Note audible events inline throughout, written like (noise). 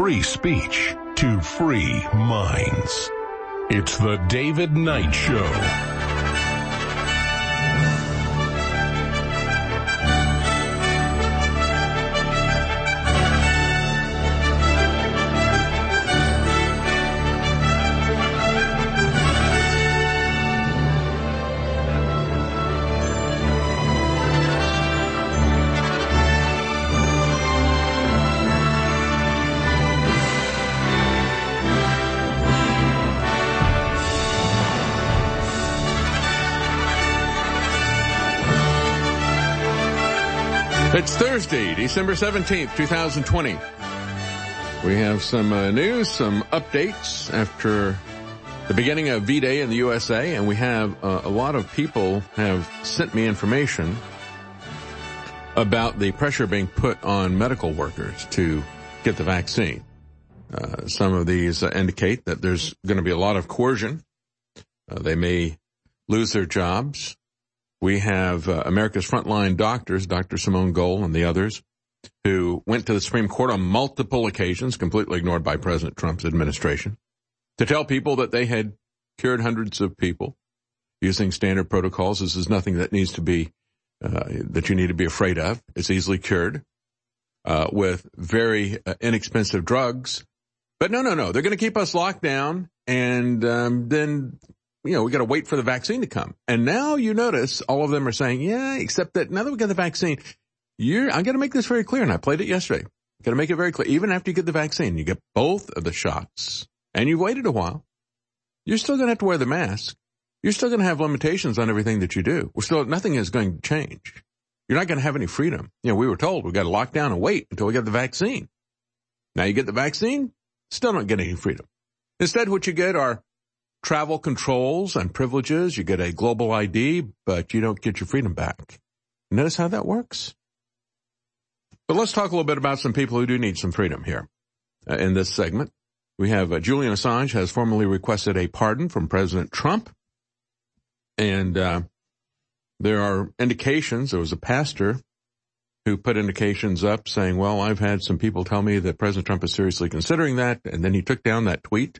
free speech to free minds. It's the David Knight Show. December 17th, 2020. We have some uh, news, some updates after the beginning of V-Day in the USA, and we have uh, a lot of people have sent me information about the pressure being put on medical workers to get the vaccine. Uh, some of these uh, indicate that there's going to be a lot of coercion. Uh, they may lose their jobs. We have uh, America's frontline doctors, Dr. Simone Gold and the others, who went to the Supreme Court on multiple occasions, completely ignored by President Trump's administration, to tell people that they had cured hundreds of people using standard protocols. This is nothing that needs to be, uh, that you need to be afraid of. It's easily cured, uh, with very uh, inexpensive drugs. But no, no, no. They're going to keep us locked down and um, then you know, we got to wait for the vaccine to come. And now you notice all of them are saying, yeah, except that now that we got the vaccine, you're, I'm going to make this very clear. And I played it yesterday. Got to make it very clear. Even after you get the vaccine, you get both of the shots and you've waited a while. You're still going to have to wear the mask. You're still going to have limitations on everything that you do. We're still, nothing is going to change. You're not going to have any freedom. You know, we were told we got to lock down and wait until we get the vaccine. Now you get the vaccine, still don't get any freedom. Instead, what you get are travel controls and privileges. You get a global ID, but you don't get your freedom back. Notice how that works? But let's talk a little bit about some people who do need some freedom here uh, in this segment. We have uh, Julian Assange has formally requested a pardon from President Trump. And uh, there are indications, there was a pastor who put indications up saying, well, I've had some people tell me that President Trump is seriously considering that. And then he took down that tweet.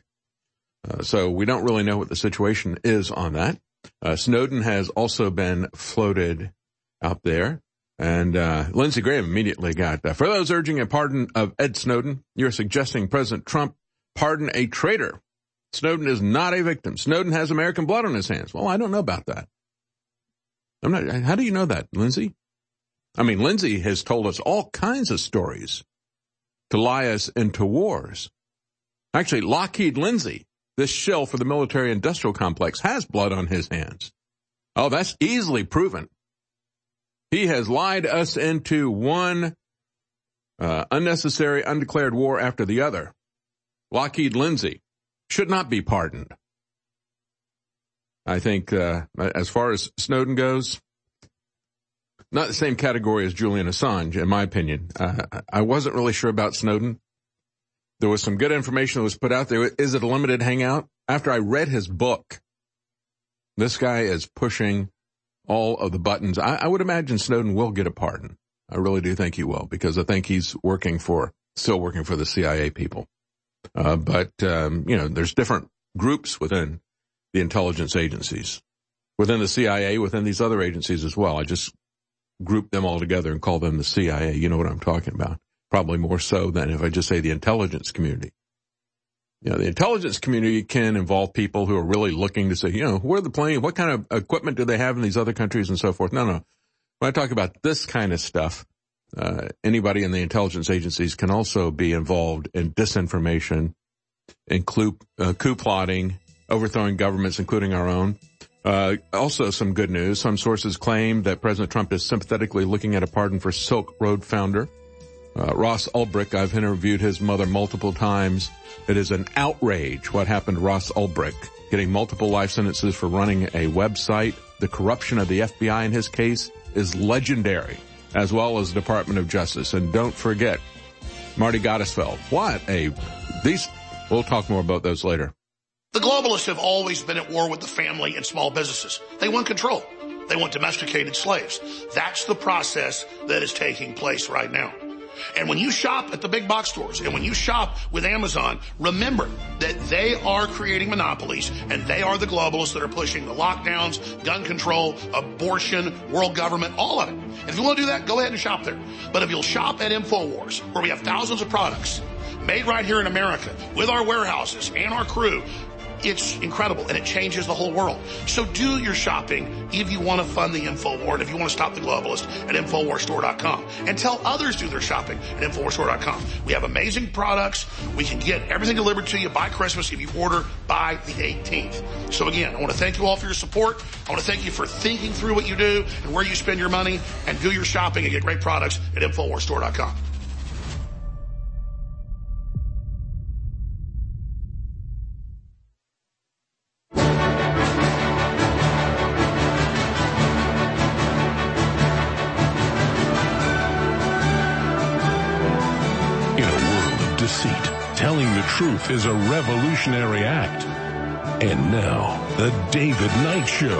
Uh, so we don't really know what the situation is on that. Uh, Snowden has also been floated out there. And uh, Lindsey Graham immediately got, uh, for those urging a pardon of Ed Snowden, you're suggesting President Trump pardon a traitor. Snowden is not a victim. Snowden has American blood on his hands. Well, I don't know about that. I'm not, how do you know that, Lindsey? I mean, Lindsey has told us all kinds of stories to lie us into wars. Actually, Lockheed Lindsey this shell for the military industrial complex has blood on his hands. Oh, that's easily proven. He has lied us into one uh, unnecessary, undeclared war after the other. Lockheed Lindsey should not be pardoned. I think, uh, as far as Snowden goes, not the same category as Julian Assange, in my opinion. Uh, I wasn't really sure about Snowden. There was some good information that was put out there. Is it a limited hangout? After I read his book, this guy is pushing all of the buttons. I, I would imagine Snowden will get a pardon. I really do think he will because I think he's working for, still working for the CIA people. Uh, but, um, you know, there's different groups within the intelligence agencies, within the CIA, within these other agencies as well. I just group them all together and call them the CIA. You know what I'm talking about probably more so than if I just say the intelligence community. You know, the intelligence community can involve people who are really looking to say, you know, where are the plane? What kind of equipment do they have in these other countries and so forth? No, no. When I talk about this kind of stuff, uh, anybody in the intelligence agencies can also be involved in disinformation, in coup, uh, coup plotting, overthrowing governments, including our own. Uh, also some good news. Some sources claim that President Trump is sympathetically looking at a pardon for Silk Road founder uh, Ross Ulbricht, I've interviewed his mother multiple times. It is an outrage what happened to Ross Ulbricht, getting multiple life sentences for running a website. The corruption of the FBI in his case is legendary, as well as the Department of Justice. And don't forget, Marty Gottesfeld. What a, these, we'll talk more about those later. The globalists have always been at war with the family and small businesses. They want control. They want domesticated slaves. That's the process that is taking place right now. And when you shop at the big box stores and when you shop with Amazon, remember that they are creating monopolies and they are the globalists that are pushing the lockdowns, gun control, abortion, world government, all of it. And if you want to do that, go ahead and shop there. But if you'll shop at InfoWars, where we have thousands of products made right here in America with our warehouses and our crew, it's incredible and it changes the whole world. So do your shopping if you want to fund the InfoWar and if you want to stop the globalist at InfoWarsStore.com and tell others do their shopping at InfoWarsStore.com. We have amazing products. We can get everything delivered to you by Christmas if you order by the 18th. So again, I want to thank you all for your support. I want to thank you for thinking through what you do and where you spend your money and do your shopping and get great products at InfoWarsStore.com. is a revolutionary act. And now, The David Knight Show.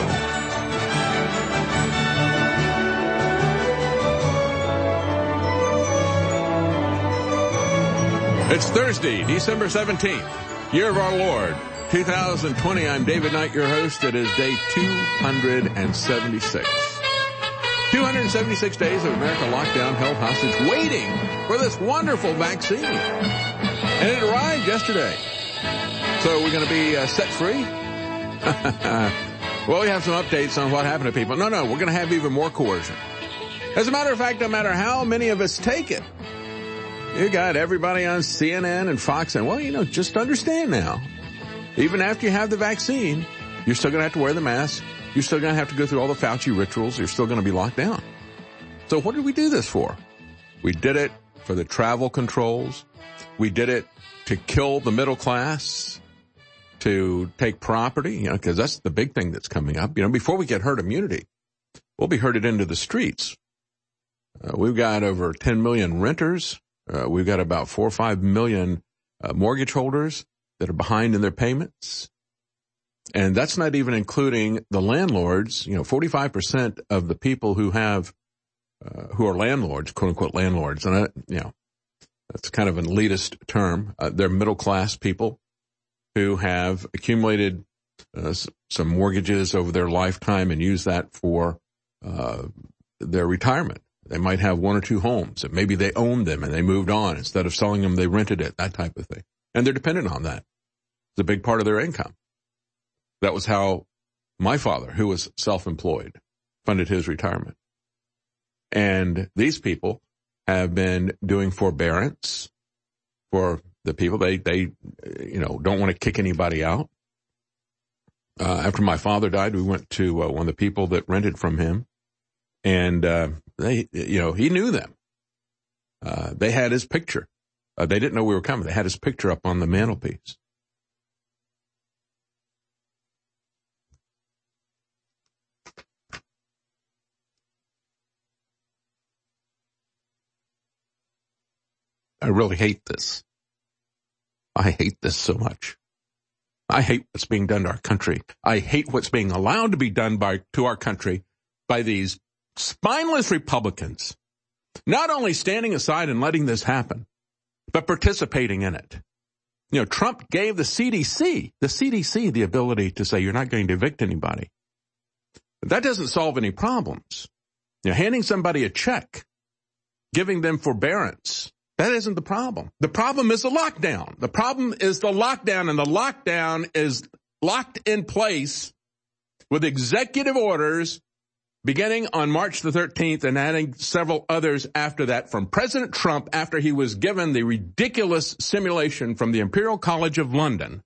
It's Thursday, December 17th, year of our Lord, 2020. I'm David Knight, your host. It is day 276. 276 days of America lockdown, held hostage, waiting for this wonderful vaccine. And it arrived yesterday. So we're going to be uh, set free? (laughs) well, we have some updates on what happened to people. No, no, we're going to have even more coercion. As a matter of fact, no matter how many of us take it, you got everybody on CNN and Fox saying, well, you know, just understand now, even after you have the vaccine, you're still going to have to wear the mask. You're still going to have to go through all the Fauci rituals. You're still going to be locked down. So what did we do this for? We did it for the travel controls. We did it to kill the middle class, to take property, you know, because that's the big thing that's coming up. You know, before we get herd immunity, we'll be herded into the streets. Uh, we've got over 10 million renters. Uh, we've got about four or five million uh, mortgage holders that are behind in their payments. And that's not even including the landlords. You know, 45% of the people who have, uh, who are landlords, quote unquote landlords, and I, you know, that's kind of an elitist term. Uh, they're middle class people who have accumulated uh, some mortgages over their lifetime and use that for uh, their retirement. They might have one or two homes and maybe they owned them and they moved on. Instead of selling them, they rented it, that type of thing. And they're dependent on that. It's a big part of their income. That was how my father, who was self-employed, funded his retirement. And these people have been doing forbearance for the people. They, they, you know, don't want to kick anybody out. Uh, after my father died, we went to uh, one of the people that rented from him and, uh, they, you know, he knew them. Uh, they had his picture. Uh, they didn't know we were coming. They had his picture up on the mantelpiece. I really hate this. I hate this so much. I hate what's being done to our country. I hate what's being allowed to be done by, to our country by these spineless Republicans. Not only standing aside and letting this happen, but participating in it. You know, Trump gave the CDC, the CDC, the ability to say you're not going to evict anybody. That doesn't solve any problems. You know, handing somebody a check, giving them forbearance, that isn't the problem. The problem is the lockdown. The problem is the lockdown and the lockdown is locked in place with executive orders beginning on March the 13th and adding several others after that from President Trump after he was given the ridiculous simulation from the Imperial College of London,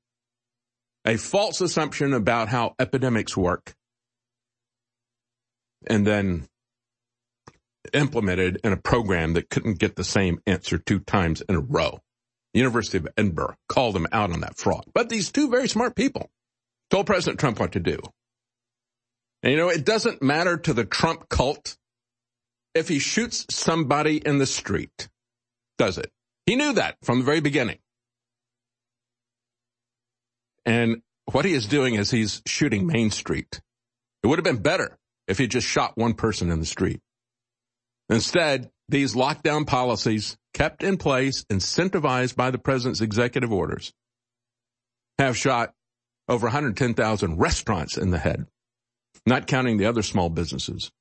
a false assumption about how epidemics work. And then implemented in a program that couldn't get the same answer two times in a row. The University of Edinburgh called them out on that fraud. But these two very smart people told President Trump what to do. And you know, it doesn't matter to the Trump cult if he shoots somebody in the street, does it? He knew that from the very beginning. And what he is doing is he's shooting Main Street. It would have been better if he just shot one person in the street. Instead, these lockdown policies kept in place, incentivized by the president's executive orders, have shot over 110,000 restaurants in the head, not counting the other small businesses.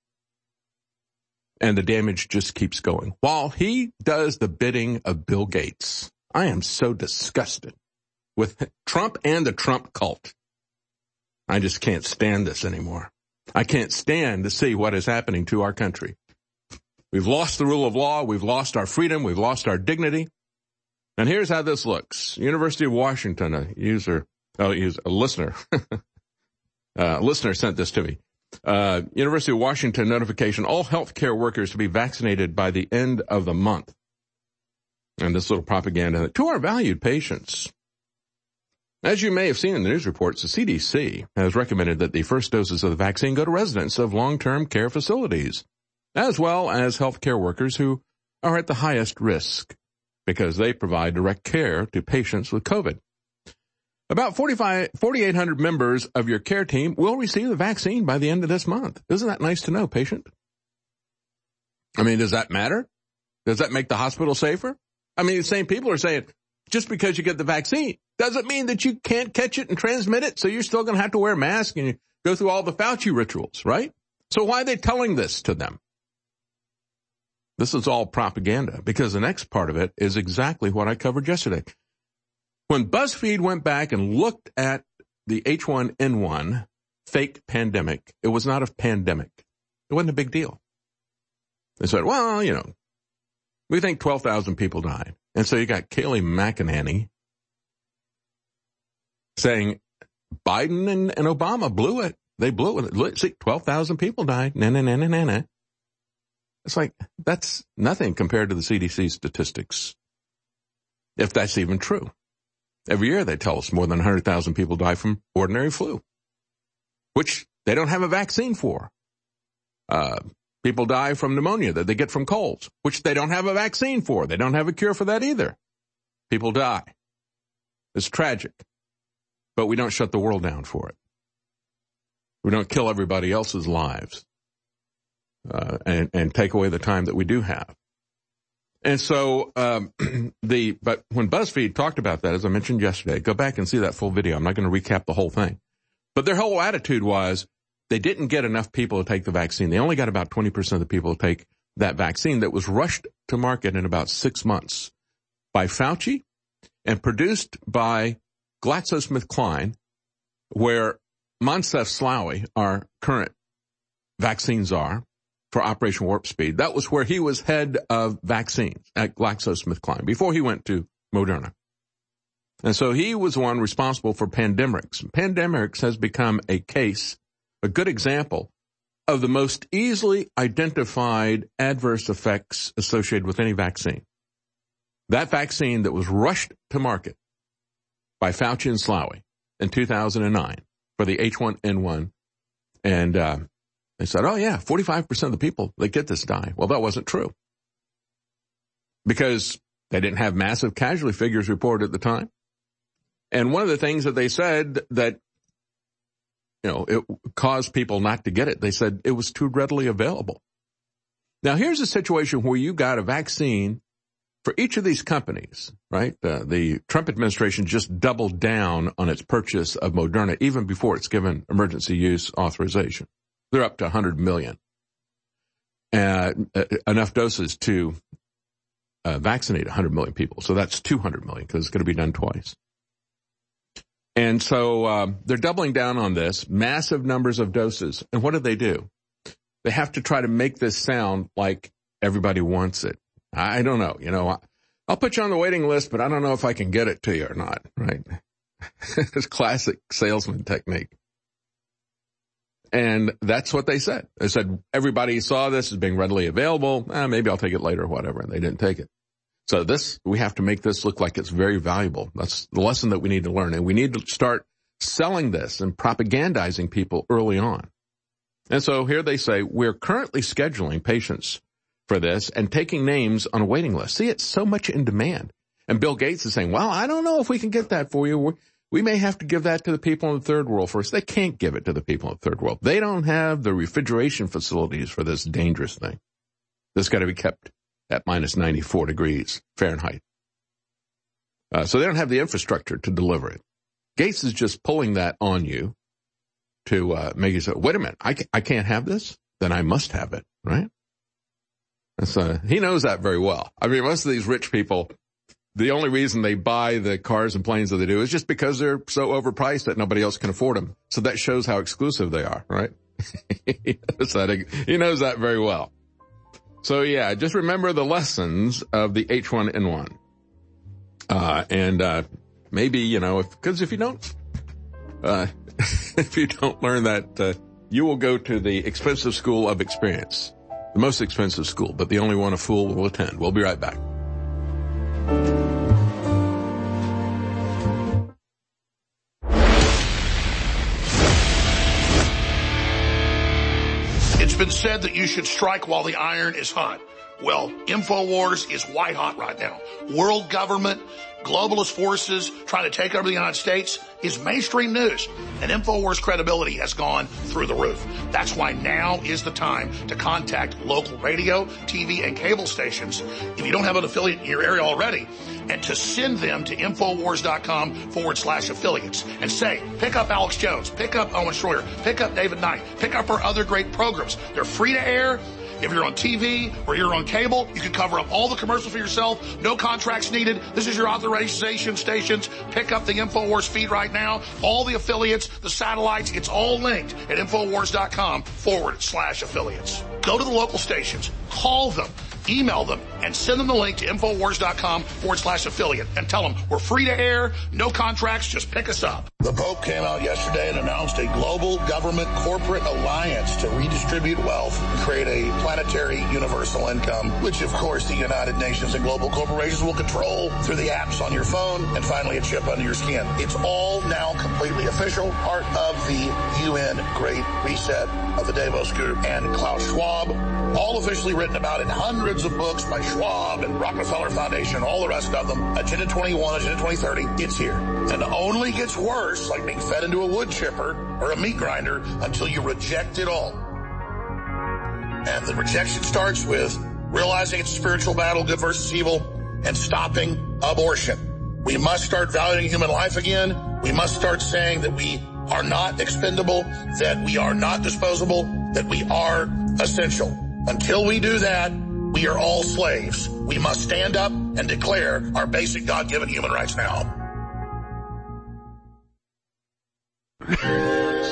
And the damage just keeps going. While he does the bidding of Bill Gates, I am so disgusted with Trump and the Trump cult. I just can't stand this anymore. I can't stand to see what is happening to our country. We've lost the rule of law. We've lost our freedom. We've lost our dignity. And here's how this looks. University of Washington, a user, oh, a listener, (laughs) uh, listener sent this to me. Uh, University of Washington notification, all healthcare workers to be vaccinated by the end of the month. And this little propaganda to our valued patients. As you may have seen in the news reports, the CDC has recommended that the first doses of the vaccine go to residents of long-term care facilities, as well as healthcare workers who are at the highest risk because they provide direct care to patients with COVID. About 4,800 members of your care team will receive the vaccine by the end of this month. Isn't that nice to know, patient? I mean, does that matter? Does that make the hospital safer? I mean, the same people are saying, just because you get the vaccine doesn't mean that you can't catch it and transmit it. So you're still going to have to wear a mask and go through all the Fauci rituals, right? So why are they telling this to them? This is all propaganda because the next part of it is exactly what I covered yesterday. When BuzzFeed went back and looked at the H1N1 fake pandemic, it was not a pandemic. It wasn't a big deal. They said, well, you know, we think 12,000 people died. And so you got Kayleigh McEnany saying Biden and, and Obama blew it. They blew it. See, 12,000 people died. Na, na, na, na, na, na. It's like, that's nothing compared to the CDC statistics. If that's even true. Every year they tell us more than 100,000 people die from ordinary flu, which they don't have a vaccine for. Uh, People die from pneumonia that they get from colds, which they don't have a vaccine for. They don't have a cure for that either. People die. It's tragic. But we don't shut the world down for it. We don't kill everybody else's lives uh, and, and take away the time that we do have. And so um, (clears throat) the but when BuzzFeed talked about that, as I mentioned yesterday, go back and see that full video. I'm not going to recap the whole thing, but their whole attitude was they didn't get enough people to take the vaccine. They only got about 20% of the people to take that vaccine that was rushed to market in about six months by Fauci and produced by GlaxoSmithKline, where Moncef Slaoui, our current vaccines are for Operation Warp Speed. That was where he was head of vaccines at GlaxoSmithKline before he went to Moderna. And so he was the one responsible for Pandemrix. Pandemrix has become a case a good example of the most easily identified adverse effects associated with any vaccine. That vaccine that was rushed to market by Fauci and Slaoui in 2009 for the H1N1. And uh, they said, oh yeah, 45% of the people that get this die. Well, that wasn't true. Because they didn't have massive casualty figures reported at the time. And one of the things that they said that you know, it caused people not to get it. They said it was too readily available. Now here's a situation where you got a vaccine for each of these companies, right? Uh, the Trump administration just doubled down on its purchase of Moderna even before it's given emergency use authorization. They're up to 100 million. Uh, uh, enough doses to uh, vaccinate 100 million people. So that's 200 million because it's going to be done twice. And so um, they're doubling down on this, massive numbers of doses. And what do they do? They have to try to make this sound like everybody wants it. I don't know. You know, I'll put you on the waiting list, but I don't know if I can get it to you or not. Right? (laughs) it's classic salesman technique. And that's what they said. They said everybody saw this as being readily available. Eh, maybe I'll take it later or whatever. And they didn't take it. So this, we have to make this look like it's very valuable. That's the lesson that we need to learn. And we need to start selling this and propagandizing people early on. And so here they say, we're currently scheduling patients for this and taking names on a waiting list. See, it's so much in demand. And Bill Gates is saying, well, I don't know if we can get that for you. We may have to give that to the people in the third world first. They can't give it to the people in the third world. They don't have the refrigeration facilities for this dangerous thing. This got to be kept at minus 94 degrees Fahrenheit. Uh, so they don't have the infrastructure to deliver it. Gates is just pulling that on you to uh, make you say, wait a minute, I, I can't have this? Then I must have it, right? So uh, he knows that very well. I mean, most of these rich people, the only reason they buy the cars and planes that they do is just because they're so overpriced that nobody else can afford them. So that shows how exclusive they are, right? (laughs) he, knows that, he knows that very well. So yeah, just remember the lessons of the H1N1. Uh, and, uh, maybe, you know, if, cause if you don't, uh, (laughs) if you don't learn that, uh, you will go to the expensive school of experience. The most expensive school, but the only one a fool will attend. We'll be right back. It's been said that you should strike while the iron is hot. Well, InfoWars is white hot right now. World government, globalist forces trying to take over the United States is mainstream news. And InfoWars credibility has gone through the roof. That's why now is the time to contact local radio, TV, and cable stations if you don't have an affiliate in your area already and to send them to Infowars.com forward slash affiliates and say, pick up Alex Jones, pick up Owen Schroyer, pick up David Knight, pick up our other great programs. They're free to air. If you're on TV or you're on cable, you can cover up all the commercials for yourself. No contracts needed. This is your authorization stations. Pick up the InfoWars feed right now. All the affiliates, the satellites, it's all linked at Infowars.com forward slash affiliates. Go to the local stations. Call them email them and send them the link to Infowars.com forward slash affiliate and tell them we're free to air, no contracts, just pick us up. The Pope came out yesterday and announced a global government corporate alliance to redistribute wealth and create a planetary universal income, which of course the United Nations and global corporations will control through the apps on your phone and finally a chip under your skin. It's all now completely official, part of the UN Great Reset of the Davos Group and Klaus Schwab, all officially written about in hundreds of books by Schwab and Rockefeller Foundation, all the rest of them. Agenda 21, Agenda 2030, it's here. And it only gets worse, like being fed into a wood chipper or a meat grinder, until you reject it all. And the rejection starts with realizing it's a spiritual battle, good versus evil, and stopping abortion. We must start valuing human life again. We must start saying that we are not expendable, that we are not disposable, that we are essential. Until we do that, we are all slaves. We must stand up and declare our basic God-given human rights now.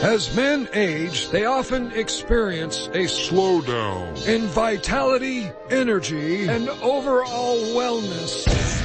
As men age, they often experience a slowdown in vitality, energy, and overall wellness.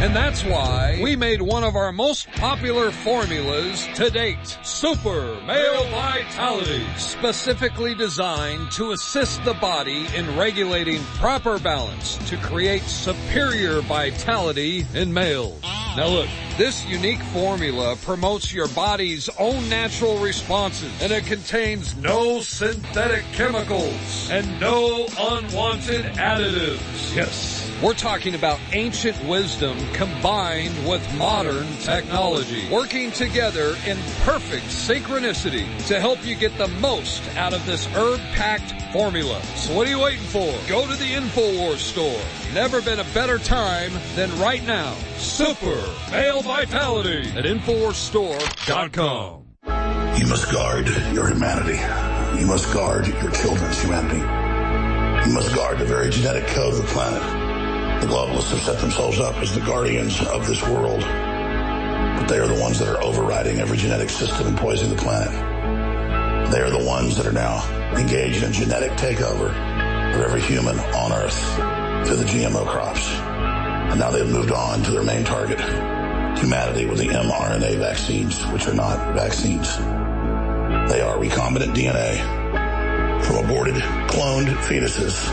And that's why we made one of our most popular formulas to date, Super Male Vitality, specifically designed to assist the body in regulating proper balance to create superior vitality in males. Now look, this unique formula promotes your body's own natural responses and it contains no synthetic chemicals and no unwanted additives. Yes. We're talking about ancient wisdom combined with modern technology, working together in perfect synchronicity to help you get the most out of this herb-packed formula. So what are you waiting for? Go to the InfoWars store. Never been a better time than right now. Super Male Vitality at InfoWarsStore.com. You must guard your humanity. You must guard your children's humanity. You must guard the very genetic code of the planet. The globalists have set themselves up as the guardians of this world, but they are the ones that are overriding every genetic system and poisoning the planet. They are the ones that are now engaged in a genetic takeover of every human on Earth through the GMO crops. And now they've moved on to their main target, humanity with the mRNA vaccines, which are not vaccines. They are recombinant DNA from aborted, cloned fetuses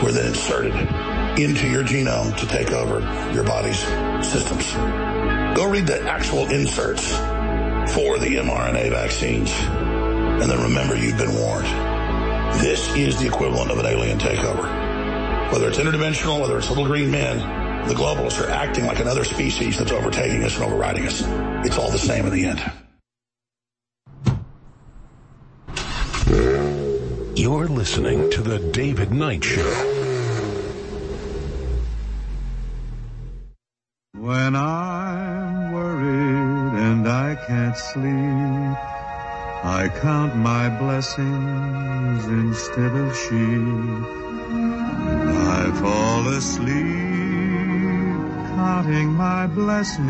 who are then inserted into your genome to take over your body's systems. Go read the actual inserts for the mRNA vaccines and then remember you've been warned. This is the equivalent of an alien takeover. Whether it's interdimensional, whether it's little green men, the globalists are acting like another species that's overtaking us and overriding us. It's all the same in the end. You're listening to The David Knight Show. when I'm worried and I can't sleep, I count my blessings instead of sheep. I fall asleep counting my blessings.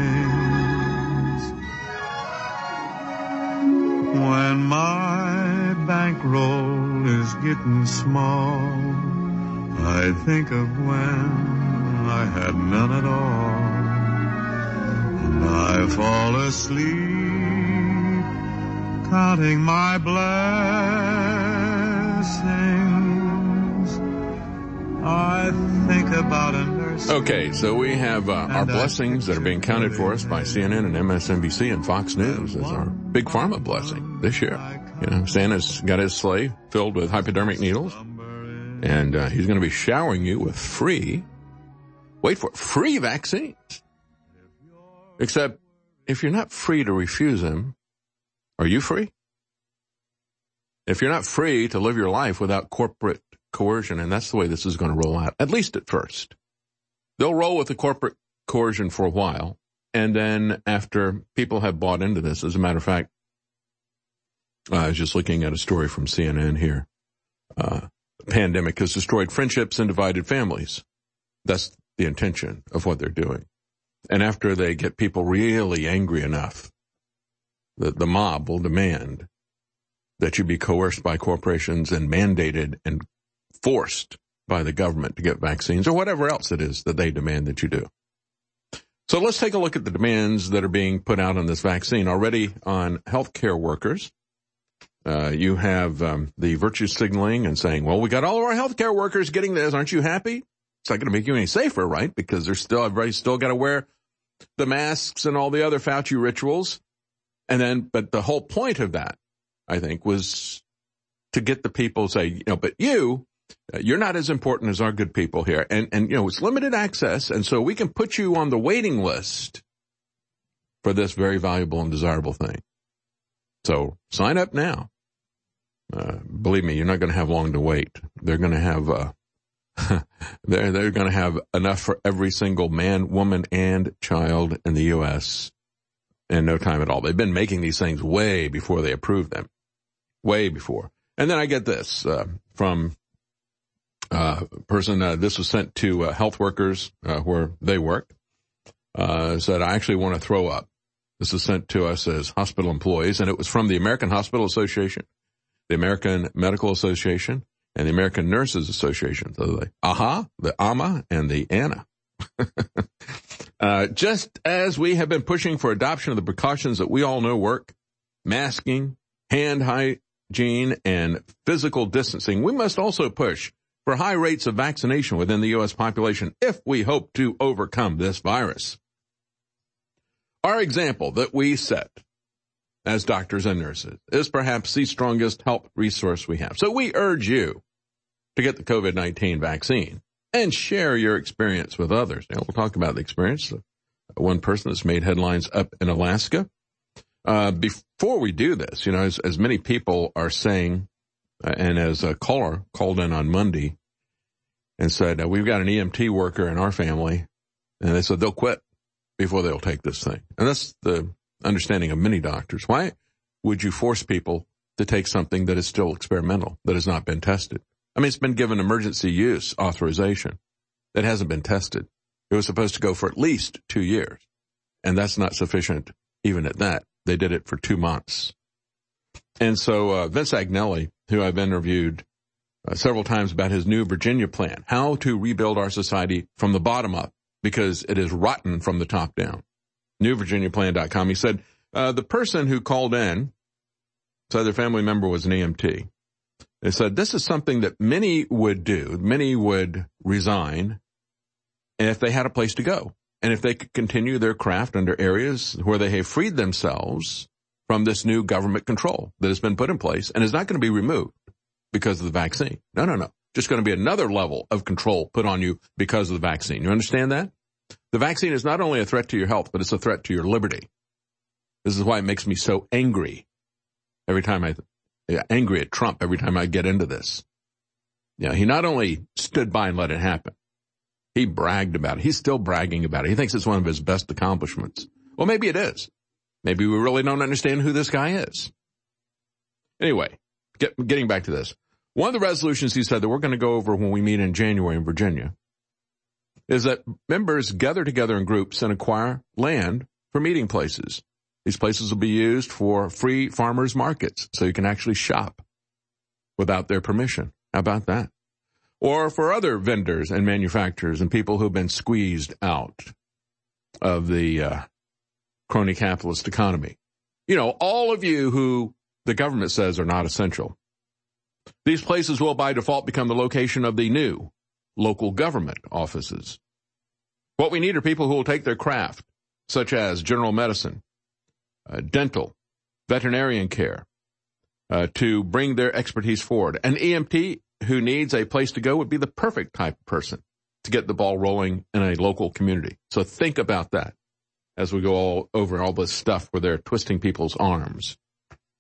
When my bankroll is getting small, I think of when I had none at all. And I fall asleep counting my blessings. I think about a nurse. Okay, so we have uh, our blessings that are being counted for us by CNN and MSNBC and Fox News as our big pharma blessing this year. You know, Santa's got his sleigh filled with hypodermic needles, and uh, he's going to be showering you with free, wait for it, free vaccines. Except, if you're not free to refuse them, are you free? If you're not free to live your life without corporate coercion, and that's the way this is going to roll out, at least at first. They'll roll with the corporate coercion for a while, and then after people have bought into this, as a matter of fact, I was just looking at a story from CNN here. Uh, the pandemic has destroyed friendships and divided families. That's the intention of what they're doing. And after they get people really angry enough, the, the mob will demand that you be coerced by corporations and mandated and forced by the government to get vaccines or whatever else it is that they demand that you do. So let's take a look at the demands that are being put out on this vaccine already on healthcare workers. Uh, you have um, the virtue signaling and saying, well, we got all of our healthcare workers getting this. Aren't you happy? It's not going to make you any safer, right? Because there's still, everybody's still got to wear the masks and all the other Fauci rituals. And then, but the whole point of that, I think, was to get the people say, you know, but you, uh, you're not as important as our good people here. And, and, you know, it's limited access. And so we can put you on the waiting list for this very valuable and desirable thing. So sign up now. Uh, believe me, you're not going to have long to wait. They're going to have, uh, (laughs) they're, they're going to have enough for every single man, woman, and child in the U.S. in no time at all. They've been making these things way before they approved them. Way before. And then I get this, uh, from, uh, person, uh, this was sent to, uh, health workers, uh, where they work, uh, said, I actually want to throw up. This is sent to us as hospital employees and it was from the American Hospital Association, the American Medical Association, and the American Nurses Association. So the AHA, the AMA, and the ANA. (laughs) uh, just as we have been pushing for adoption of the precautions that we all know work, masking, hand hygiene, and physical distancing, we must also push for high rates of vaccination within the U.S. population if we hope to overcome this virus. Our example that we set as doctors and nurses is perhaps the strongest health resource we have. So we urge you to get the COVID-19 vaccine and share your experience with others. Now we'll talk about the experience of one person that's made headlines up in Alaska. Uh, before we do this, you know, as, as many people are saying, uh, and as a caller called in on Monday and said, uh, we've got an EMT worker in our family and they said they'll quit before they'll take this thing. And that's the understanding of many doctors. Why would you force people to take something that is still experimental, that has not been tested? I mean, it's been given emergency use authorization that hasn't been tested. It was supposed to go for at least two years. And that's not sufficient even at that. They did it for two months. And so, uh, Vince Agnelli, who I've interviewed uh, several times about his new Virginia plan, how to rebuild our society from the bottom up because it is rotten from the top down. NewVirginiaPlan.com. He said, uh, the person who called in said their family member was an EMT. They said this is something that many would do. Many would resign if they had a place to go. And if they could continue their craft under areas where they have freed themselves from this new government control that has been put in place and is not going to be removed because of the vaccine. No, no, no. Just going to be another level of control put on you because of the vaccine. You understand that? The vaccine is not only a threat to your health, but it's a threat to your liberty. This is why it makes me so angry every time I, angry at Trump every time I get into this. Yeah, he not only stood by and let it happen, he bragged about it. He's still bragging about it. He thinks it's one of his best accomplishments. Well, maybe it is. Maybe we really don't understand who this guy is. Anyway, get, getting back to this. One of the resolutions he said that we're going to go over when we meet in January in Virginia is that members gather together in groups and acquire land for meeting places. These places will be used for free farmers markets so you can actually shop without their permission. How about that? Or for other vendors and manufacturers and people who've been squeezed out of the uh, crony capitalist economy. You know, all of you who the government says are not essential. These places will by default become the location of the new local government offices. What we need are people who will take their craft, such as general medicine, uh, dental, veterinarian care, uh, to bring their expertise forward. An EMT who needs a place to go would be the perfect type of person to get the ball rolling in a local community. So think about that as we go all over all this stuff where they're twisting people's arms,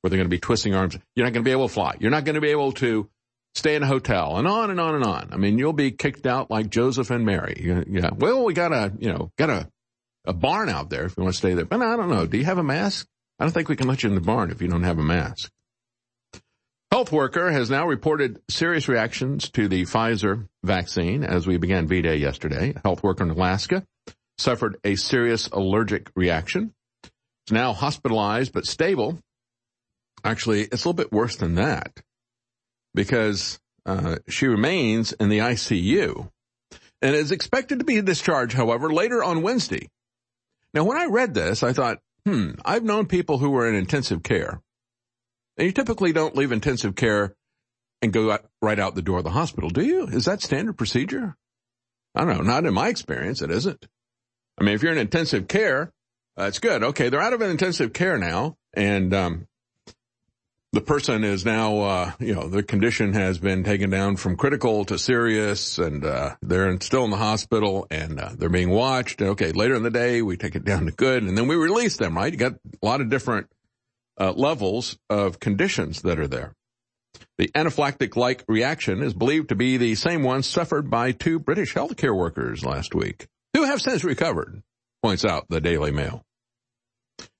where they're going to be twisting arms. You're not going to be able to fly. You're not going to be able to stay in a hotel and on and on and on. I mean, you'll be kicked out like Joseph and Mary. Yeah. Well, we got a, you know, got a, a barn out there if you want to stay there. But I don't know. Do you have a mask? I don't think we can let you in the barn if you don't have a mask. Health worker has now reported serious reactions to the Pfizer vaccine as we began V-Day yesterday. A health worker in Alaska suffered a serious allergic reaction. It's now hospitalized but stable. Actually, it's a little bit worse than that because uh, she remains in the ICU and is expected to be discharged, however, later on Wednesday. Now, when I read this, I thought, hmm, I've known people who were in intensive care. And you typically don't leave intensive care and go out, right out the door of the hospital, do you? Is that standard procedure? I don't know. Not in my experience, it isn't. I mean, if you're in intensive care, that's good. Okay, they're out of intensive care now, and um, the person is now, uh, you know, the condition has been taken down from critical to serious and, uh, they're still in the hospital and, uh, they're being watched. Okay. Later in the day, we take it down to good and then we release them, right? You got a lot of different, uh, levels of conditions that are there. The anaphylactic-like reaction is believed to be the same one suffered by two British healthcare workers last week who have since recovered, points out the Daily Mail.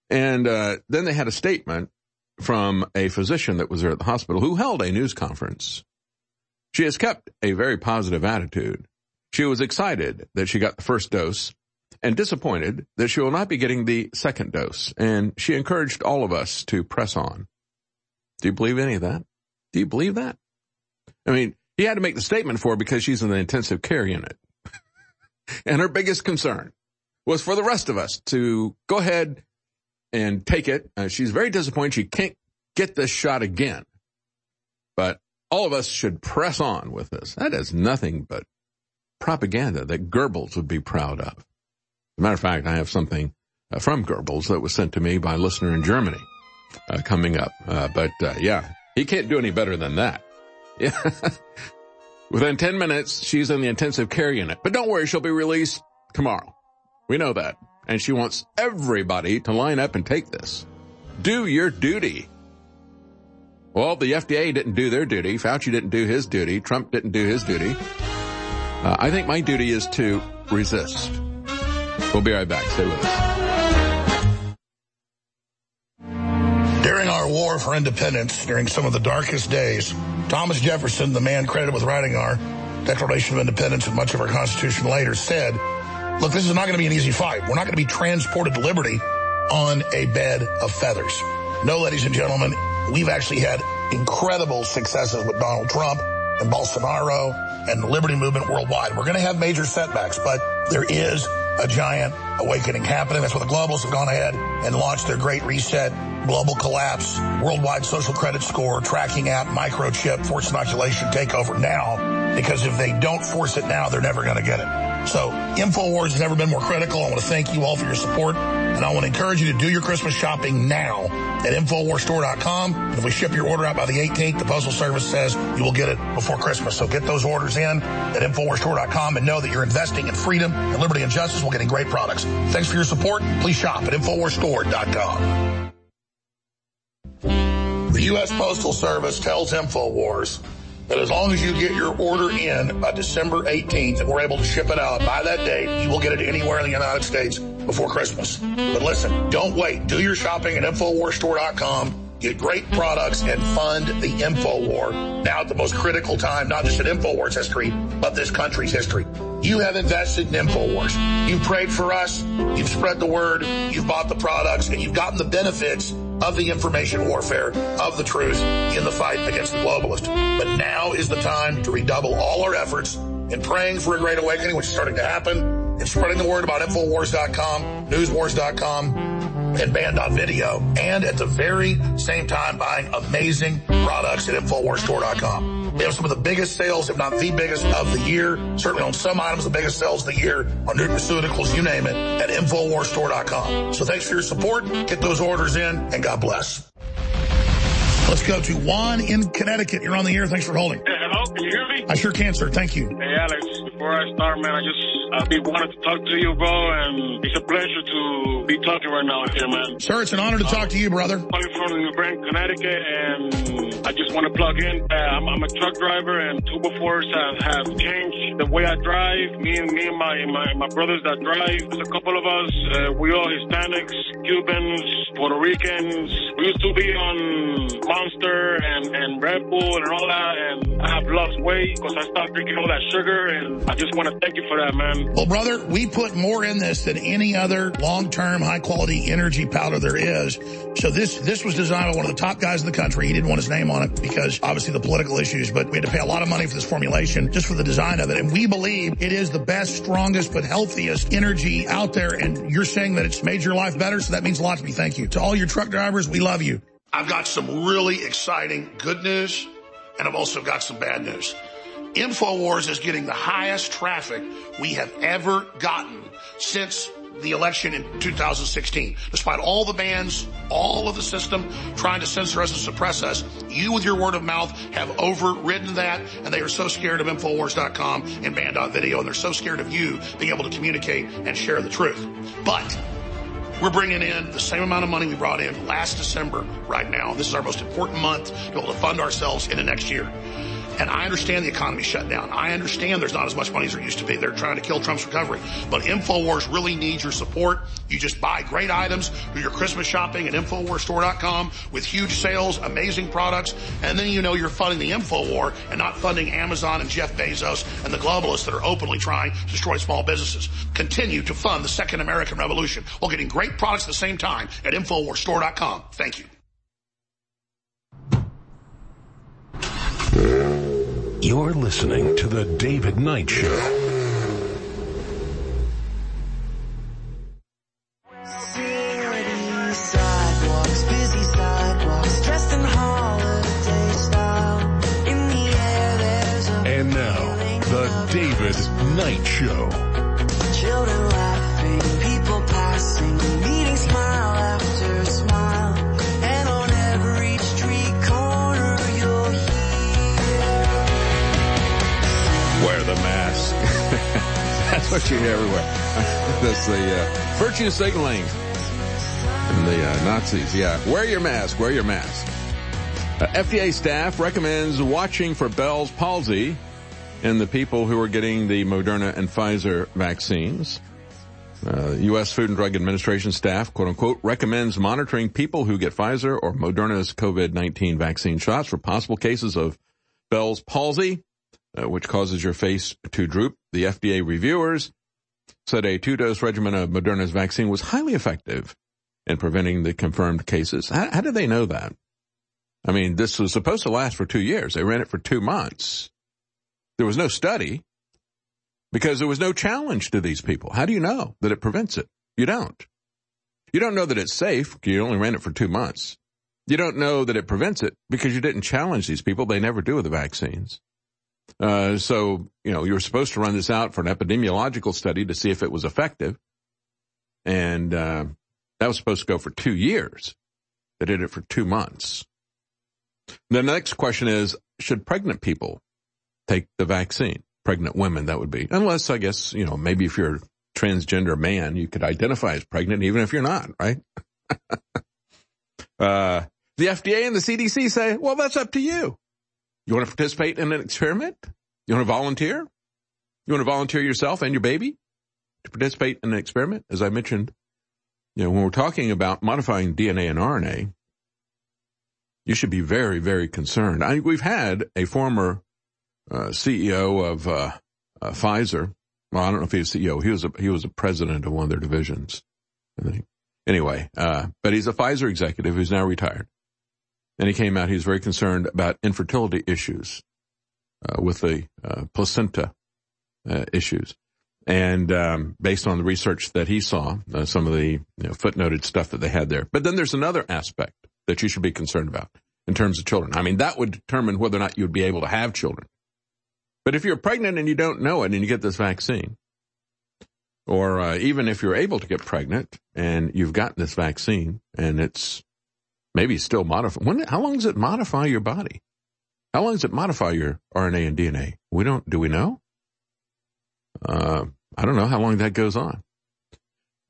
And, uh, then they had a statement from a physician that was there at the hospital who held a news conference. She has kept a very positive attitude. She was excited that she got the first dose and disappointed that she will not be getting the second dose. And she encouraged all of us to press on. Do you believe any of that? Do you believe that? I mean, he had to make the statement for her because she's in the intensive care unit. (laughs) and her biggest concern was for the rest of us to go ahead and take it. Uh, she's very disappointed she can't get this shot again. But all of us should press on with this. That is nothing but propaganda that Goebbels would be proud of. As a matter of fact, I have something uh, from Goebbels that was sent to me by a listener in Germany uh, coming up. Uh, but uh, yeah, he can't do any better than that. Yeah. (laughs) Within 10 minutes, she's in the intensive care unit. But don't worry, she'll be released tomorrow. We know that and she wants everybody to line up and take this. Do your duty. Well, the FDA didn't do their duty. Fauci didn't do his duty. Trump didn't do his duty. Uh, I think my duty is to resist. We'll be right back. Stay with us. During our war for independence, during some of the darkest days, Thomas Jefferson, the man credited with writing our Declaration of Independence and much of our Constitution later, said, Look, this is not going to be an easy fight. We're not going to be transported to liberty on a bed of feathers. No, ladies and gentlemen, we've actually had incredible successes with Donald Trump and Bolsonaro and the liberty movement worldwide. We're going to have major setbacks, but there is a giant awakening happening. That's why the globalists have gone ahead and launched their great reset, global collapse, worldwide social credit score, tracking app, microchip, forced inoculation takeover now, because if they don't force it now, they're never going to get it. So InfoWars has never been more critical. I want to thank you all for your support. And I want to encourage you to do your Christmas shopping now at InfoWarsStore.com. And if we ship your order out by the 18th, the Postal Service says you will get it before Christmas. So get those orders in at InfoWarsStore.com and know that you're investing in freedom and liberty and justice while getting great products. Thanks for your support. Please shop at InfoWarsStore.com. The U.S. Postal Service tells InfoWars that as long as you get your order in by December 18th and we're able to ship it out by that date, you will get it anywhere in the United States before Christmas. But listen, don't wait. Do your shopping at InfoWarsStore.com. Get great products and fund the InfoWar. Now at the most critical time, not just in InfoWars history, but this country's history. You have invested in InfoWars. You've prayed for us. You've spread the word. You've bought the products and you've gotten the benefits of the information warfare of the truth in the fight against the globalist. But now is the time to redouble all our efforts in praying for a great awakening, which is starting to happen, and spreading the word about Infowars.com, Newswars.com, Mm-hmm. and Band.video, and at the very same time buying amazing products at InfoWarsStore.com. We have some of the biggest sales, if not the biggest of the year. Certainly on some items, the biggest sales of the year on nutraceuticals, you name it, at InfoWarsStore.com. So thanks for your support. Get those orders in, and God bless. Let's go to Juan in Connecticut. You're on the air. Thanks for holding. Hello, can you hear me? I sure can, sir. Thank you. Hey, Alex, before I start, man, I just be wanted to talk to you, bro, and it's a pleasure to be talking right now here, man. Sir, it's an honor to talk to you, brother. I'm from New Bern, Connecticut, and I just want to plug in. Uh, I'm, I'm a truck driver, and Turbo Force have, have changed the way I drive. Me and me and my my, my brothers that drive. There's a couple of us. Uh, we all Hispanics, Cubans, Puerto Ricans. We used to be on Monster and and Red Bull and all that, and I have lost weight because I stopped drinking all that sugar, and I just want to thank you for that, man. Well, brother, we put more in this than any other long-term high-quality energy powder there is. So this this was designed by one of the top guys in the country. He didn't want his name on it because obviously the political issues, but we had to pay a lot of money for this formulation just for the design of it. And we believe it is the best, strongest, but healthiest energy out there. And you're saying that it's made your life better, so that means a lot to me. Thank you. To all your truck drivers, we love you. I've got some really exciting good news, and I've also got some bad news. InfoWars is getting the highest traffic we have ever gotten since the election in 2016. Despite all the bans, all of the system trying to censor us and suppress us, you with your word of mouth have overridden that and they are so scared of Infowars.com and Band.video and they're so scared of you being able to communicate and share the truth. But we're bringing in the same amount of money we brought in last December right now. This is our most important month to be able to fund ourselves into next year. And I understand the economy shut down. I understand there's not as much money as there used to be. They're trying to kill Trump's recovery. But InfoWars really needs your support. You just buy great items, do your Christmas shopping at InfoWarsStore.com with huge sales, amazing products, and then you know you're funding the InfoWar and not funding Amazon and Jeff Bezos and the globalists that are openly trying to destroy small businesses. Continue to fund the second American revolution while getting great products at the same time at InfoWarsStore.com. Thank you. You're listening to The David Knight Show. City sidewalks, busy sidewalks, dressed in holiday style. In the air, there's a And now, The David Knight Show. children laughing, people passing, Hear everywhere. (laughs) That's the uh, virtue signaling. And the uh, Nazis, yeah. Wear your mask, wear your mask. Uh, FDA staff recommends watching for Bell's palsy in the people who are getting the Moderna and Pfizer vaccines. Uh, U.S. Food and Drug Administration staff, quote unquote, recommends monitoring people who get Pfizer or Moderna's COVID-19 vaccine shots for possible cases of Bell's palsy, uh, which causes your face to droop. The FDA reviewers said a two-dose regimen of Moderna's vaccine was highly effective in preventing the confirmed cases. How, how did they know that? I mean, this was supposed to last for two years. They ran it for two months. There was no study because there was no challenge to these people. How do you know that it prevents it? You don't. You don't know that it's safe. You only ran it for two months. You don't know that it prevents it because you didn't challenge these people. They never do with the vaccines. Uh, so, you know, you were supposed to run this out for an epidemiological study to see if it was effective. And, uh, that was supposed to go for two years. They did it for two months. The next question is, should pregnant people take the vaccine? Pregnant women, that would be. Unless, I guess, you know, maybe if you're a transgender man, you could identify as pregnant even if you're not, right? (laughs) uh, the FDA and the CDC say, well, that's up to you. You want to participate in an experiment? You want to volunteer? You want to volunteer yourself and your baby to participate in an experiment, as I mentioned you know, when we're talking about modifying DNA and RNA, you should be very, very concerned. I, we've had a former uh, CEO of uh, uh, Pfizer. Well, I don't know if he was CEO. He was a, he was a president of one of their divisions. Anyway, uh, but he's a Pfizer executive who's now retired, and he came out. He was very concerned about infertility issues uh, with the uh, placenta issues. And um, based on the research that he saw, some of the you know, footnoted stuff that they had there. But then there's another aspect that you should be concerned about in terms of children. I mean, that would determine whether or not you would be able to have children. But if you're pregnant and you don't know it and you get this vaccine, or uh, even if you're able to get pregnant and you've gotten this vaccine and it's maybe still modify. when, how long does it modify your body? How long does it modify your RNA and DNA? We don't, do we know? Uh, I don't know how long that goes on.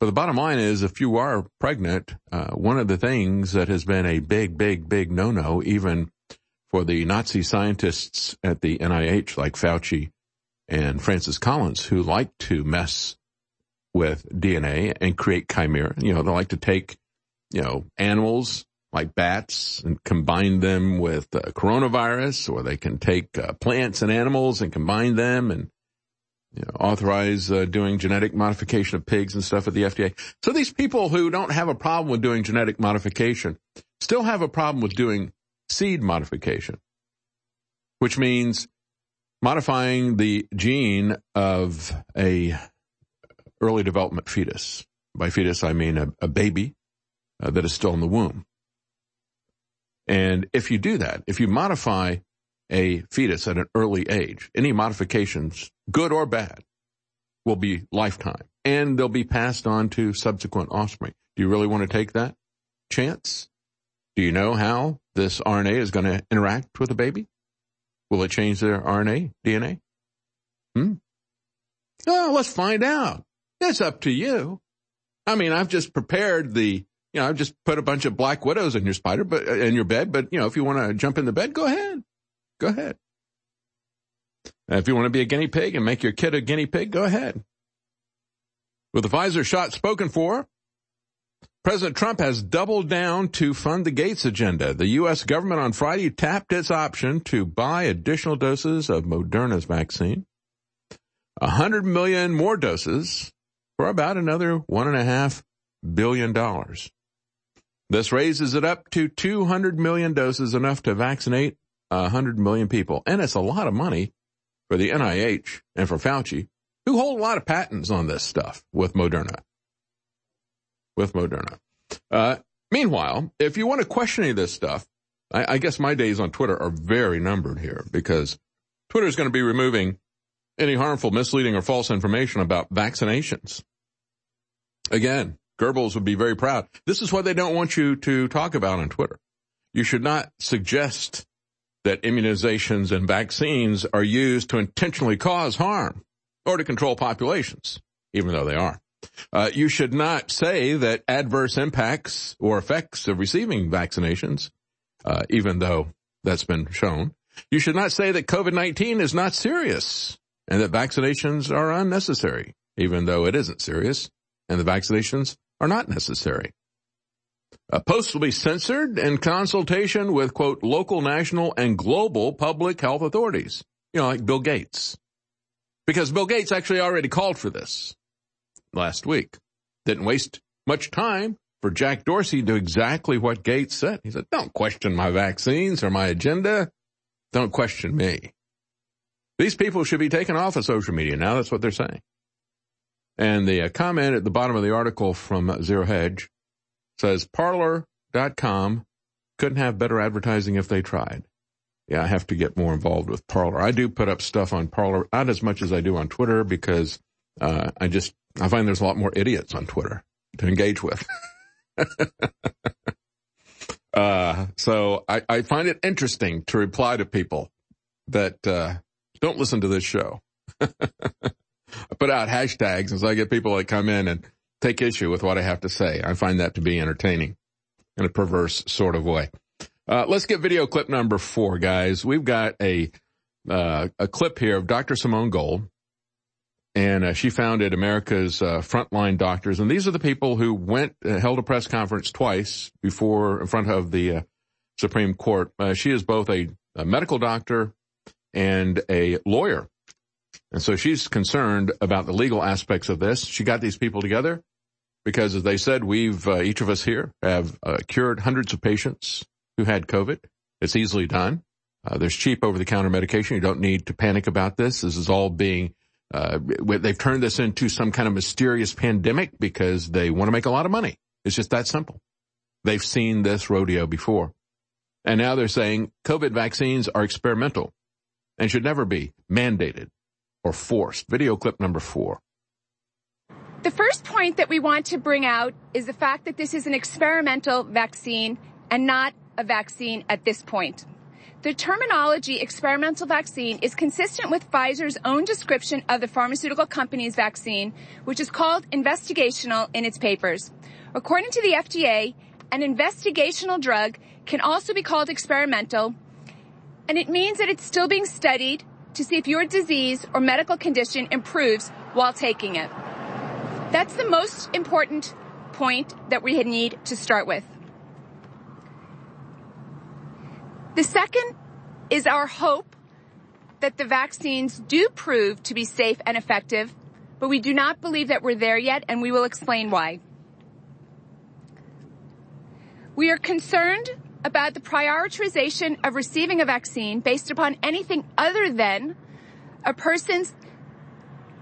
But the bottom line is, if you are pregnant, uh, one of the things that has been a big, big, big no-no, even for the Nazi scientists at the NIH, like Fauci and Francis Collins, who like to mess with DNA and create chimera. You know, they like to take, you know, animals like bats and combine them with uh, coronavirus, or they can take uh, plants and animals and combine them and you know, authorize uh, doing genetic modification of pigs and stuff at the FDA. So these people who don't have a problem with doing genetic modification still have a problem with doing seed modification, which means modifying the gene of a early development fetus. By fetus, I mean a, a baby uh, that is still in the womb. And if you do that, if you modify a fetus at an early age, any modifications, good or bad, will be lifetime and they'll be passed on to subsequent offspring. Do you really want to take that chance? Do you know how this RNA is going to interact with a baby? Will it change their RNA, DNA? Hmm? Oh, let's find out. It's up to you. I mean, I've just prepared the, you know, just put a bunch of black widows in your spider, but uh, in your bed. But you know, if you want to jump in the bed, go ahead. Go ahead. If you want to be a guinea pig and make your kid a guinea pig, go ahead. With the Pfizer shot spoken for, President Trump has doubled down to fund the Gates agenda. The U.S. government on Friday tapped its option to buy additional doses of Moderna's vaccine. A hundred million more doses for about another one and a half billion dollars. This raises it up to 200 million doses, enough to vaccinate 100 million people. And it's a lot of money for the NIH and for Fauci, who hold a lot of patents on this stuff with Moderna. With Moderna. Uh, meanwhile, if you want to question any of this stuff, I, I guess my days on Twitter are very numbered here because Twitter is going to be removing any harmful, misleading, or false information about vaccinations. Again, Goebbels would be very proud. This is what they don't want you to talk about on Twitter. You should not suggest that immunizations and vaccines are used to intentionally cause harm or to control populations, even though they are. Uh, you should not say that adverse impacts or effects of receiving vaccinations, uh, even though that's been shown. You should not say that COVID-19 is not serious and that vaccinations are unnecessary, even though it isn't serious and the vaccinations are not necessary. A post will be censored in consultation with, quote, local, national, and global public health authorities. You know, like Bill Gates. Because Bill Gates actually already called for this last week. Didn't waste much time for Jack Dorsey to do exactly what Gates said. He said, don't question my vaccines or my agenda. Don't question me. These people should be taken off of social media now. That's what they're saying. And the uh, comment at the bottom of the article from Zero Hedge says Parler.com couldn't have better advertising if they tried. Yeah, I have to get more involved with Parler. I do put up stuff on Parler, not as much as I do on Twitter because uh, I just I find there's a lot more idiots on Twitter to engage with. (laughs) uh, so I, I, find it interesting to reply to people that uh, don't listen to this show. (laughs) I put out hashtags and so I get people that come in and take issue with what I have to say. I find that to be entertaining in a perverse sort of way. Uh, let's get video clip number four, guys. We've got a uh, a clip here of Dr. Simone Gold and uh, she founded America's uh, Frontline Doctors. And these are the people who went, uh, held a press conference twice before, in front of the uh, Supreme Court. Uh, she is both a, a medical doctor and a lawyer. And so she's concerned about the legal aspects of this. She got these people together because as they said, we've, uh, each of us here have uh, cured hundreds of patients who had COVID. It's easily done. Uh, there's cheap over-the-counter medication. You don't need to panic about this. This is all being, uh, they've turned this into some kind of mysterious pandemic because they want to make a lot of money. It's just that simple. They've seen this rodeo before. And now they're saying COVID vaccines are experimental and should never be mandated or forced. Video clip number four. The first point that we want to bring out is the fact that this is an experimental vaccine and not a vaccine at this point. The terminology experimental vaccine is consistent with Pfizer's own description of the pharmaceutical company's vaccine, which is called investigational in its papers. According to the FDA, an investigational drug can also be called experimental, and it means that it's still being studied to see if your disease or medical condition improves while taking it. That's the most important point that we need to start with. The second is our hope that the vaccines do prove to be safe and effective, but we do not believe that we're there yet, and we will explain why. We are concerned about the prioritization of receiving a vaccine based upon anything other than a person's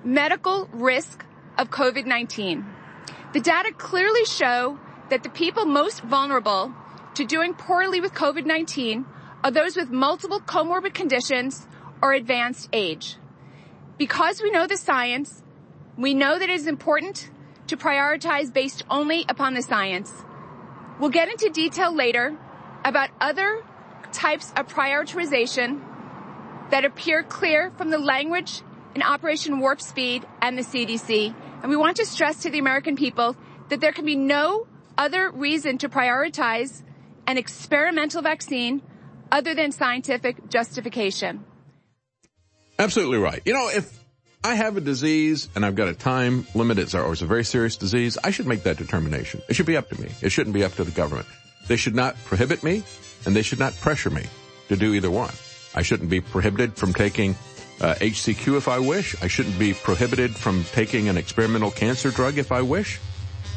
medical risk of COVID-19. The data clearly show that the people most vulnerable to doing poorly with COVID-19 are those with multiple comorbid conditions or advanced age. Because we know the science, we know that it is important to prioritize based only upon the science. We'll get into detail later about other types of prioritization that appear clear from the language in Operation Warp Speed and the CDC. And we want to stress to the American people that there can be no other reason to prioritize an experimental vaccine other than scientific justification. Absolutely right. You know, if I have a disease and I've got a time limit, it's, or it's a very serious disease, I should make that determination. It should be up to me. It shouldn't be up to the government. They should not prohibit me and they should not pressure me to do either one. I shouldn't be prohibited from taking uh, HCQ if I wish. I shouldn't be prohibited from taking an experimental cancer drug if I wish.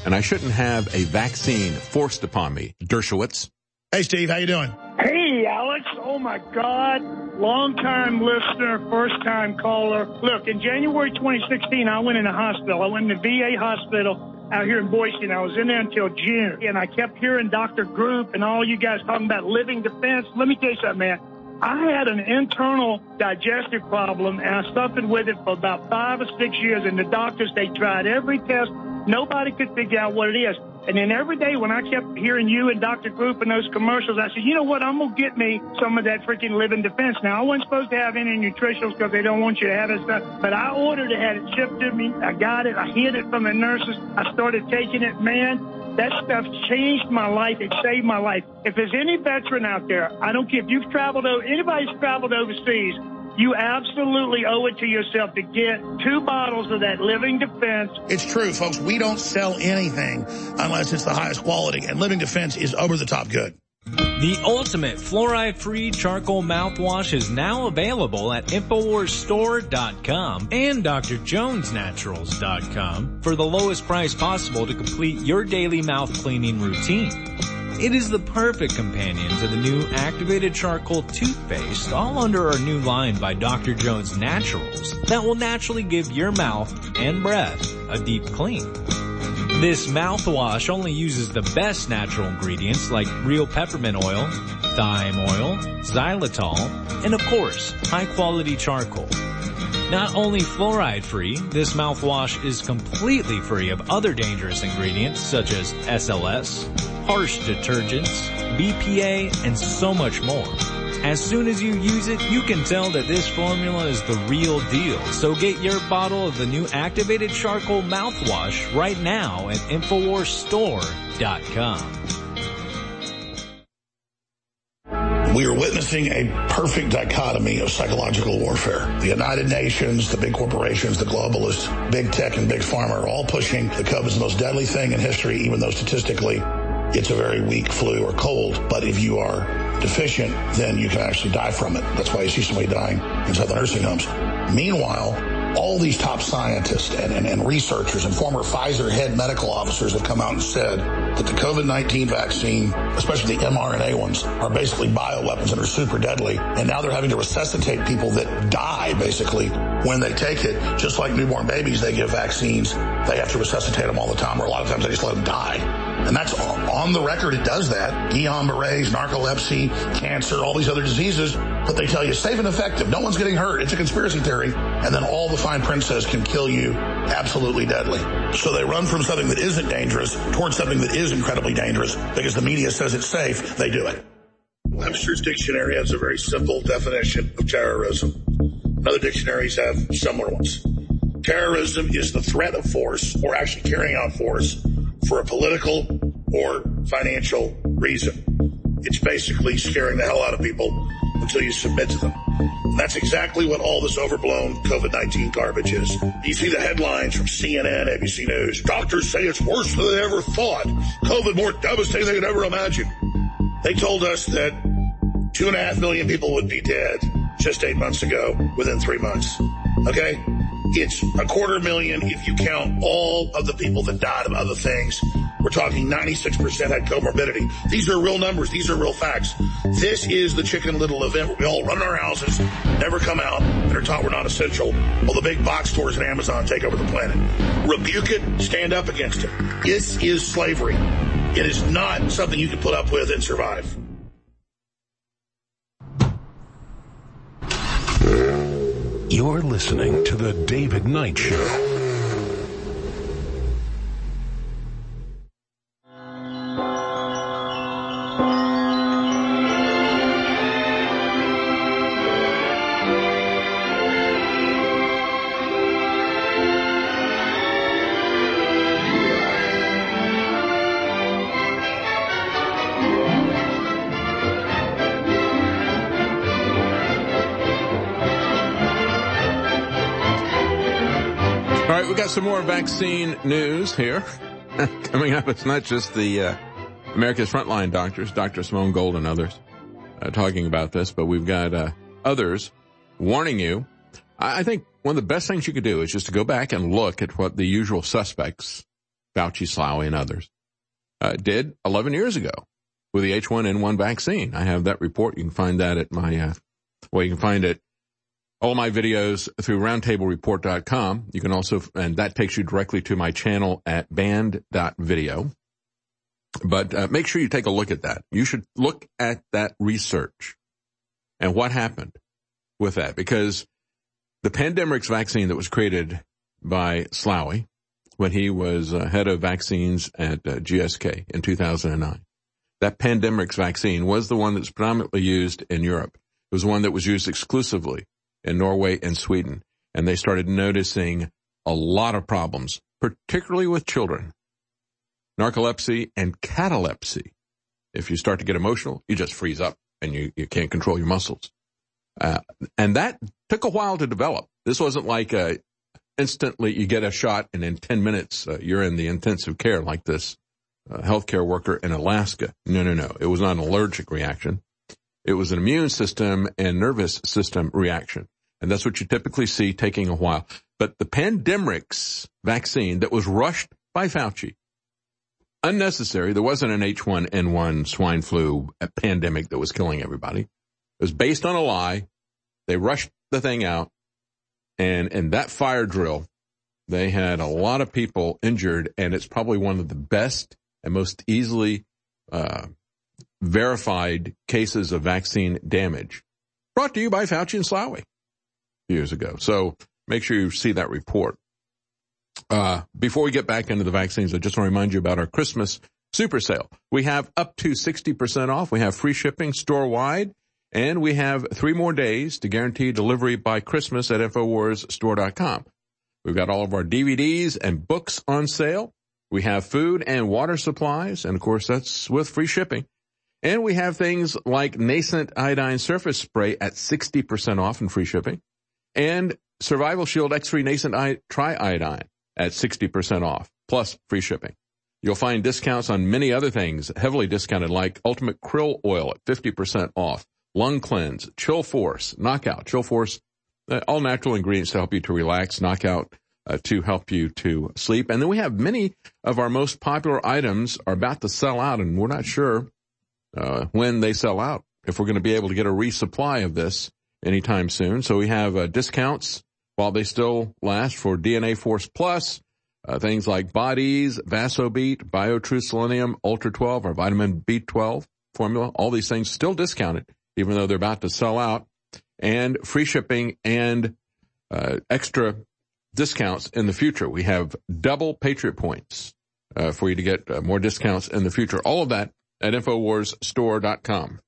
And I shouldn't have a vaccine forced upon me. Dershowitz. Hey, Steve, how you doing? Hey, Alex. Oh, my God. Long-time listener, first-time caller. Look, in January 2016, I went in a hospital. I went in the VA hospital out here in Boise, and I was in there until June. And I kept hearing Dr. Group and all you guys talking about living defense. Let me tell you something, man. I had an internal digestive problem, and I suffered with it for about five or six years. And the doctors, they tried every test. Nobody could figure out what it is. And then every day when I kept hearing you and Dr. Group and those commercials, I said, you know what? I'm going to get me some of that freaking living defense. Now, I wasn't supposed to have any nutritionals because they don't want you to have it stuff, but I ordered it, had it shipped to me. I got it. I hid it from the nurses. I started taking it. Man, that stuff changed my life. It saved my life. If there's any veteran out there, I don't care if you've traveled, over, anybody's traveled overseas, you absolutely owe it to yourself to get two bottles of that Living Defense. It's true, folks. We don't sell anything unless it's the highest quality, and Living Defense is over the top good. The ultimate fluoride-free charcoal mouthwash is now available at InfoWarsStore.com and DrJonesNaturals.com for the lowest price possible to complete your daily mouth cleaning routine. It is the perfect companion to the new activated charcoal toothpaste, all under our new line by Dr. Jones Naturals, that will naturally give your mouth and breath a deep clean. This mouthwash only uses the best natural ingredients like real peppermint oil, thyme oil, xylitol, and of course, high quality charcoal. Not only fluoride free, this mouthwash is completely free of other dangerous ingredients such as SLS, harsh detergents, BPA, and so much more. As soon as you use it, you can tell that this formula is the real deal. So get your bottle of the new activated charcoal mouthwash right now at InfoWarsStore.com. We are witnessing a perfect dichotomy of psychological warfare. The United Nations, the big corporations, the globalists, big tech, and big pharma are all pushing the COVID is the most deadly thing in history, even though statistically it's a very weak flu or cold. But if you are deficient, then you can actually die from it. That's why you see somebody dying inside the nursing homes. Meanwhile, all these top scientists and, and, and, researchers and former Pfizer head medical officers have come out and said that the COVID-19 vaccine, especially the mRNA ones, are basically bioweapons and are super deadly. And now they're having to resuscitate people that die basically when they take it. Just like newborn babies, they give vaccines. They have to resuscitate them all the time, or a lot of times they just let them die. And that's on the record. It does that. Guillain-Barre's, narcolepsy, cancer, all these other diseases. But they tell you safe and effective. No one's getting hurt. It's a conspiracy theory. And then all the fine print says can kill you absolutely deadly. So they run from something that isn't dangerous towards something that is incredibly dangerous because the media says it's safe. They do it. Webster's dictionary has a very simple definition of terrorism. Other dictionaries have similar ones. Terrorism is the threat of force or actually carrying out force for a political or financial reason. It's basically scaring the hell out of people until you submit to them. And that's exactly what all this overblown COVID-19 garbage is. You see the headlines from CNN, ABC News. Doctors say it's worse than they ever thought. COVID more devastating than they could ever imagine. They told us that two and a half million people would be dead just eight months ago within three months. Okay? It's a quarter million if you count all of the people that died of other things. We're talking 96% had comorbidity. These are real numbers. These are real facts. This is the chicken little event where we all run in our houses, never come out, and are taught we're not essential while the big box stores and Amazon take over the planet. Rebuke it, stand up against it. This is slavery. It is not something you can put up with and survive. You're listening to The David Knight Show. Some more vaccine news here. (laughs) Coming up, it's not just the uh, America's Frontline doctors, Dr. Simone Gold and others, uh, talking about this, but we've got uh, others warning you. I, I think one of the best things you could do is just to go back and look at what the usual suspects, Fauci, Slaoui, and others, uh, did 11 years ago with the H1N1 vaccine. I have that report. You can find that at my, uh, well, you can find it all my videos through roundtablereport.com. You can also, and that takes you directly to my channel at band.video. But uh, make sure you take a look at that. You should look at that research and what happened with that because the Pandemrix vaccine that was created by Slaoui when he was uh, head of vaccines at uh, GSK in 2009, that Pandemrix vaccine was the one that's predominantly used in Europe. It was one that was used exclusively in Norway and Sweden. And they started noticing a lot of problems, particularly with children. Narcolepsy and catalepsy. If you start to get emotional, you just freeze up and you, you can't control your muscles. Uh, and that took a while to develop. This wasn't like a, instantly you get a shot and in 10 minutes uh, you're in the intensive care like this uh, healthcare worker in Alaska. No, no, no. It was not an allergic reaction. It was an immune system and nervous system reaction. And that's what you typically see taking a while. But the Pandemrix vaccine that was rushed by Fauci, unnecessary. There wasn't an H1N1 swine flu pandemic that was killing everybody. It was based on a lie. They rushed the thing out and in that fire drill, they had a lot of people injured and it's probably one of the best and most easily, uh, verified cases of vaccine damage brought to you by Fauci and Slaoui years ago. So make sure you see that report. Uh, before we get back into the vaccines, I just want to remind you about our Christmas super sale. We have up to 60% off. We have free shipping store wide and we have three more days to guarantee delivery by Christmas at InfoWarsStore.com. We've got all of our DVDs and books on sale. We have food and water supplies. And of course, that's with free shipping. And we have things like nascent iodine surface spray at 60% off and free shipping and Survival Shield X3 nascent I- triiodine at 60% off plus free shipping. You'll find discounts on many other things heavily discounted like Ultimate Krill Oil at 50% off, Lung Cleanse, Chill Force, Knockout, Chill Force, uh, all natural ingredients to help you to relax, Knockout uh, to help you to sleep. And then we have many of our most popular items are about to sell out and we're not sure uh, when they sell out, if we're going to be able to get a resupply of this anytime soon. So we have uh, discounts while they still last for DNA Force Plus, uh, things like Bodease, Vasobeat, BioTrue Selenium, Ultra 12, or vitamin B12 formula. All these things still discounted, even though they're about to sell out, and free shipping and uh, extra discounts in the future. We have double Patriot points uh, for you to get uh, more discounts in the future. All of that at InfoWarsStore.com.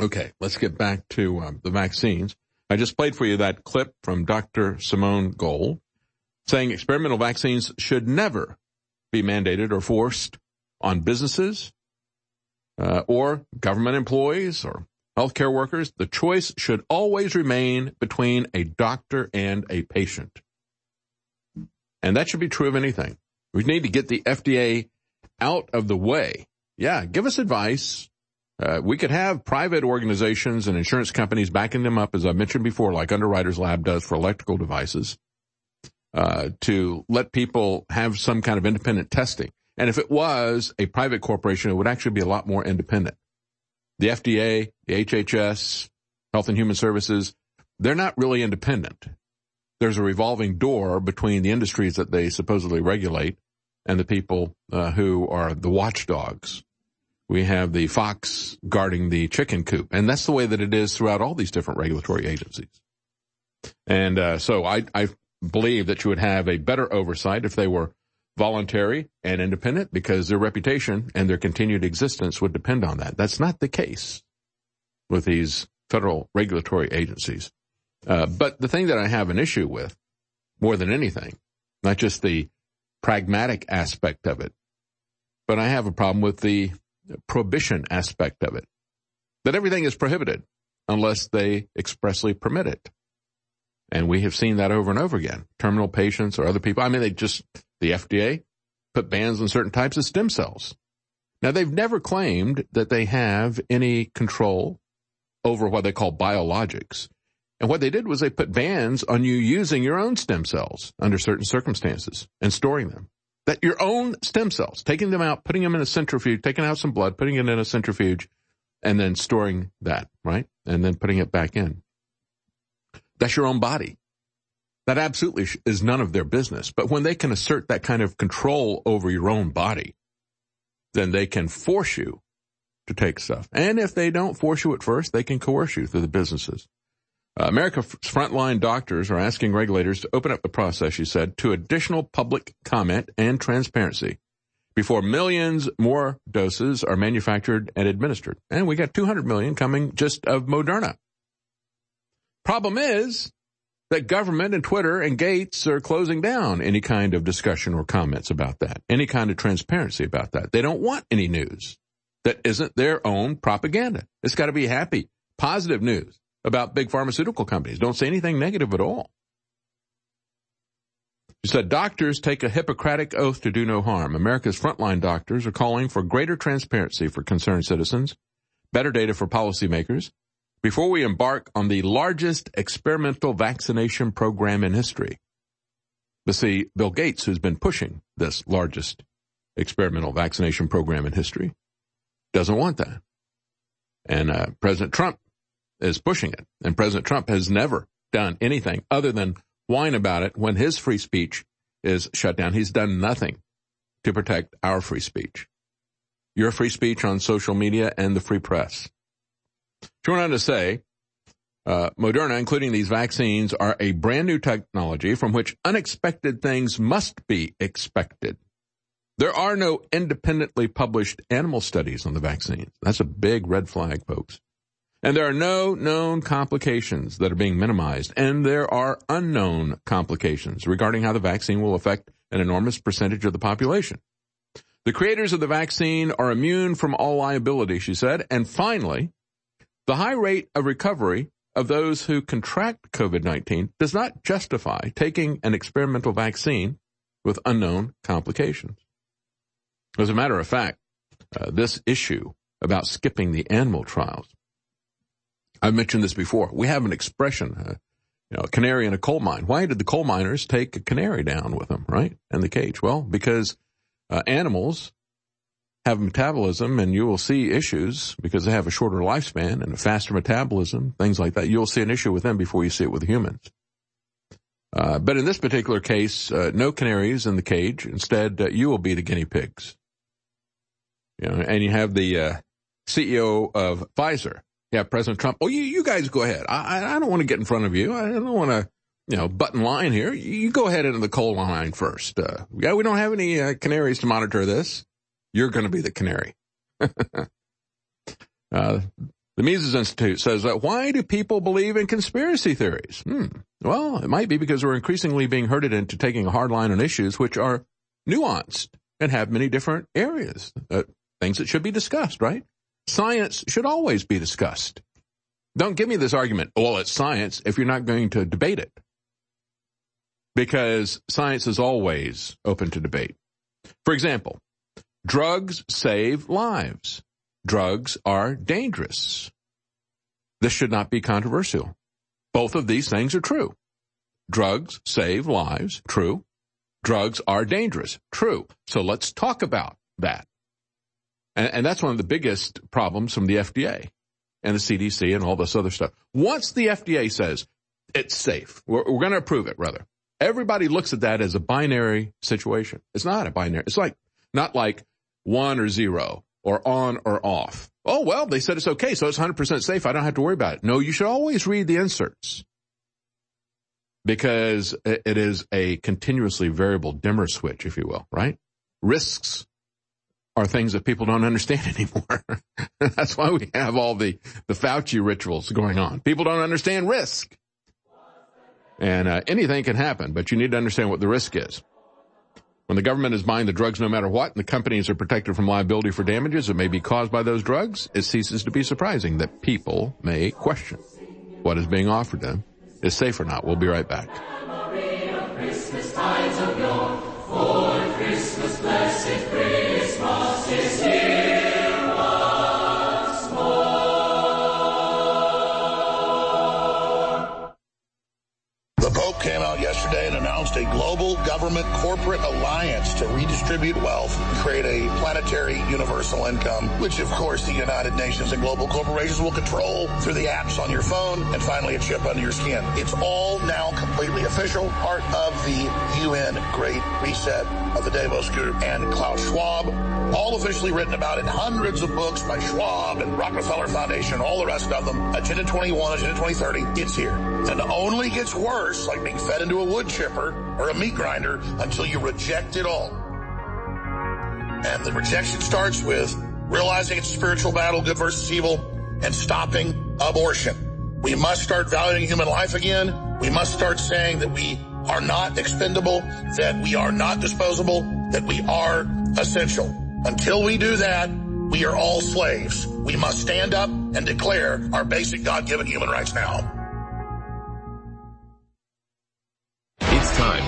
Okay, let's get back to um, the vaccines. I just played for you that clip from Dr. Simone Gold saying experimental vaccines should never be mandated or forced on businesses uh, or government employees or healthcare workers. The choice should always remain between a doctor and a patient. And that should be true of anything. We need to get the FDA out of the way yeah, give us advice. Uh, we could have private organizations and insurance companies backing them up, as I mentioned before, like Underwriters Lab does for electrical devices, uh, to let people have some kind of independent testing. And if it was a private corporation, it would actually be a lot more independent. The FDA, the HHS, Health and Human Services, they're not really independent. There's a revolving door between the industries that they supposedly regulate and the people uh, who are the watchdogs. We have the fox guarding the chicken coop, and that's the way that it is throughout all these different regulatory agencies. And uh, so I, I believe that you would have a better oversight if they were voluntary and independent because their reputation and their continued existence would depend on that. That's not the case with these federal regulatory agencies. Uh, but the thing that I have an issue with more than anything, not just the pragmatic aspect of it. But I have a problem with the prohibition aspect of it. That everything is prohibited unless they expressly permit it. And we have seen that over and over again. Terminal patients or other people. I mean, they just, the FDA put bans on certain types of stem cells. Now they've never claimed that they have any control over what they call biologics. And what they did was they put bans on you using your own stem cells under certain circumstances and storing them. That your own stem cells, taking them out, putting them in a centrifuge, taking out some blood, putting it in a centrifuge, and then storing that, right? And then putting it back in. That's your own body. That absolutely is none of their business. But when they can assert that kind of control over your own body, then they can force you to take stuff. And if they don't force you at first, they can coerce you through the businesses. Uh, America's frontline doctors are asking regulators to open up the process, she said, to additional public comment and transparency before millions more doses are manufactured and administered. And we got 200 million coming just of Moderna. Problem is that government and Twitter and Gates are closing down any kind of discussion or comments about that, any kind of transparency about that. They don't want any news that isn't their own propaganda. It's got to be happy, positive news about big pharmaceutical companies. Don't say anything negative at all. She said, doctors take a Hippocratic oath to do no harm. America's frontline doctors are calling for greater transparency for concerned citizens, better data for policymakers, before we embark on the largest experimental vaccination program in history. But see, Bill Gates, who's been pushing this largest experimental vaccination program in history, doesn't want that. And uh, President Trump is pushing it. And President Trump has never done anything other than whine about it when his free speech is shut down. He's done nothing to protect our free speech. Your free speech on social media and the free press. She went on to say, uh, Moderna, including these vaccines, are a brand new technology from which unexpected things must be expected. There are no independently published animal studies on the vaccine. That's a big red flag, folks. And there are no known complications that are being minimized, and there are unknown complications regarding how the vaccine will affect an enormous percentage of the population. The creators of the vaccine are immune from all liability, she said. And finally, the high rate of recovery of those who contract COVID-19 does not justify taking an experimental vaccine with unknown complications. As a matter of fact, uh, this issue about skipping the animal trials, I've mentioned this before. We have an expression, uh, you know, a canary in a coal mine. Why did the coal miners take a canary down with them, right? In the cage? Well, because uh, animals have metabolism and you will see issues because they have a shorter lifespan and a faster metabolism, things like that. You'll see an issue with them before you see it with humans. Uh, but in this particular case, uh, no canaries in the cage. Instead, uh, you will be the guinea pigs. You know, and you have the uh, CEO of Pfizer. Yeah, President Trump. Oh, you, you guys go ahead. I, I don't want to get in front of you. I don't want to, you know, button line here. You go ahead into the coal line first. Uh, yeah, we don't have any uh, canaries to monitor this. You're going to be the canary. (laughs) uh, the Mises Institute says that why do people believe in conspiracy theories? Hmm. Well, it might be because we're increasingly being herded into taking a hard line on issues which are nuanced and have many different areas, uh, things that should be discussed, right? Science should always be discussed. Don't give me this argument, well, it's science, if you're not going to debate it. Because science is always open to debate. For example, drugs save lives. Drugs are dangerous. This should not be controversial. Both of these things are true. Drugs save lives, true. Drugs are dangerous, true. So let's talk about that. And, and, that's one of the biggest problems from the FDA and the CDC and all this other stuff. Once the FDA says it's safe, we're, we're going to approve it, rather. Everybody looks at that as a binary situation. It's not a binary. It's like, not like one or zero or on or off. Oh, well, they said it's okay, so it's 100% safe. I don't have to worry about it. No, you should always read the inserts because it is a continuously variable dimmer switch, if you will, right? Risks are things that people don't understand (laughs) anymore. That's why we have all the, the Fauci rituals going on. People don't understand risk. And uh, anything can happen, but you need to understand what the risk is. When the government is buying the drugs no matter what, and the companies are protected from liability for damages that may be caused by those drugs, it ceases to be surprising that people may question what is being offered them is safe or not. We'll be right back. came out yesterday and a global government corporate alliance to redistribute wealth and create a planetary universal income, which of course the United Nations and global corporations will control through the apps on your phone and finally a chip under your skin. It's all now completely official, part of the UN Great Reset of the Davos Group and Klaus Schwab, all officially written about in hundreds of books by Schwab and Rockefeller Foundation, all the rest of them. Agenda 21, Agenda 2030, it's here. And it only gets worse, like being fed into a wood chipper or a meat grinder, until you reject it all. And the rejection starts with realizing it's a spiritual battle, good versus evil, and stopping abortion. We must start valuing human life again. We must start saying that we are not expendable, that we are not disposable, that we are essential. Until we do that, we are all slaves. We must stand up and declare our basic God-given human rights now.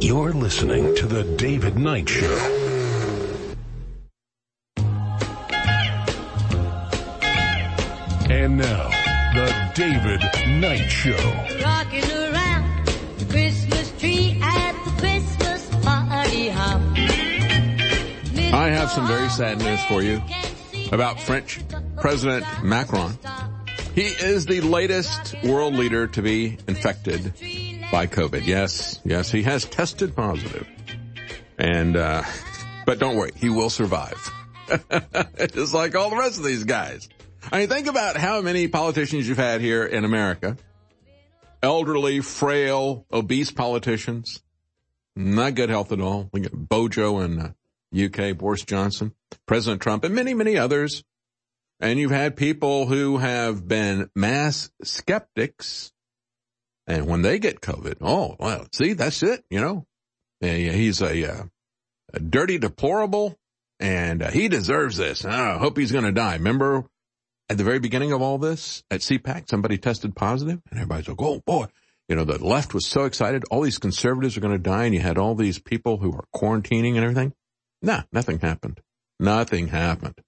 You're listening listening to The David Knight Show. And now, The David Knight Show. Rocking around the Christmas tree at the Christmas party hop. I have some very sad news for you about French President Macron. He is the latest world leader to be infected by COVID. Yes, yes, he has tested positive. And, uh, but don't worry, he will survive. (laughs) Just like all the rest of these guys. I mean, think about how many politicians you've had here in America. Elderly, frail, obese politicians. Not good health at all. Look at Bojo in uh, UK, Boris Johnson, President Trump, and many, many others. And you've had people who have been mass skeptics. And when they get COVID, oh, well, see, that's it, you know. He's a, uh, a dirty deplorable and uh, he deserves this. I hope he's going to die. Remember at the very beginning of all this at CPAC, somebody tested positive and everybody's like, oh boy, you know, the left was so excited. All these conservatives are going to die and you had all these people who are quarantining and everything. Nah, nothing happened. Nothing happened.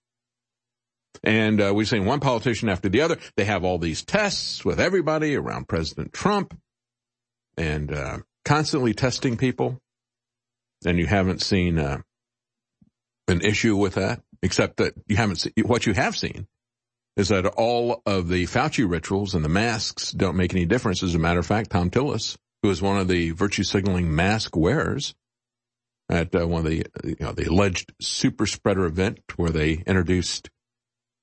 And uh, we've seen one politician after the other. They have all these tests with everybody around President Trump and uh, constantly testing people. And you haven't seen uh, an issue with that, except that you haven't seen, what you have seen is that all of the Fauci rituals and the masks don't make any difference. As a matter of fact, Thom Tillis, who is one of the virtue signaling mask wearers at uh, one of the, you know, the alleged super spreader event where they introduced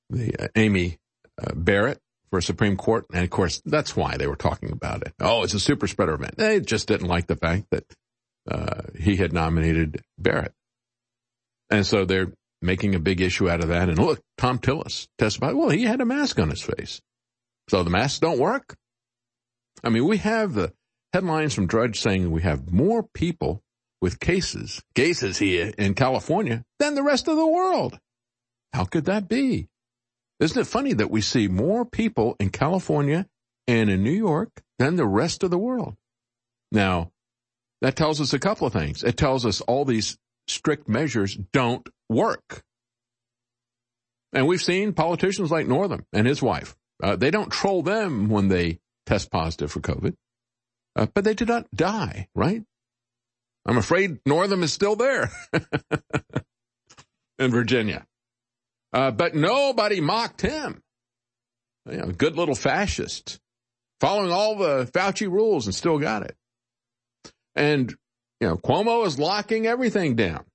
the uh, Amy uh, Barrett for Supreme Court. And of course, that's why they were talking about it. Oh, it's a super spreader event. They just didn't like the fact that uh, he had nominated Barrett. And so they're making a big issue out of that. And look, Thom Tillis testified, well, he had a mask on his face. So the masks don't work. I mean, we have the headlines from Drudge saying we have more people with cases, cases here in California than the rest of the world. How could that be? Isn't it funny that we see more people in California and in New York than the rest of the world? Now, that tells us a couple of things. It tells us all these strict measures don't work. And we've seen politicians like Northam and his wife. Uh, they don't troll them when they test positive for COVID, uh, but they did not die, right? I'm afraid Northam is still there (laughs) in Virginia. Uh, but nobody mocked him. You know, good little fascist, following all the Fauci rules and still got it. And, you know, Cuomo is locking everything down.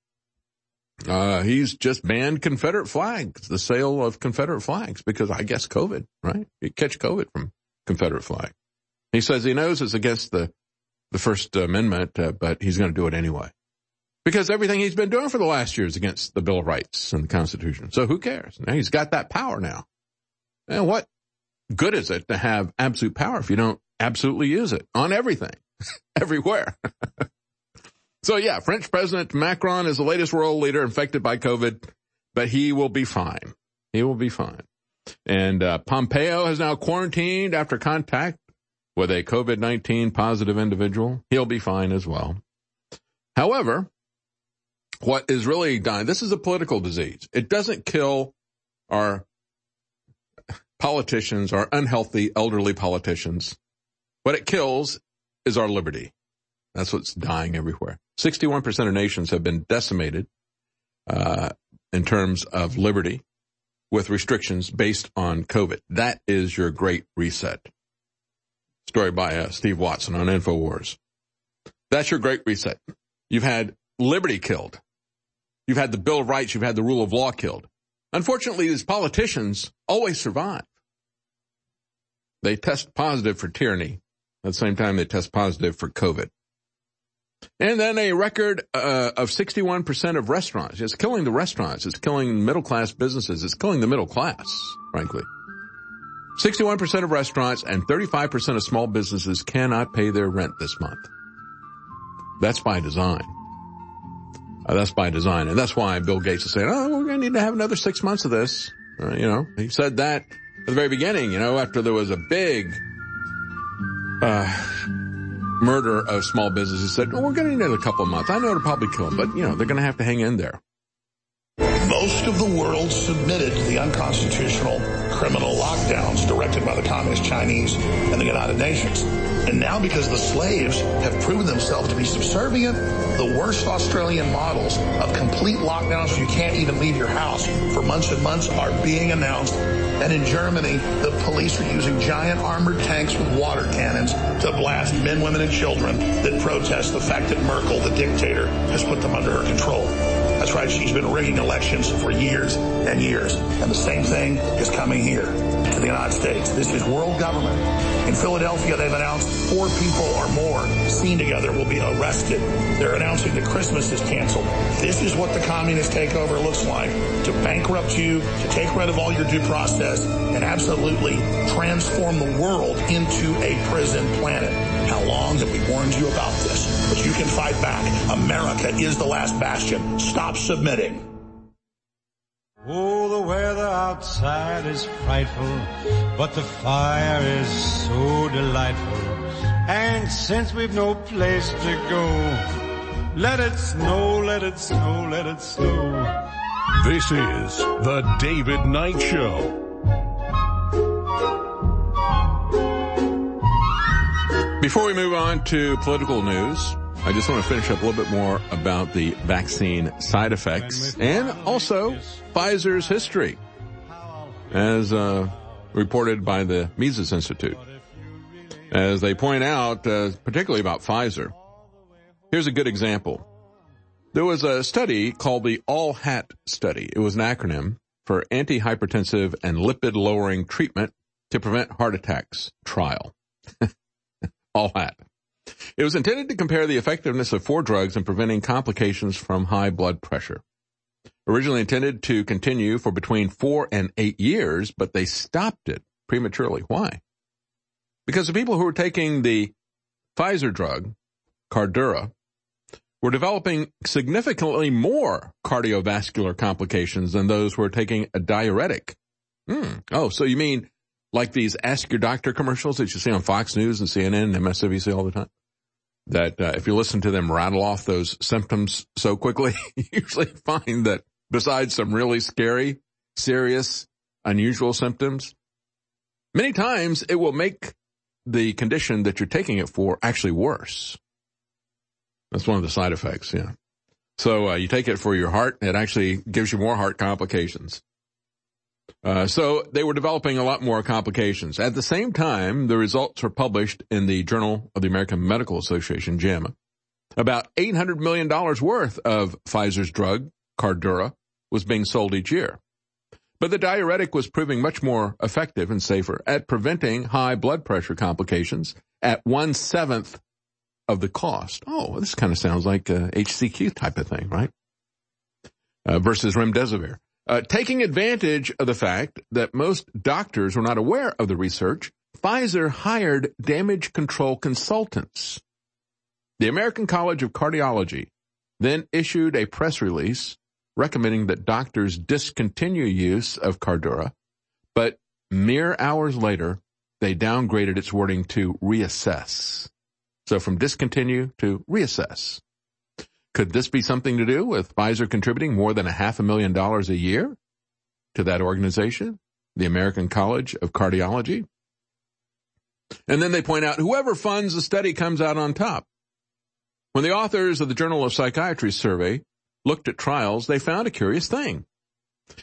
Uh, he's just banned Confederate flags, the sale of Confederate flags, because I guess COVID, right? You catch COVID from Confederate flag. He says he knows it's against the, the First Amendment, uh, but he's going to do it anyway. Because everything he's been doing for the last year is against the Bill of Rights and the Constitution. So who cares? Now he's got that power now. And what good is it to have absolute power if you don't absolutely use it on everything, (laughs) everywhere? (laughs) so yeah, French President Macron is the latest world leader infected by COVID, but he will be fine. He will be fine. And uh, Pompeo has now quarantined after contact with a COVID-19 positive individual. He'll be fine as well. However, what is really dying, this is a political disease. It doesn't kill our politicians, our unhealthy elderly politicians. What it kills is our liberty. That's what's dying everywhere. 61% of nations have been decimated uh, in terms of liberty with restrictions based on COVID. That is your great reset. Story by uh, Steve Watson on InfoWars. That's your great reset. You've had liberty killed. You've had the Bill of Rights. You've had the rule of law killed. Unfortunately, these politicians always survive. They test positive for tyranny. At the same time, they test positive for COVID. And then a record uh, of 61% of restaurants. It's killing the restaurants. It's killing middle class businesses. It's killing the middle class, frankly. 61% of restaurants and 35% of small businesses cannot pay their rent this month. That's by design. Uh, that's by design. And that's why Bill Gates is saying, oh, we're going to need to have another six months of this. Uh, you know, he said that at the very beginning, you know, after there was a big, uh, murder of small businesses said, oh, we're going to need a couple of months. I know it'll probably kill them, but you know, they're going to have to hang in there. Most of the world submitted to the unconstitutional criminal lockdowns directed by the Communist Chinese and the United Nations. And now because the slaves have proven themselves to be subservient, the worst Australian models of complete lockdowns you can't even leave your house for months and months are being announced. And in Germany, the police are using giant armored tanks with water cannons to blast men, women, and children that protest the fact that Merkel, the dictator, has put them under her control. That's right, she's been rigging elections for years and years. And the same thing is coming here to the United States. This is world government. In Philadelphia, they've announced four people or more seen together will be arrested. They're announcing that Christmas is canceled. This is what the communist takeover looks like. To bankrupt you, to take rid of all your due process, and absolutely transform the world into a prison planet. How long have we warned you about this? But you can fight back. America is the last bastion. Stop submitting. Oh, the weather outside is frightful, but the fire is so delightful. And since we've no place to go, let it snow, let it snow, let it snow. This is the David Knight Show. Before we move on to political news, I just want to finish up a little bit more about the vaccine side effects and also Pfizer's history, as uh, reported by the Mises Institute. As they point out, uh, particularly about Pfizer, here's a good example. There was a study called the ALLHAT study. It was an acronym for antihypertensive and lipid lowering treatment to prevent heart attacks trial. (laughs) ALLHAT. It was intended to compare the effectiveness of four drugs in preventing complications from high blood pressure. Originally intended to continue for between four and eight years, but they stopped it prematurely. Why? Because the people who were taking the Pfizer drug, Cardura, were developing significantly more cardiovascular complications than those who were taking a diuretic. Hmm. Oh, so you mean like these Ask Your Doctor commercials that you see on Fox News and CNN and MSNBC all the time? That uh, if you listen to them rattle off those symptoms so quickly, (laughs) you usually find that besides some really scary, serious, unusual symptoms, many times it will make the condition that you're taking it for actually worse. That's one of the side effects, yeah. So uh, you take it for your heart, it actually gives you more heart complications. Uh, so they were developing a lot more complications. At the same time, the results were published in the Journal of the American Medical Association, JAMA. About $800 million worth of Pfizer's drug, Cardura, was being sold each year. But the diuretic was proving much more effective and safer at preventing high blood pressure complications at one seventh of the cost. Oh, this kind of sounds like a HCQ type of thing, right? Uh, versus remdesivir. Uh, taking advantage of the fact that most doctors were not aware of the research, Pfizer hired damage control consultants. The American College of Cardiology then issued a press release recommending that doctors discontinue use of Cardura, but mere hours later, they downgraded its wording to reassess. So from discontinue to reassess. Could this be something to do with Pfizer contributing more than a half a million dollars a year to that organization, the American College of Cardiology? And then they point out whoever funds the study comes out on top. When the authors of the Journal of Psychiatry survey looked at trials, they found a curious thing.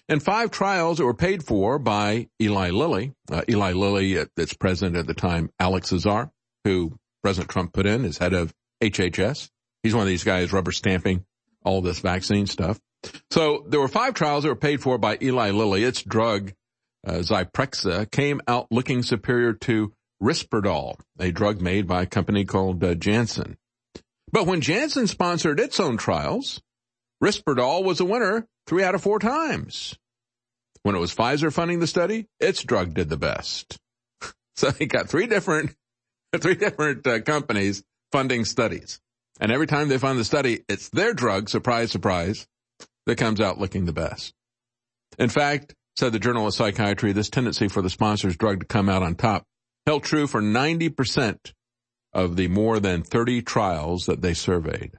In five trials that were paid for by Eli Lilly, uh, Eli Lilly, uh, its president at the time, Alex Azar, who President Trump put in as head of HHS. He's one of these guys rubber stamping all this vaccine stuff. So there were five trials that were paid for by Eli Lilly. Its drug, uh, Zyprexa, came out looking superior to Risperdal, a drug made by a company called uh, Janssen. But when Janssen sponsored its own trials, Risperdal was a winner three out of four times. When it was Pfizer funding the study, its drug did the best. (laughs) so they got three different, three different uh, companies funding studies. And every time they fund the study, it's their drug, surprise, surprise, that comes out looking the best. In fact, said the Journal of Psychiatry, this tendency for the sponsor's drug to come out on top held true for 90% of the more than 30 trials that they surveyed.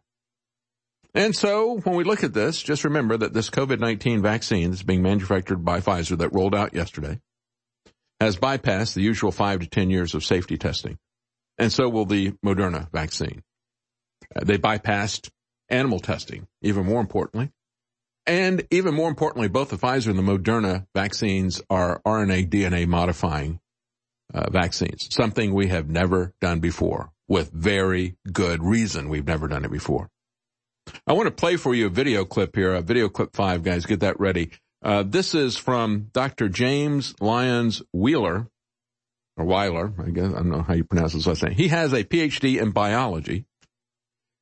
And so when we look at this, just remember that this COVID-19 vaccine that's being manufactured by Pfizer that rolled out yesterday has bypassed the usual five to 10 years of safety testing. And so will the Moderna vaccine. Uh, they bypassed animal testing, even more importantly. And even more importantly, both the Pfizer and the Moderna vaccines are RNA DNA modifying uh, vaccines, something we have never done before with very good reason we've never done it before. I want to play for you a video clip here, a video clip five, guys. Get that ready. Uh, this is from Dr. James Lyons Wheeler, or Weiler, I guess. I don't know how you pronounce his last name. He has a PhD in biology,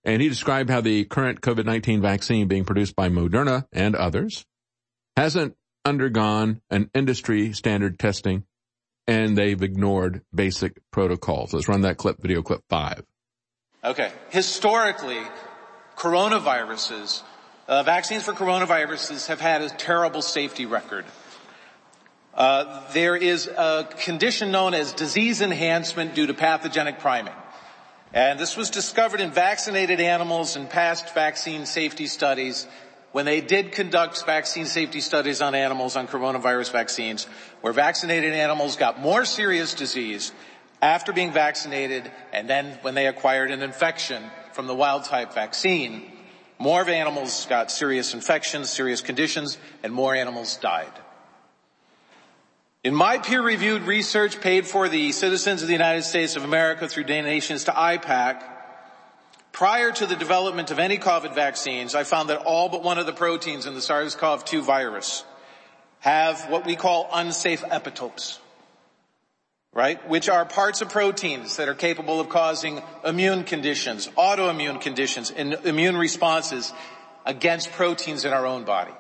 and he described how the current COVID-19 vaccine being produced by Moderna and others hasn't undergone an industry standard testing, and they've ignored basic protocols. Let's run that clip, video clip five. Okay. Historically, coronaviruses, uh, vaccines for coronaviruses have had a terrible safety record. Uh, there is a condition known as disease enhancement due to pathogenic priming. And this was discovered in vaccinated animals in past vaccine safety studies when they did conduct vaccine safety studies on animals on coronavirus vaccines where vaccinated animals got more serious disease after being vaccinated and then when they acquired an infection from the wild type vaccine, more of animals got serious infections, serious conditions, and more animals died. In my peer-reviewed research paid for the citizens of the United States of America through donations to IPAK, prior to the development of any COVID vaccines, I found that all but one of the proteins in the SARS-CoV-2 virus have what we call unsafe epitopes right? Which are parts of proteins that are capable of causing immune conditions, autoimmune conditions, and immune responses against proteins in our own body.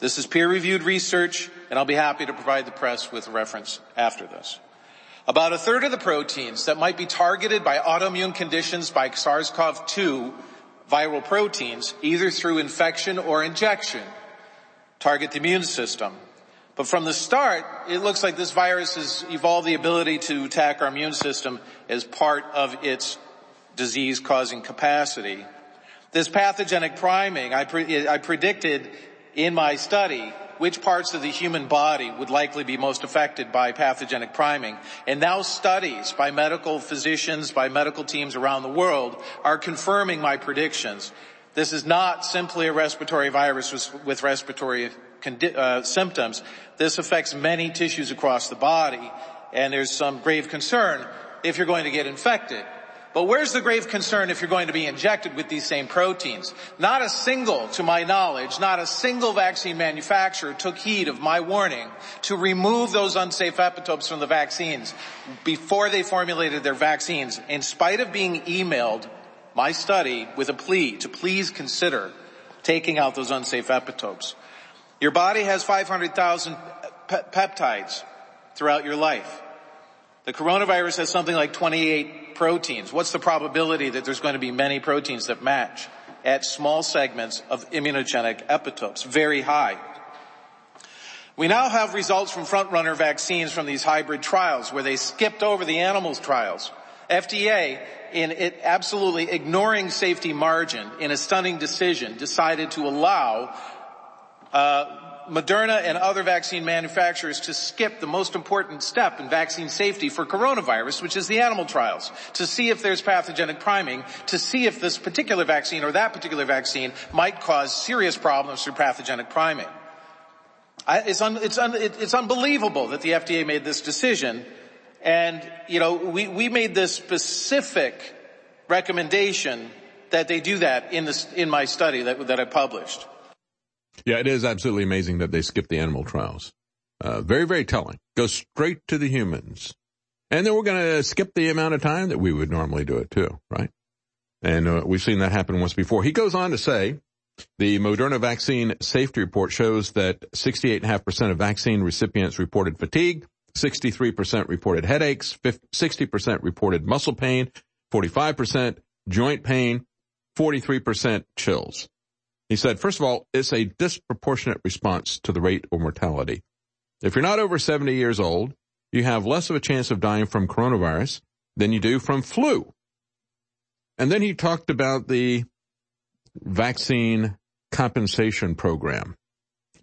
This is peer-reviewed research, and I'll be happy to provide the press with reference after this. About a third of the proteins that might be targeted by autoimmune conditions by SARS-CoV-2 viral proteins, either through infection or injection, target the immune system. But from the start, it looks like this virus has evolved the ability to attack our immune system as part of its disease causing capacity. This pathogenic priming, I, pre- I predicted in my study which parts of the human body would likely be most affected by pathogenic priming. And now studies by medical physicians, by medical teams around the world are confirming my predictions. This is not simply a respiratory virus with, respiratory condi- uh, symptoms. This affects many tissues across the body, and there's some grave concern if you're going to get infected. But where's the grave concern if you're going to be injected with these same proteins? Not a single, to my knowledge, not a single vaccine manufacturer took heed of my warning to remove those unsafe epitopes from the vaccines before they formulated their vaccines, in spite of being emailed my study with a plea to please consider taking out those unsafe epitopes. Your body has 500,000 pe- peptides throughout your life. The coronavirus has something like 28 proteins. What's the probability that there's going to be many proteins that match at small segments of immunogenic epitopes? Very high. We now have results from frontrunner vaccines from these hybrid trials where they skipped over the animals trials. FDA, in it absolutely ignoring safety margin in a stunning decision, decided to allow uh, Moderna and other vaccine manufacturers to skip the most important step in vaccine safety for coronavirus, which is the animal trials, to see if there's pathogenic priming, to see if this particular vaccine or that particular vaccine might cause serious problems through pathogenic priming. I, it's, un, it's, un, it, it's unbelievable that the FDA made this decision, and you know we, we made this specific recommendation that they do that in this in my study that, that I published. Yeah, it is absolutely amazing that they skipped the animal trials. Uh, very, very telling. Go straight to the humans. And then we're going to skip the amount of time that we would normally do it too, right? And uh, we've seen that happen once before. He goes on to say, the Moderna vaccine safety report shows that 68.5% of vaccine recipients reported fatigue, 63% reported headaches, 60% reported muscle pain, 45% joint pain, 43% chills. He said, first of all, it's a disproportionate response to the rate of mortality. If you're not over 70 years old, you have less of a chance of dying from coronavirus than you do from flu. and then he talked about the vaccine compensation program.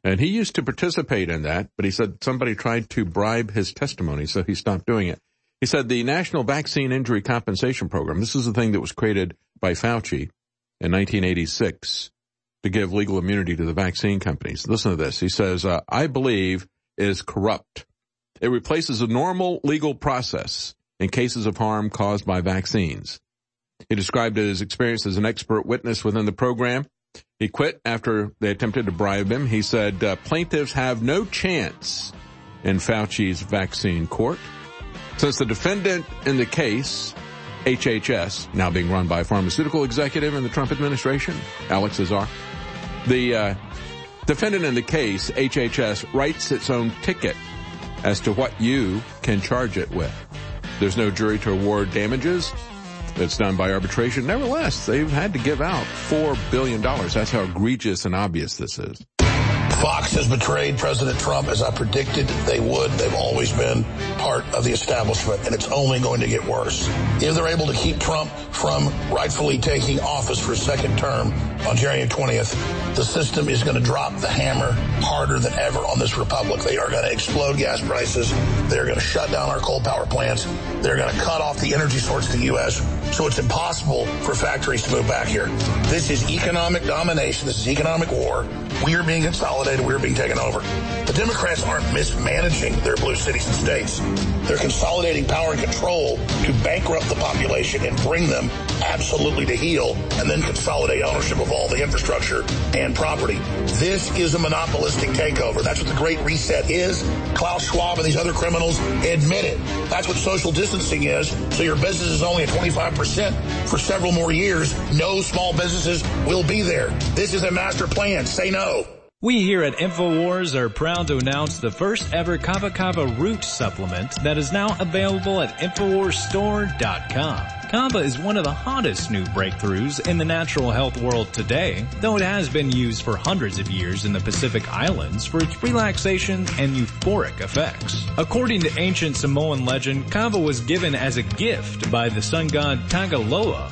And he used to participate in that, but he said somebody tried to bribe his testimony, so he stopped doing it. He said the National Vaccine Injury Compensation Program, this is the thing that was created by Fauci in 1986 to give legal immunity to the vaccine companies. Listen to this. He says, uh, I believe is corrupt. It replaces a normal legal process in cases of harm caused by vaccines. He described his experience as an expert witness within the program. He quit after they attempted to bribe him. He said uh, plaintiffs have no chance in Fauci's vaccine court. Since the defendant in the case, HHS, now being run by a pharmaceutical executive in the Trump administration, Alex Azar, the uh, defendant in the case, HHS, writes its own ticket as to what you can charge it with. There's no jury to award damages. It's done by arbitration. Nevertheless, they've had to give out $4 billion. That's how egregious and obvious this is. Fox has betrayed President Trump as I predicted they would. They've always been part of the establishment, and it's only going to get worse. If they're able to keep Trump from rightfully taking office for a second term on January 20th, the system is going to drop the hammer harder than ever on this republic. They are going to explode gas prices. They're going to shut down our coal power plants. They're going to cut off the energy source to the U.S. So it's impossible for factories to move back here. This is economic domination. This is economic war. We are being consolidated. We are being taken over. The Democrats aren't mismanaging their blue cities and states. They're consolidating power and control to bankrupt the population and bring them absolutely to heel and then consolidate ownership of all the infrastructure and property. This is a monopolistic takeover. That's what the Great Reset is. Klaus Schwab and these other criminals admit it. That's what social distancing is. So your business is only at 25% for several more years. No small businesses will be there. This is a master plan. Say no. We here at InfoWars are proud to announce the first ever Kava Kava root supplement that is now available at InfoWarsStore.com. Kava is one of the hottest new breakthroughs in the natural health world today, though it has been used for hundreds of years in the Pacific Islands for its relaxation and euphoric effects. According to ancient Samoan legend, Kava was given as a gift by the sun god Tagaloa,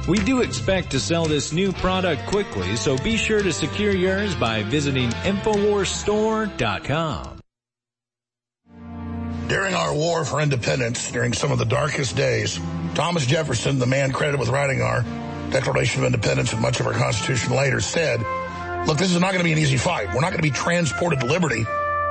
We do expect to sell this new product quickly, so be sure to secure yours by visiting InfoWarsStore.com. During our war for independence, during some of the darkest days, Thomas Jefferson, the man credited with writing our Declaration of Independence and much of our Constitution later, said, look, this is not going to be an easy fight. We're not going to be transported to liberty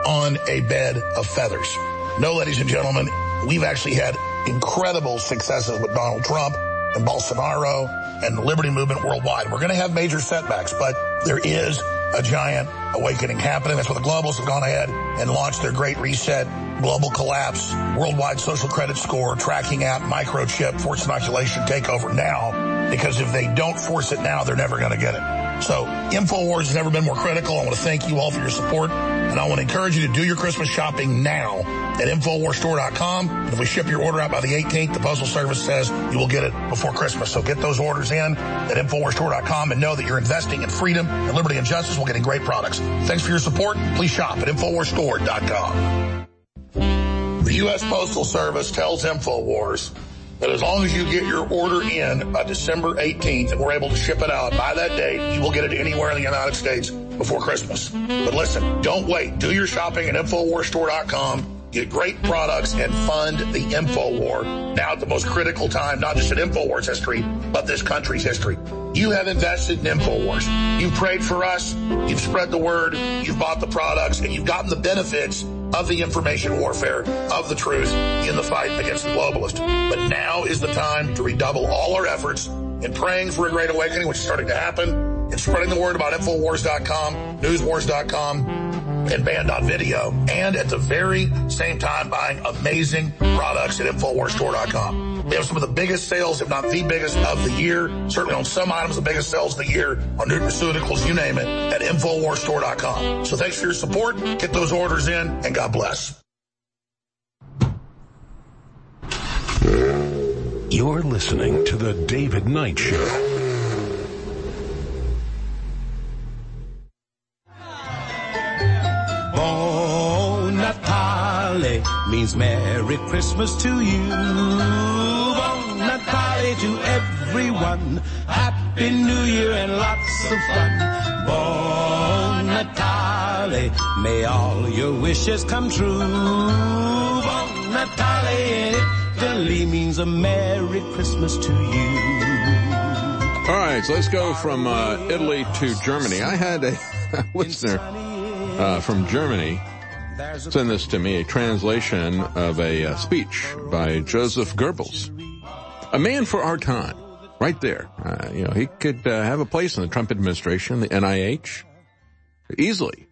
on a bed of feathers. No, ladies and gentlemen, we've actually had incredible successes with Donald Trump and Bolsonaro and the liberty movement worldwide. We're going to have major setbacks, but there is a giant awakening happening. That's why the globalists have gone ahead and launched their great reset, global collapse, worldwide social credit score, tracking app, microchip, forced inoculation takeover now, because if they don't force it now, they're never going to get it. So InfoWars has never been more critical. I want to thank you all for your support. And I want to encourage you to do your Christmas shopping now at InfoWarsStore.com. And if we ship your order out by the 18th, the Postal Service says you will get it before Christmas. So get those orders in at InfoWarsStore.com and know that you're investing in freedom and liberty and justice while getting great products. Thanks for your support. Please shop at InfoWarsStore.com. The U.S. Postal Service tells InfoWars that as long as you get your order in by December 18th and we're able to ship it out by that date, you will get it anywhere in the United States before Christmas. But listen, don't wait. Do your shopping at InfoWarsStore.com. Get great products and fund the InfoWar. Now at the most critical time, not just in InfoWars history, but this country's history. You have invested in InfoWars. You've prayed for us. You've spread the word. You've bought the products and you've gotten the benefits of the information warfare of the truth in the fight against the globalist. But now is the time to redouble all our efforts in praying for a great awakening, which is starting to happen, in spreading the word about Infowars.com, Newswars.com, and band.video and at the very same time buying amazing products at InfoWarsStore.com. We have some of the biggest sales, if not the biggest of the year, certainly on some items, the biggest sales of the year on nutraceuticals, you name it, at InfoWarsStore.com. So thanks for your support. Get those orders in and God bless. You're listening to The David Knight Show. Natale means Merry Christmas to you. Bon Natale to everyone. Happy New Year and lots of fun. Bon Natale, may all your wishes come true. Bon Natale in Italy means a Merry Christmas to you. All right, so let's go from uh, Italy to Germany. I had a (laughs) listener uh, from Germany send this to me, a translation of a uh, speech by Joseph Goebbels, a man for our time, right there. Uh, you know, he could uh, have a place in the Trump administration, the NIH, easily,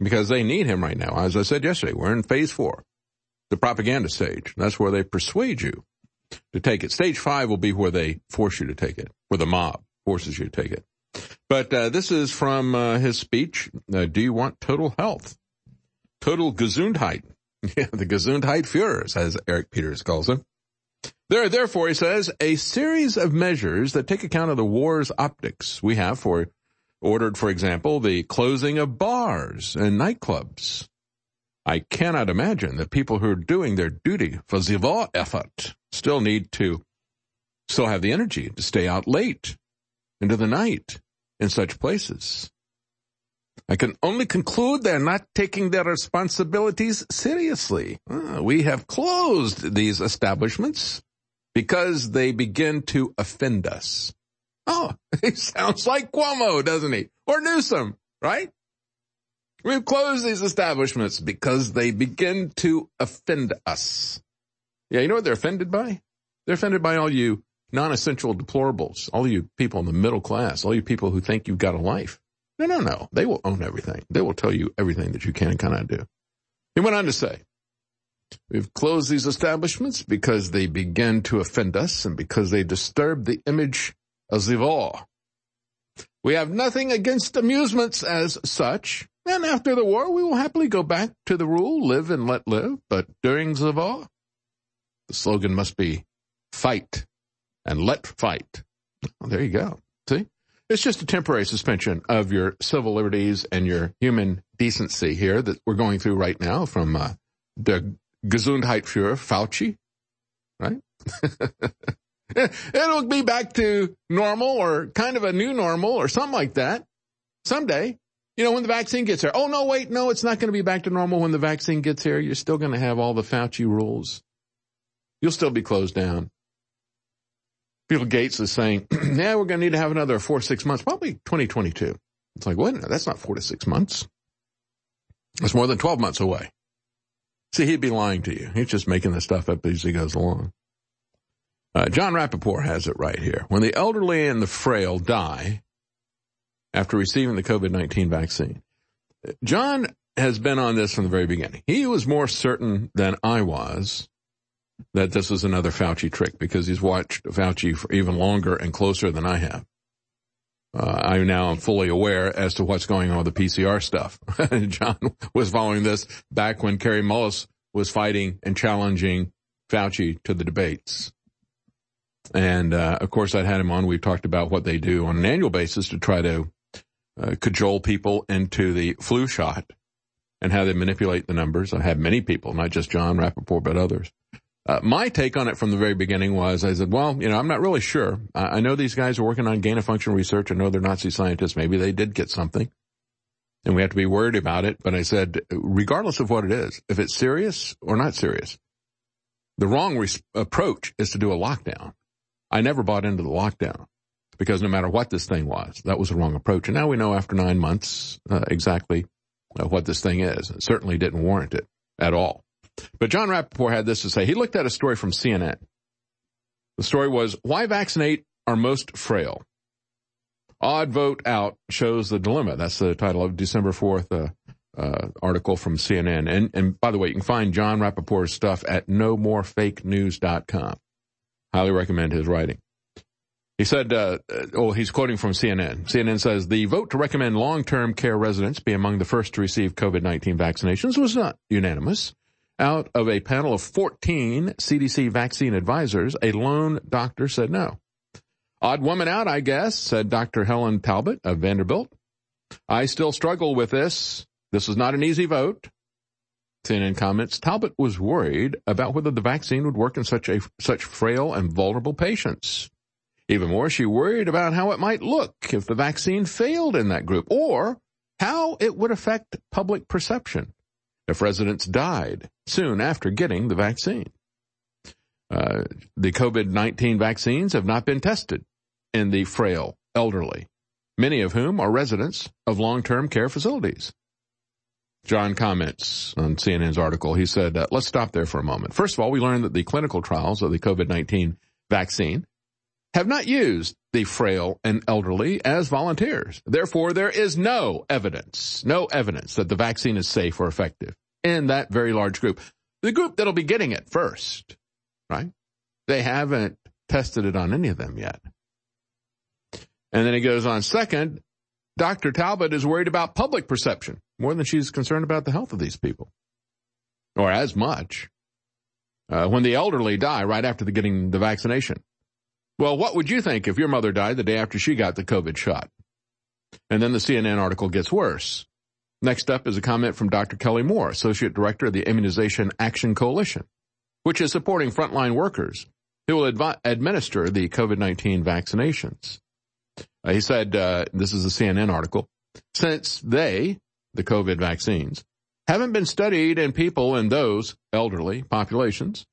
because they need him right now. As I said yesterday, we're in phase four, the propaganda stage. That's where they persuade you to take it. Stage five will be where they force you to take it, where the mob forces you to take it. But uh, this is from uh, his speech. Uh, do you want total health? Total Gesundheit. (laughs) Yeah, the Gesundheit Führers, as Eric Peters calls them. There are therefore, he says, a series of measures that take account of the war's optics. We have for ordered, for example, the closing of bars and nightclubs. I cannot imagine that people who are doing their duty for the war effort still need to still have the energy to stay out late into the night in such places. I can only conclude they're not taking their responsibilities seriously. Uh, we have closed these establishments because they begin to offend us. Oh, (laughs) he sounds like Cuomo, doesn't he? Or Newsom, right? We've closed these establishments because they begin to offend us. Yeah, you know what they're offended by? They're offended by all you non-essential deplorables, all you people in the middle class, all you people who think you've got a life. No, no, no. They will own everything. They will tell you everything that you can and cannot do. He went on to say, we've closed these establishments because they begin to offend us and because they disturb the image of war. We have nothing against amusements as such, and after the war we will happily go back to the rule, live and let live, but during war, the slogan must be fight and let fight. Well, there you go. See? It's just a temporary suspension of your civil liberties and your human decency here that we're going through right now from uh, the Gesundheitsführer, Fauci, right? (laughs) It'll be back to normal or kind of a new normal or something like that someday. You know, when the vaccine gets here. Oh, no, wait, no, it's not going to be back to normal when the vaccine gets here. You're still going to have all the Fauci rules. You'll still be closed down. Bill Gates is saying, (clears throat) yeah, we're going to need to have another four, six months, probably 2022. It's like, wait, that's not four to six months. That's more than 12 months away. See, he'd be lying to you. He's just making this stuff up as he goes along. Uh, Jon Rappoport has it right here. When the elderly and the frail die after receiving the COVID-19 vaccine, Jon has been on this from the very beginning. He was more certain than I was that this is another Fauci trick because he's watched Fauci for even longer and closer than I have. Uh, I now am fully aware as to what's going on with the PCR stuff. (laughs) Jon was following this back when Kary Mullis was fighting and challenging Fauci to the debates. And, uh, of course I'd had him on. We've talked about what they do on an annual basis to try to uh, cajole people into the flu shot and how they manipulate the numbers. I had many people, not just Jon Rappoport, but others. Uh, my take on it from the very beginning was I said, well, you know, I'm not really sure. I, I know these guys are working on gain of function research. I know they're Nazi scientists. Maybe they did get something and we have to be worried about it. But I said, regardless of what it is, if it's serious or not serious, the wrong approach is to do a lockdown. I never bought into the lockdown because no matter what this thing was, that was the wrong approach. And now we know after nine months uh, exactly uh, what this thing is. It certainly didn't warrant it at all. But Jon Rappoport had this to say. He looked at a story from CNN. The story was, why vaccinate our most frail? Odd vote out shows the dilemma. That's the title of December 4th uh, uh, article from CNN. And, and by the way, you can find Jon Rappoport's stuff at nomorefakenews.com. Highly recommend his writing. He said, uh, oh, he's quoting from CNN. CNN says the vote to recommend long-term care residents be among the first to receive COVID-19 vaccinations was not unanimous. Out of a panel of 14 CDC vaccine advisors, a lone doctor said no. Odd woman out, I guess, said Dr. Helen Talbot of Vanderbilt. I still struggle with this. This was not an easy vote. CNN comments, Talbot was worried about whether the vaccine would work in such a, such frail and vulnerable patients. Even more, she worried about how it might look if the vaccine failed in that group or how it would affect public perception if residents died soon after getting the vaccine. Uh, the COVID-19 vaccines have not been tested in the frail elderly, many of whom are residents of long-term care facilities. Jon comments on CNN's article. He said, uh, let's stop there for a moment. First of all, we learned that the clinical trials of the COVID-19 vaccine have not used the frail and elderly as volunteers. Therefore, there is no evidence, no evidence that the vaccine is safe or effective in that very large group. The group that'll be getting it first, right? They haven't tested it on any of them yet. And then he goes on second, Dr. Talbot is worried about public perception more than she's concerned about the health of these people. Or as much. Uh, when the elderly die right after the getting the vaccination. Well, what would you think if your mother died the day after she got the COVID shot? And then the CNN article gets worse. Next up is a comment from Dr. Kelly Moore, Associate Director of the Immunization Action Coalition, which is supporting frontline workers who will administer the COVID-19 vaccinations. Uh, he said, uh, this is a CNN article, since they, the COVID vaccines, haven't been studied in people in those elderly populations,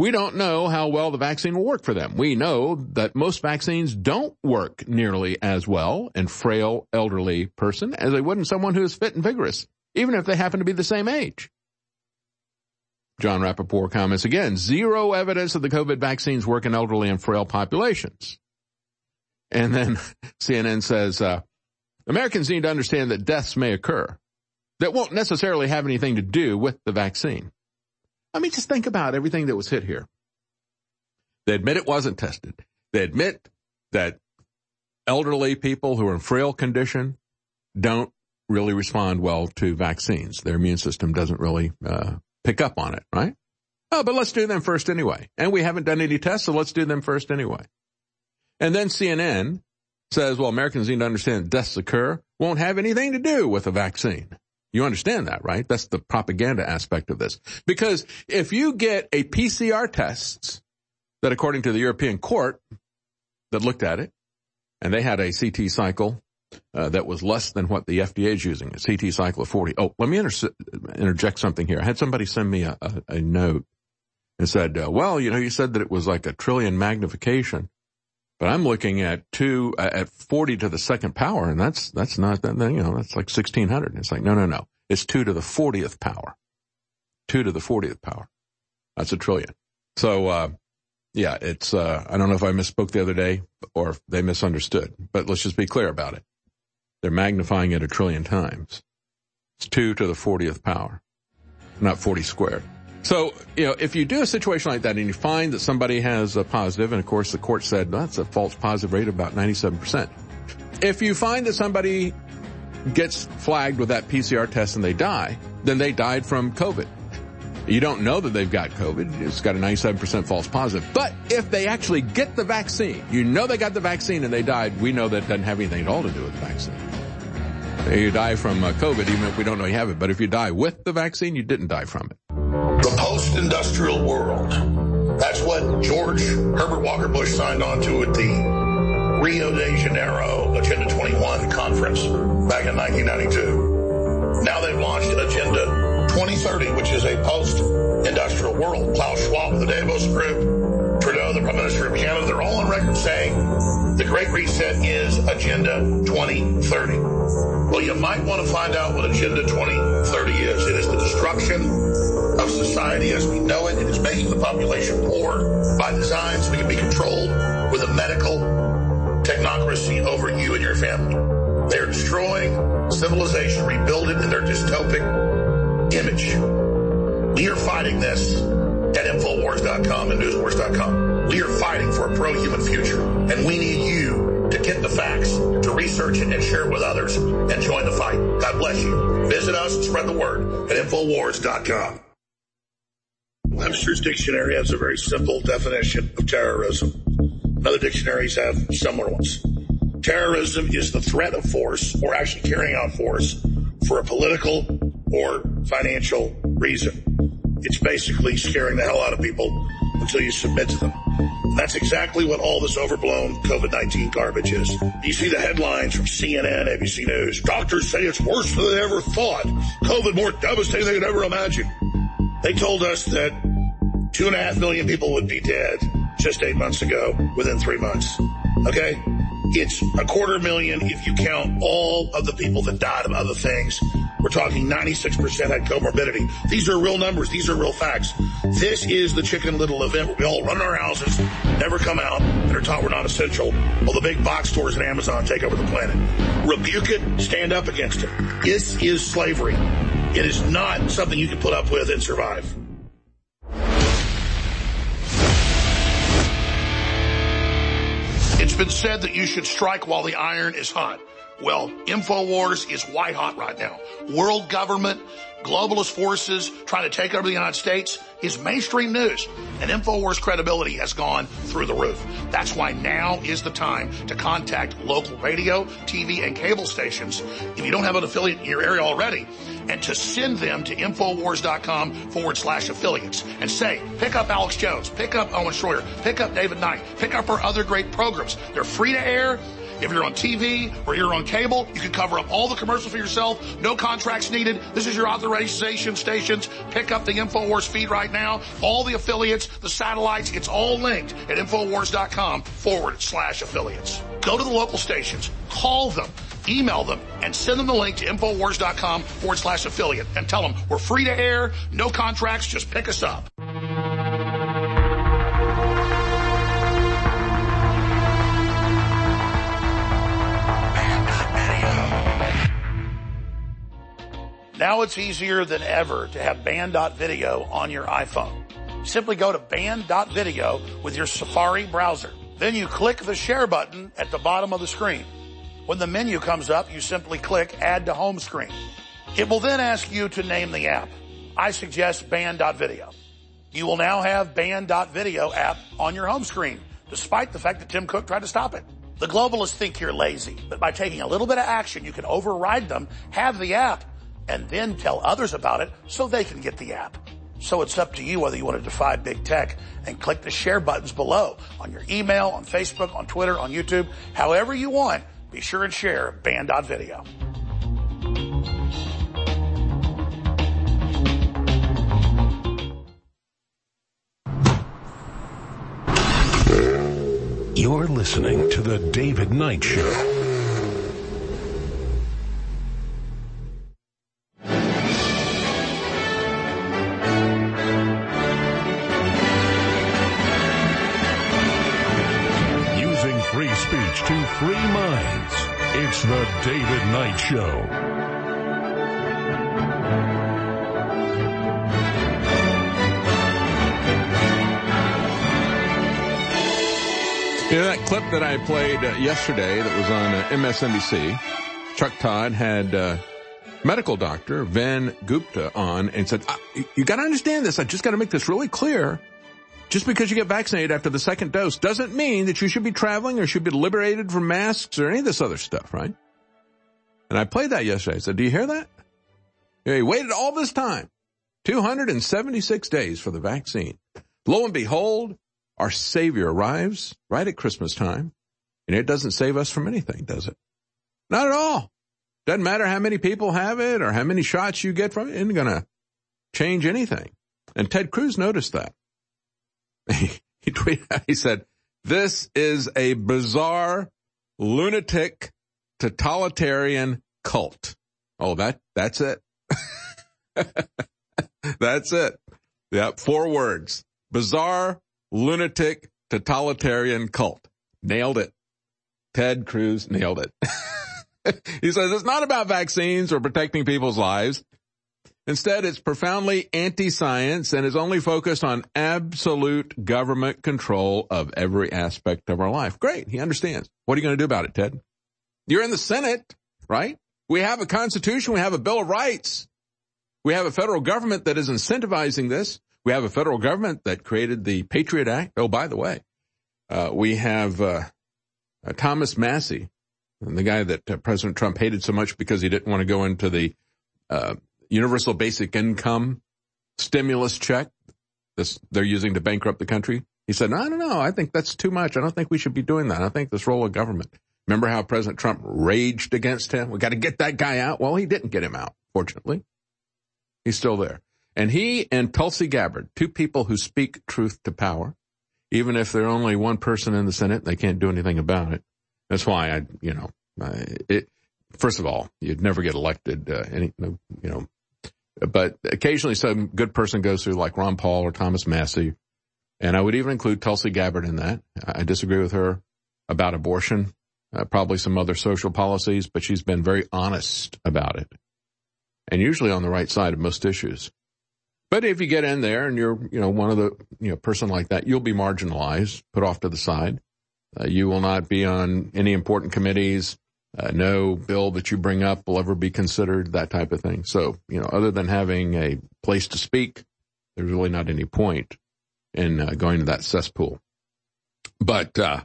we don't know how well the vaccine will work for them. We know that most vaccines don't work nearly as well in frail elderly person as they would in someone who is fit and vigorous, even if they happen to be the same age. Jon Rappoport comments again, zero evidence that the COVID vaccines work in elderly and frail populations. And then (laughs) CNN says, uh, Americans need to understand that deaths may occur that won't necessarily have anything to do with the vaccine. I mean, just think about everything that was hit here. They admit it wasn't tested. They admit that elderly people who are in frail condition don't really respond well to vaccines. Their immune system doesn't really uh, pick up on it, right? Oh, but let's do them first anyway. And we haven't done any tests, so let's do them first anyway. And then CNN says, well, Americans need to understand deaths occur won't have anything to do with a vaccine. You understand that, right? That's the propaganda aspect of this. Because if you get a PCR test that according to the European court that looked at it, and they had a CT cycle uh, that was less than what the FDA is using, a CT cycle of 40. Oh, let me inter- interject something here. I had somebody send me a, a, a note and said, uh, well, you know, you said that it was like a trillion magnification. But I'm looking at two, uh, at 40 to the second power, and that's, that's not, that, you know, that's like 1600. It's like, no, no, no. It's two to the 40th power. Two to the 40th power. That's a trillion. So, uh, yeah, it's, uh, I don't know if I misspoke the other day or if they misunderstood, but let's just be clear about it. They're magnifying it a trillion times. It's two to the 40th power, not 40 squared. So, you know, if you do a situation like that and you find that somebody has a positive, and of course the court said that's a false positive rate of about 97%. If you find that somebody gets flagged with that PCR test and they die, then they died from COVID. You don't know that they've got COVID. It's got a 97% false positive. But if they actually get the vaccine, you know they got the vaccine and they died, we know that doesn't have anything at all to do with the vaccine. You die from uh, COVID even if we don't know you have it. But if you die with the vaccine, you didn't die from it. Post-industrial world. That's what George Herbert Walker Bush signed on to at the Rio de Janeiro Agenda 21 conference back in 1992. Now they've launched Agenda 2030, which is a post-industrial world. Klaus Schwab of the Davos Group, Trudeau, the Prime Minister of Canada, they're all on record saying the Great Reset is Agenda 2030. Well, you might want to find out what Agenda 2030 is. It is the destruction of society as we know it. It is making the population poor by design so we can be controlled with a medical technocracy over you and your family. They are destroying civilization, rebuilding in their dystopic image. We are fighting this at Infowars.com and NewsWars.com. We are fighting for a pro-human future, and we need you to get the facts, to research it and share it with others, and join the fight. God bless you. Visit us and spread the word at Infowars.com. Webster's dictionary has a very simple definition of terrorism. Other dictionaries have similar ones. Terrorism is the threat of force or actually carrying out force for a political or financial reason. It's basically scaring the hell out of people until you submit to them. That's exactly what all this overblown COVID-19 garbage is. You see the headlines from CNN, ABC News. Doctors say it's worse than they ever thought. COVID more devastating than they could ever imagine. They told us that two and a half million people would be dead just eight months ago within three months. Okay? It's a quarter million if you count all of the people that died of other things. We're talking 96% had comorbidity. These are real numbers. These are real facts. This is the chicken little event where we all run our houses, never come out, and are taught we're not essential, while the big box stores and Amazon take over the planet. Rebuke it, stand up against it. This is slavery. It is not something you can put up with and survive. It's been said that you should strike while the iron is hot. Well, InfoWars is white hot right now. World government, globalist forces trying to take over the United States is mainstream news. And InfoWars credibility has gone through the roof. That's why now is the time to contact local radio, TV, and cable stations if you don't have an affiliate in your area already and to send them to Infowars.com forward slash affiliates and say, pick up Alex Jones, pick up Owen Schroyer, pick up David Knight, pick up our other great programs. They're free to air. If you're on TV or you're on cable, you can cover up all the commercials for yourself. No contracts needed. This is your authorization stations. Pick up the InfoWars feed right now. All the affiliates, the satellites, it's all linked at Infowars.com forward slash affiliates. Go to the local stations, call them, email them, and send them the link to Infowars.com forward slash affiliate and tell them we're free to air, no contracts, just pick us up. Now it's easier than ever to have band.video on your iPhone. Simply go to band.video with your Safari browser. Then you click the share button at the bottom of the screen. When the menu comes up, you simply click add to home screen. It will then ask you to name the app. I suggest band.video. You will now have band.video app on your home screen, despite the fact that Tim Cook tried to stop it. The globalists think you're lazy, but by taking a little bit of action, you can override them, have the app, and then tell others about it so they can get the app. So it's up to you whether you want to defy big tech and click the share buttons below on your email, on Facebook, on Twitter, on YouTube, however you want. Be sure and share band.video. You're listening to The David Knight Show. To free minds. It's The David Knight Show. You know, that clip that I played uh, yesterday that was on uh, MSNBC, Chuck Todd had uh, medical doctor Vin Gupta on and said, "Ah, you- you got to understand this. I just got to make this really clear. Just because you get vaccinated after the second dose doesn't mean that you should be traveling or should be liberated from masks or any of this other stuff, right? And I played that yesterday. I said, do you hear that? He waited all this time, 276 days for the vaccine. Lo and behold, our savior arrives right at Christmas time and it doesn't save us from anything, does it? Not at all. Doesn't matter how many people have it or how many shots you get from it. It ain't gonna change anything. And Ted Cruz noticed that. (laughs) he tweeted he said, this is a bizarre, lunatic, totalitarian cult. Oh, that, that's it. (laughs) that's it. Yep. Four words. Bizarre, lunatic, totalitarian cult. Nailed it. Ted Cruz nailed it. (laughs) he says it's not about vaccines or protecting people's lives. Instead, it's profoundly anti-science and is only focused on absolute government control of every aspect of our life. Great. He understands. What are you going to do about it, Ted? You're in the Senate, right? We have a constitution. We have a bill of rights. We have a federal government that is incentivizing this. We have a federal government that created the Patriot Act. Oh, by the way, uh, we have uh, uh, Thomas Massie, the guy that uh, President Trump hated so much because he didn't want to go into the uh, universal basic income stimulus check this they're using to bankrupt the country. He said, no, no, no, I think that's too much. I don't think we should be doing that. I think this role of government. Remember how President Trump raged against him? We got to get that guy out. Well, he didn't get him out, fortunately. He's still there. And he and Tulsi Gabbard, two people who speak truth to power, even if they're only one person in the Senate, they can't do anything about it. That's why I, you know, I, it, first of all, you'd never get elected, uh, any, you know, but occasionally some good person goes through like Ron Paul or Thomas Massie. And I would even include Tulsi Gabbard in that. I disagree with her about abortion, uh, probably some other social policies, but she's been very honest about it and usually on the right side of most issues. But if you get in there and you're, you know, one of the, you know, person like that, you'll be marginalized, put off to the side. Uh, you will not be on any important committees. Uh, no bill that you bring up will ever be considered, that type of thing. So, you know, other than having a place to speak, there's really not any point in uh, going to that cesspool. But, uh,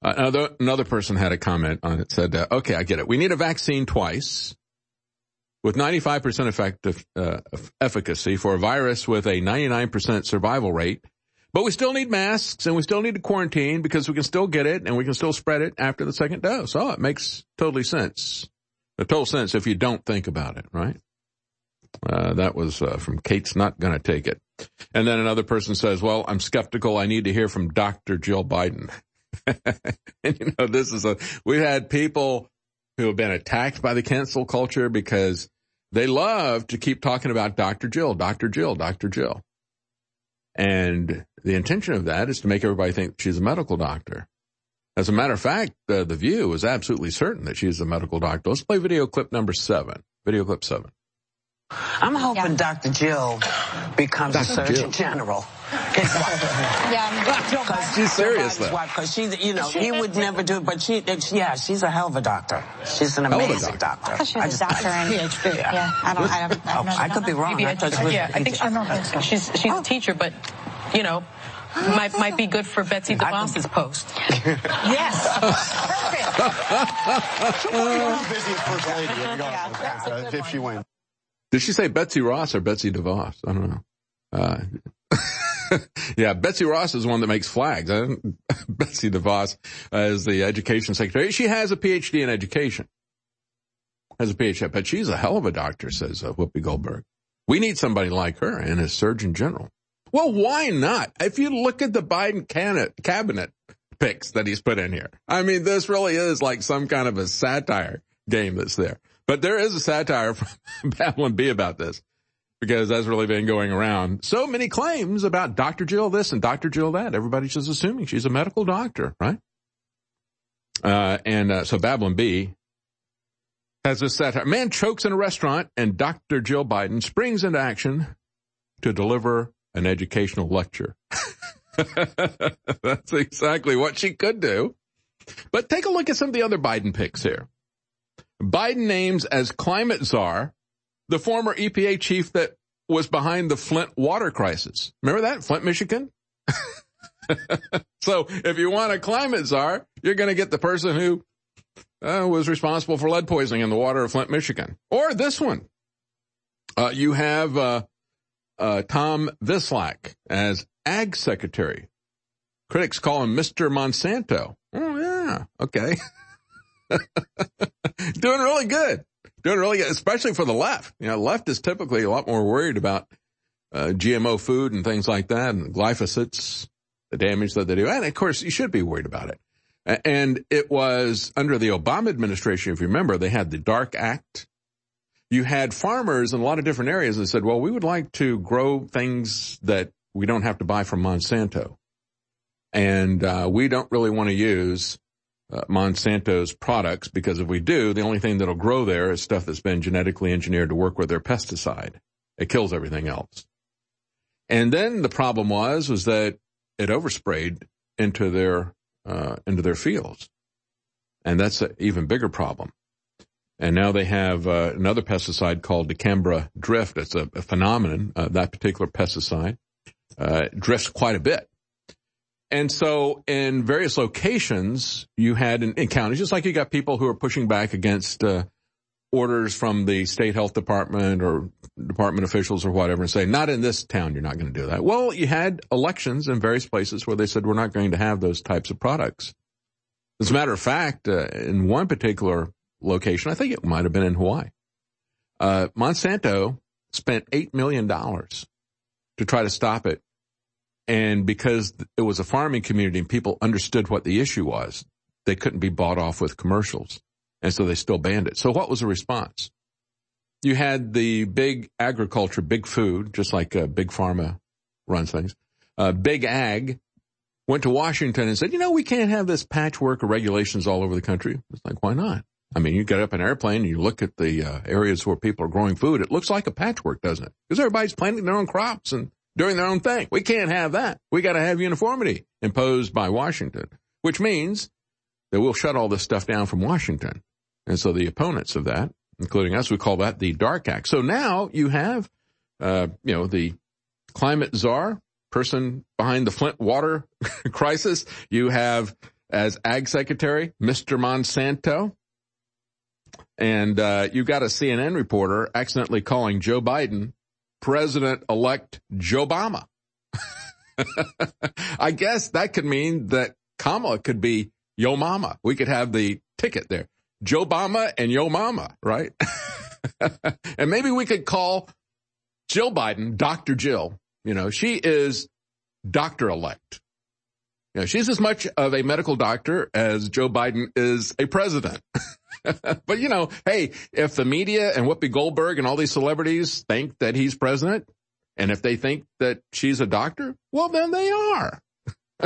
another, another person had a comment on it, said, uh, okay, I get it. We need a vaccine twice with 95% effective, uh, efficacy for a virus with a 99% survival rate. But we still need masks and we still need to quarantine because we can still get it and we can still spread it after the second dose. Oh, it makes totally sense. A total sense if you don't think about it, right? Uh, that was uh, from Kate's not going to take it. And then another person says, well, I'm skeptical. I need to hear from Dr. Jill Biden. (laughs) and you know, this is a, we've had people who have been attacked by the cancel culture because they love to keep talking about Dr. Jill, Dr. Jill, Dr. Jill. And the intention of that is to make everybody think she's a medical doctor. As a matter of fact, uh, the View is absolutely certain that she's a medical doctor. Let's play video clip number seven. Video clip seven. I'm hoping Dr. Jill becomes Dr. a Surgeon Jill. General. His wife. (laughs) Yeah, Because she's Seriously. Because she, you know, he would never do it, but she, yeah, she's a hell of a doctor. She's an Hell of a amazing doctor. I thought she was a doctor and PhD. Yeah, I don't. I, don't, Oh, I could be wrong. I thought she was yeah, I think she's, she's, she's a oh. teacher, but, you know, oh, might, might be good for Betsy DeVos's post. (laughs) yes. (laughs) busy as first lady if, you uh, if she wins. Did she say Betsy Ross or Betsy DeVos? I don't know. Uh, (laughs) yeah, Betsy Ross is one that makes flags. (laughs) Betsy DeVos is the education secretary. She has a PhD in education. Has a PhD, but she's a hell of a doctor, says uh, Whoopi Goldberg. We need somebody like her and as Surgeon General. Well, why not? If you look at the Biden cabinet picks that he's put in here, I mean, this really is like some kind of a satire game that's there. But there is a satire from (laughs) Babylon Bee about this because that's really been going around. So many claims about Dr. Jill this and Dr. Jill that. Everybody's just assuming she's a medical doctor, right? Uh, and uh, so Babylon Bee has this satire. Man chokes in a restaurant and Dr. Jill Biden springs into action to deliver an educational lecture. (laughs) That's exactly what she could do. But take a look at some of the other Biden picks here. Biden names as climate czar the former EPA chief that was behind the Flint water crisis. Remember that? Flint, Michigan? (laughs) so if you want a climate czar, you're going to get the person who uh, was responsible for lead poisoning in the water of Flint, Michigan. Or this one. Uh, you have uh, uh, Tom Vilsack as ag secretary. Critics call him Mr. Monsanto. Oh, yeah. Okay. (laughs) (laughs) Doing really good. Doing really good, especially for the left. You know, left is typically a lot more worried about uh, GMO food and things like that and glyphosates, the damage that they do. And of course, you should be worried about it. And it was under the Obama administration, if you remember, they had the Dark Act. You had farmers in a lot of different areas that said, well, we would like to grow things that we don't have to buy from Monsanto. And uh, we don't really want to use uh, Monsanto's products because if we do, the only thing that'll grow there is stuff that's been genetically engineered to work with their pesticide. It kills everything else. And then the problem was, was that it oversprayed into their, uh, into their fields. And that's an even bigger problem. And now they have uh, another pesticide called dicamba drift. It's a, a phenomenon. Uh, that particular pesticide uh, drifts quite a bit. And so in various locations, you had counties, just like you got people who are pushing back against uh, orders from the state health department or department officials or whatever and say, not in this town, you're not going to do that. Well, you had elections in various places where they said, we're not going to have those types of products. As a matter of fact, uh, in one particular location, I think it might have been in Hawaii, uh, Monsanto spent $8 million to try to stop it and because it was a farming community and people understood what the issue was, they couldn't be bought off with commercials. And so they still banned it. So what was the response? You had the big agriculture, big food, just like uh, big pharma runs things. Uh, big ag went to Washington and said, you know, we can't have this patchwork of regulations all over the country. It's like, why not? I mean, you get up an airplane and you look at the uh, areas where people are growing food. It looks like a patchwork, doesn't it? Because everybody's planting their own crops and doing their own thing. We can't have that. We got to have uniformity imposed by Washington, which means that we'll shut all this stuff down from Washington. And so the opponents of that, including us, we call that the Dark Act. So now you have, uh, you know, the climate czar, person behind the Flint water (laughs) crisis. You have as ag secretary, Mr. Monsanto. And, uh, you got a CNN reporter accidentally calling Joe Biden President-elect Joe Obama. (laughs) I guess that could mean that Kamala could be Yo Mama. We could have the ticket there. Joe Obama and Yo Mama, right? (laughs) and maybe we could call Jill Biden Dr. Jill. You know, she is doctor elect. You know, she's as much of a medical doctor as Joe Biden is a president. (laughs) (laughs) but you know, hey, if the media and Whoopi Goldberg and all these celebrities think that he's president, and if they think that she's a doctor, well, then they are. (laughs)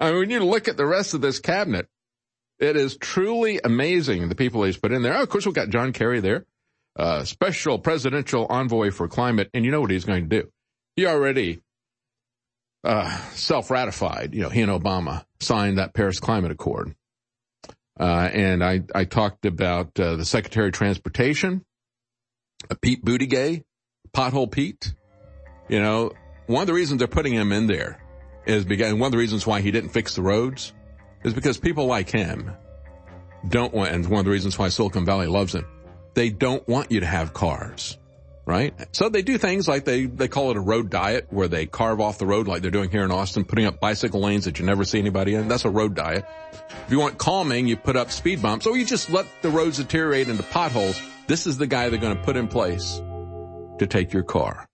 I mean, when you look at the rest of this cabinet, it is truly amazing the people he's put in there. Oh, of course, we've got John Kerry there, uh, special presidential envoy for climate, and you know what he's going to do. He already uh, self-ratified. You know, he and Obama signed that Paris Climate Accord. Uh, and I, I talked about uh, the Secretary of Transportation, uh, Pete Buttigieg, Pothole Pete. You know, one of the reasons they're putting him in there is because, and one of the reasons why he didn't fix the roads is because people like him don't want, and one of the reasons why Silicon Valley loves him, they don't want you to have cars right? So they do things like they, they call it a road diet where they carve off the road like they're doing here in Austin, putting up bicycle lanes that you never see anybody in. That's a road diet. If you want calming, you put up speed bumps or you just let the roads deteriorate into potholes. This is the guy they're going to put in place to take your car.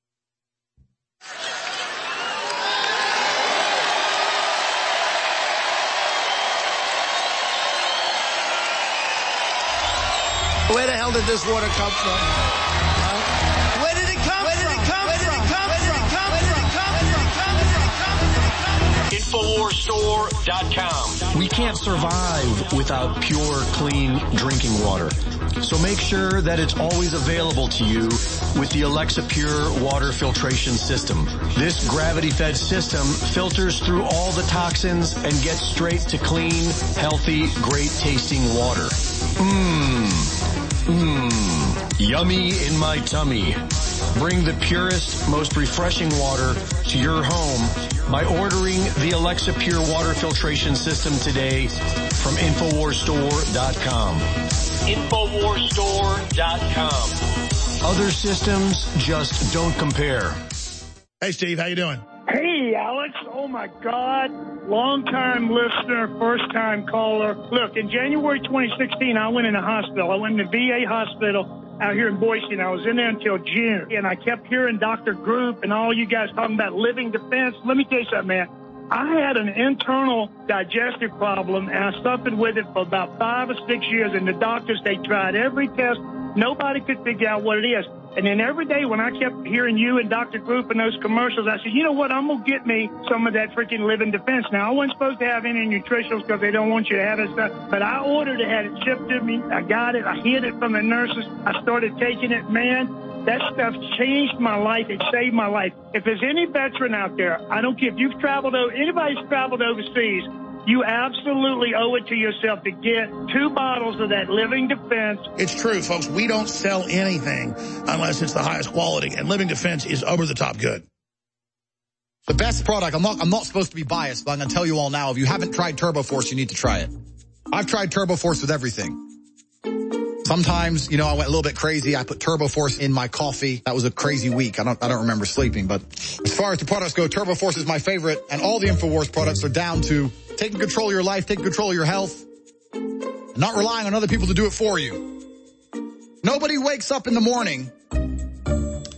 Where the hell did this water come from? InfoWarsStore.com. We can't survive without pure, clean drinking water. So make sure that it's always available to you with the Alexa Pure water filtration system. This gravity-fed system filters through all the toxins and gets straight to clean, healthy, great tasting water. Mmm. Mmm. Yummy in my tummy. Bring the purest, most refreshing water to your home by ordering the Alexa Pure Water Filtration System today from InfoWarsStore.com. InfoWarsStore.com. Other systems just don't compare. Hey, Steve, how you doing? Hey, Alex. Oh, my God. Long-time listener, first-time caller. Look, in January 2016, I went in a hospital. I went in the VA hospital out here in Boise, and I was in there until June. And I kept hearing Dr. Group and all you guys talking about living defense. Let me tell you something, man. I had an internal digestive problem, and I suffered with it for about five or six years. And the doctors, they tried every test. Nobody could figure out what it is. And then every day when I kept hearing you and Dr. Group and those commercials, I said, you know what? I'm going to get me some of that freaking living defense. Now, I wasn't supposed to have any nutritionals because they don't want you to have it stuff, but I ordered it, had it shipped to me. I got it. I hid it from the nurses. I started taking it. Man, that stuff changed my life. It saved my life. If there's any veteran out there, I don't care if you've traveled, anybody's traveled overseas, you absolutely owe it to yourself to get two bottles of that living defense. It's true, folks. We don't sell anything unless it's the highest quality, and living defense is over the top good. The best product, I'm not, I'm not supposed to be biased, but I'm going to tell you all now, if you haven't tried Turbo Force, you need to try it. I've tried Turbo Force with everything. Sometimes, you know, I went a little bit crazy. I put Turbo Force in my coffee. That was a crazy week. I don't, I don't remember sleeping, but as far as the products go, Turbo Force is my favorite and all the InfoWars products are down to taking control of your life, taking control of your health, not relying on other people to do it for you. Nobody wakes up in the morning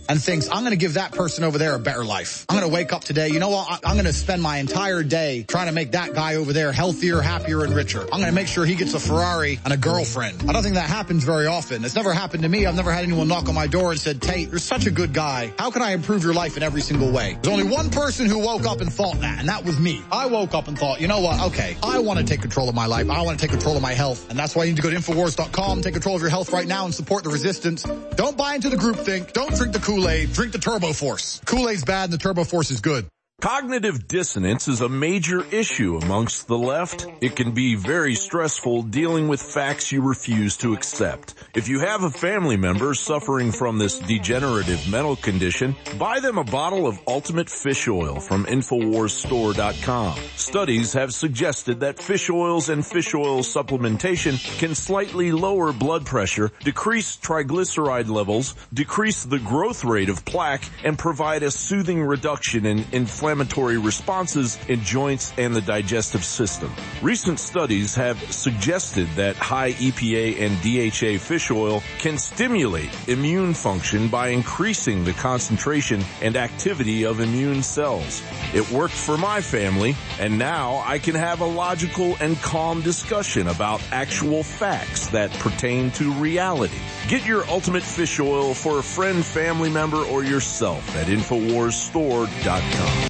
and thinks, I'm going to give that person over there a better life. I'm going to wake up today. You know what? I'm going to spend my entire day trying to make that guy over there healthier, happier, and richer. I'm going to make sure he gets a Ferrari and a girlfriend. I don't think that happens very often. It's never happened to me. I've never had anyone knock on my door and said, Tate, you're such a good guy. How can I improve your life in every single way? There's only one person who woke up and thought that, and that was me. I woke up and thought, you know what? Okay, I want to take control of my life. I want to take control of my health. And that's why you need to go to Infowars.com, take control of your health right now and support the resistance. Don't buy into the group think. Don't drink the Kool-Aid. Drink the Turbo Force. Kool-Aid's bad and the Turbo Force is good. Cognitive dissonance is a major issue amongst the left. It can be very stressful dealing with facts you refuse to accept. If you have a family member suffering from this degenerative mental condition, buy them a bottle of Ultimate Fish Oil from InfoWarsStore.com. Studies have suggested that fish oils and fish oil supplementation can slightly lower blood pressure, decrease triglyceride levels, decrease the growth rate of plaque, and provide a soothing reduction in inflammation inflammatory responses in joints and the digestive system. Recent studies have suggested that high EPA and DHA fish oil can stimulate immune function by increasing the concentration and activity of immune cells. It worked for my family, and now I can have a logical and calm discussion about actual facts that pertain to reality. Get your ultimate fish oil for a friend, family member, or yourself at InfoWarsStore.com.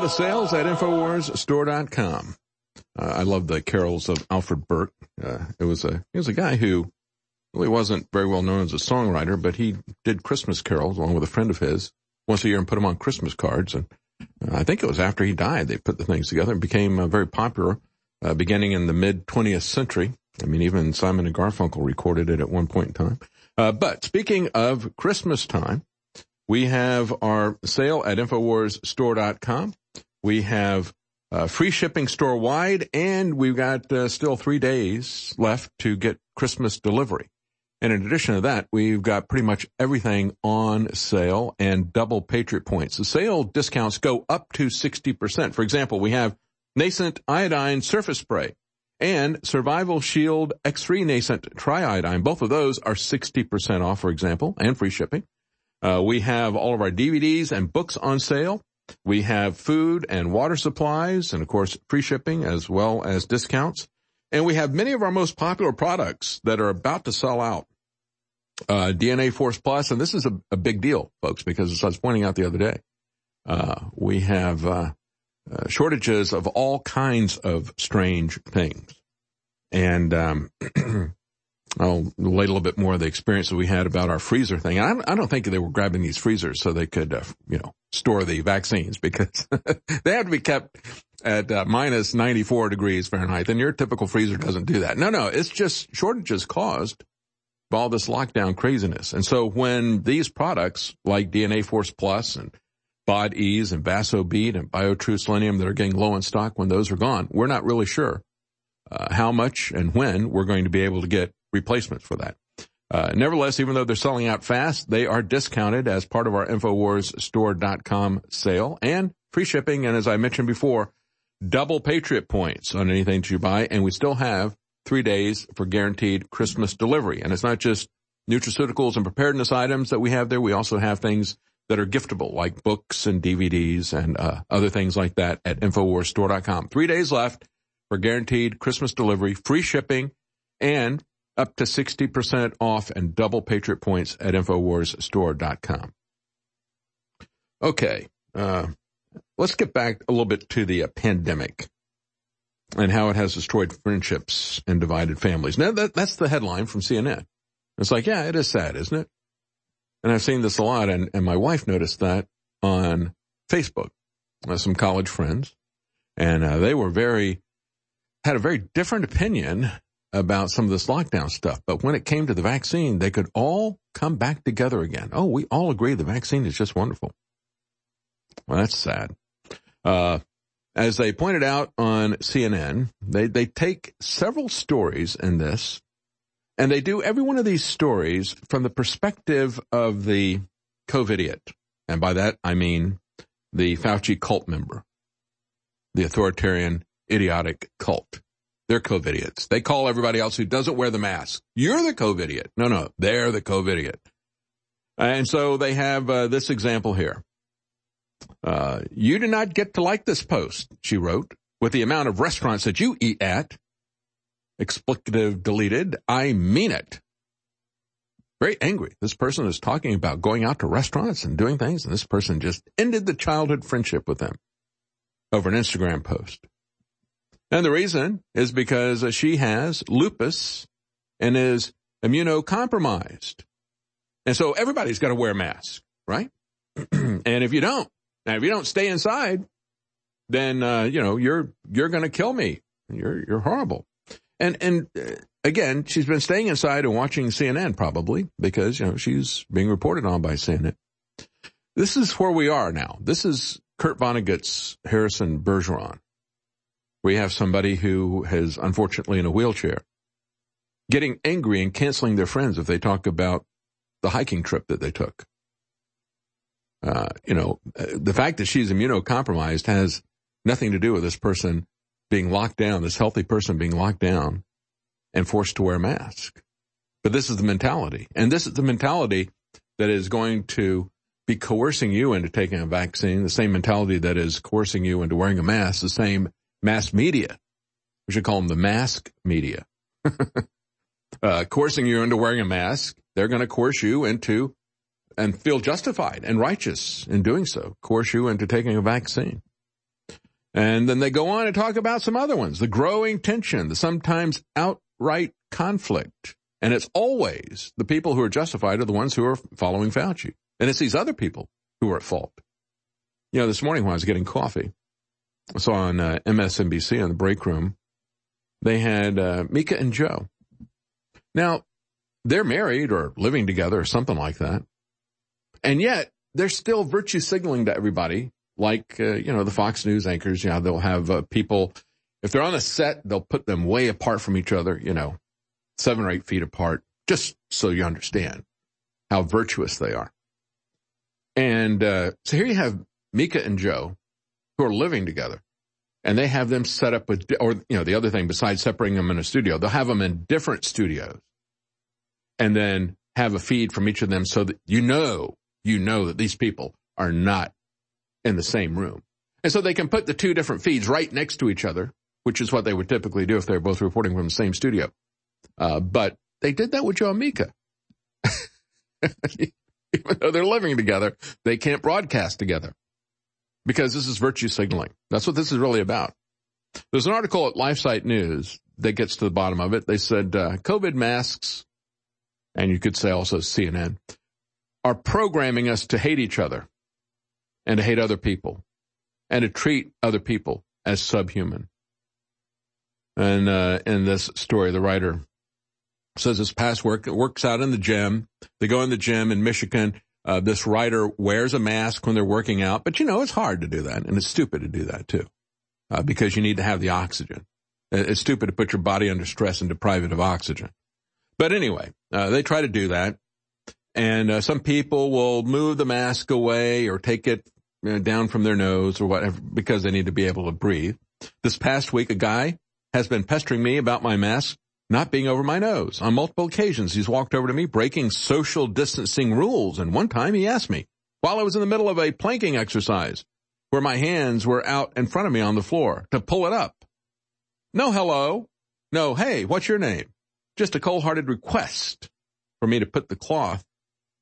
The sales at InfoWarsStore.com. Uh, I love the carols of Alfred Burt. Uh, it was a he was a guy who really wasn't very well known as a songwriter, but he did Christmas carols along with a friend of his once a year and put them on Christmas cards. And uh, I think it was after he died they put the things together and became uh, very popular, uh, beginning in the mid 20th century. I mean, even Simon and Garfunkel recorded it at one point in time. Uh, but speaking of Christmas time, we have our sale at InfoWarsStore.com. We have uh, free shipping store wide, and we've got uh, still three days left to get Christmas delivery. And in addition to that, we've got pretty much everything on sale and double Patriot points. The sale discounts go up to 60%. For example, we have Nascent Iodine Surface Spray and Survival Shield X3 Nascent Triiodine. Both of those are 60% off, for example, and free shipping. Uh, we have all of our DVDs and books on sale. We have food and water supplies and of course free shipping as well as discounts. And we have many of our most popular products that are about to sell out. Uh, DNA Force Plus, and this is a, a, big deal, folks, because as I was pointing out the other day, uh, we have, uh, uh shortages of all kinds of strange things. And, um, (clears throat) I'll relate a little bit more of the experience that we had about our freezer thing. I, I don't think they were grabbing these freezers so they could, uh, you know, store the vaccines because (laughs) they have to be kept at uh, minus 94 degrees Fahrenheit. And your typical freezer doesn't do that. No, no, it's just shortages caused by all this lockdown craziness. And so when these products like DNA Force Plus and Bodease and Vasobeet and BioTrue Selenium that are getting low in stock when those are gone. We're not really sure uh, how much and when we're going to be able to get replacements for that. Uh, nevertheless, even though they're selling out fast, they are discounted as part of our InfoWarsStore.com sale and free shipping. And as I mentioned before, double Patriot points on anything that you buy. And we still have three days for guaranteed Christmas delivery. And it's not just nutraceuticals and preparedness items that we have there. We also have things that are giftable like books and DVDs and uh, other things like that at InfoWarsStore.com. Three days left for guaranteed Christmas delivery, free shipping, and up to 60% off and double Patriot points at InfoWarsStore.com. Okay, uh, let's get back a little bit to the uh, pandemic and how it has destroyed friendships and divided families. Now that, that's the headline from CNN. It's like, yeah, it is sad, isn't it? And I've seen this a lot and, and my wife noticed that on Facebook, uh, some college friends and uh, they were very, had a very different opinion about some of this lockdown stuff. But when it came to the vaccine, they could all come back together again. Oh, we all agree the vaccine is just wonderful. Well, that's sad. Uh, as they pointed out on CNN, they, they take several stories in this and they do every one of these stories from the perspective of the COVIDiot. And by that, I mean the Fauci cult member, the authoritarian, idiotic cult. They're COVIDiots. They call everybody else who doesn't wear the mask. You're the COVIDiot. No, no, they're the COVIDiot. And so they have uh, this example here. Uh, you do not get to like this post, she wrote, with the amount of restaurants that you eat at. Explicative deleted. I mean it. Very angry. This person is talking about going out to restaurants and doing things, and this person just ended the childhood friendship with them over an Instagram post. And the reason is because she has lupus and is immunocompromised. And so everybody's got to wear a mask, right? (clears throat) and if you don't, now if you don't stay inside, then, uh, you know, you're, you're going to kill me. You're, you're horrible. And, and uh, again, she's been staying inside and watching CNN probably because, you know, she's being reported on by CNN. This is where we are now. This is Kurt Vonnegut's Harrison Bergeron. We have somebody who is unfortunately in a wheelchair getting angry and canceling their friends if they talk about the hiking trip that they took. Uh, you know, the fact that she's immunocompromised has nothing to do with this person being locked down, this healthy person being locked down and forced to wear a mask. But this is the mentality. And this is the mentality that is going to be coercing you into taking a vaccine, the same mentality that is coercing you into wearing a mask, the same mass media. We should call them the mask media. (laughs) uh, coercing you into wearing a mask. They're going to coerce you into and feel justified and righteous in doing so, coerce you into taking a vaccine. And then they go on and talk about some other ones, the growing tension, the sometimes outright conflict. And it's always the people who are justified are the ones who are following Fauci. And it's these other people who are at fault. You know, this morning when I was getting coffee, saw on uh, MSNBC on the break room, they had uh, Mika and Joe. Now, they're married or living together or something like that. And yet they're still virtue signaling to everybody, like, uh, you know, the Fox News anchors, you know, they'll have uh, people, if they're on a set, they'll put them way apart from each other, you know, seven or eight feet apart, just so you understand how virtuous they are. And uh, so here you have Mika and Joe who are living together and they have them set up with, or, you know, the other thing besides separating them in a studio, they'll have them in different studios and then have a feed from each of them so that you know, you know that these people are not in the same room. And so they can put the two different feeds right next to each other, which is what they would typically do if they're both reporting from the same studio. Uh, but they did that with Joe Mika. (laughs) Even though they're living together, they can't broadcast together because this is virtue signaling. That's what this is really about. There's an article at LifeSite News that gets to the bottom of it. They said uh, COVID masks, and you could say also CNN, are programming us to hate each other and to hate other people and to treat other people as subhuman. And uh, in this story, the writer says his past work works out in the gym. They go in the gym in Michigan. Uh, this writer wears a mask when they're working out, but you know, it's hard to do that and it's stupid to do that too. Uh, because you need to have the oxygen. It's stupid to put your body under stress and deprive it of oxygen. But anyway, uh, they try to do that. And uh, some people will move the mask away or take it you know, down from their nose or whatever because they need to be able to breathe. This past week, a guy has been pestering me about my mask not being over my nose. On multiple occasions, he's walked over to me breaking social distancing rules. And one time he asked me, while I was in the middle of a planking exercise, where my hands were out in front of me on the floor, to pull it up. No hello. No, hey, what's your name? Just a cold-hearted request for me to put the cloth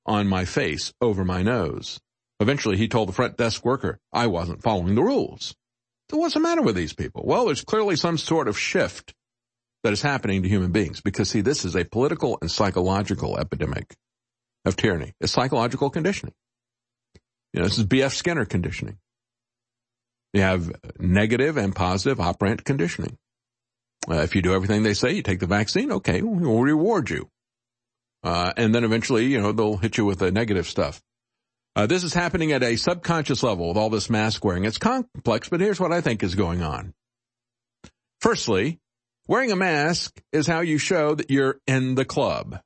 on my face over my nose. Eventually he told the front desk worker I wasn't following the rules. So what's the matter with these people? Well, there's clearly some sort of shift that is happening to human beings because see, this is a political and psychological epidemic of tyranny. It's psychological conditioning. You know, this is B.F. Skinner conditioning. You have negative and positive operant conditioning. Uh, if you do everything they say, you take the vaccine, okay, we'll reward you. Uh, and then eventually, you know, they'll hit you with the negative stuff. Uh, this is happening at a subconscious level with all this mask wearing. It's complex, but here's what I think is going on. Firstly, wearing a mask is how you show that you're in the club.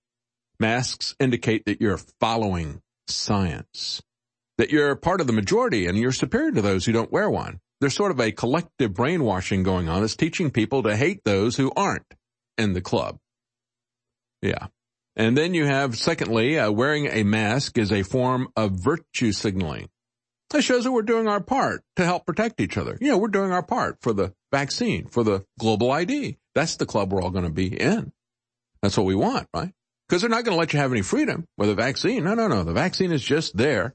Masks indicate that you're following science, that you're part of the majority and you're superior to those who don't wear one. There's sort of a collective brainwashing going on that's teaching people to hate those who aren't in the club. Yeah. And then you have, secondly, uh, wearing a mask is a form of virtue signaling. That shows that we're doing our part to help protect each other. You know, we're doing our part for the vaccine, for the global ID. That's the club we're all going to be in. That's what we want, right? Because they're not going to let you have any freedom with a vaccine. No, no, no. The vaccine is just there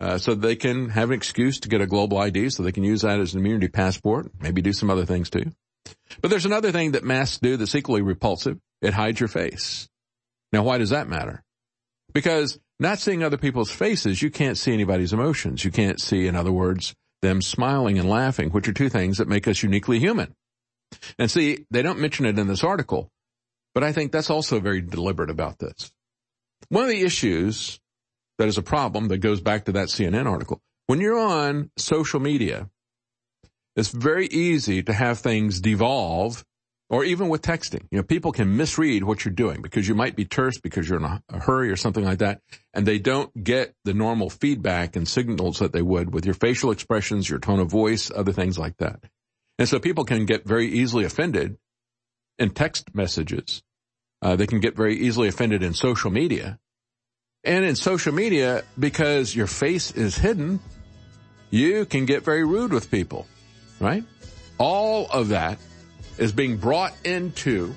uh, so they can have an excuse to get a global ID so they can use that as an immunity passport, maybe do some other things too. But there's another thing that masks do that's equally repulsive. It hides your face. Now, why does that matter? Because not seeing other people's faces, you can't see anybody's emotions. You can't see, in other words, them smiling and laughing, which are two things that make us uniquely human. And see, they don't mention it in this article, but I think that's also very deliberate about this. One of the issues that is a problem that goes back to that CNN article. When you're on social media, it's very easy to have things devolve or even with texting. You know, people can misread what you're doing because you might be terse because you're in a, hurry or something like that, and they don't get the normal feedback and signals that they would with your facial expressions, your tone of voice, other things like that. And so people can get very easily offended in text messages. Uh, they can get very easily offended in social media. And in social media, because your face is hidden, you can get very rude with people, right? All of that is being brought into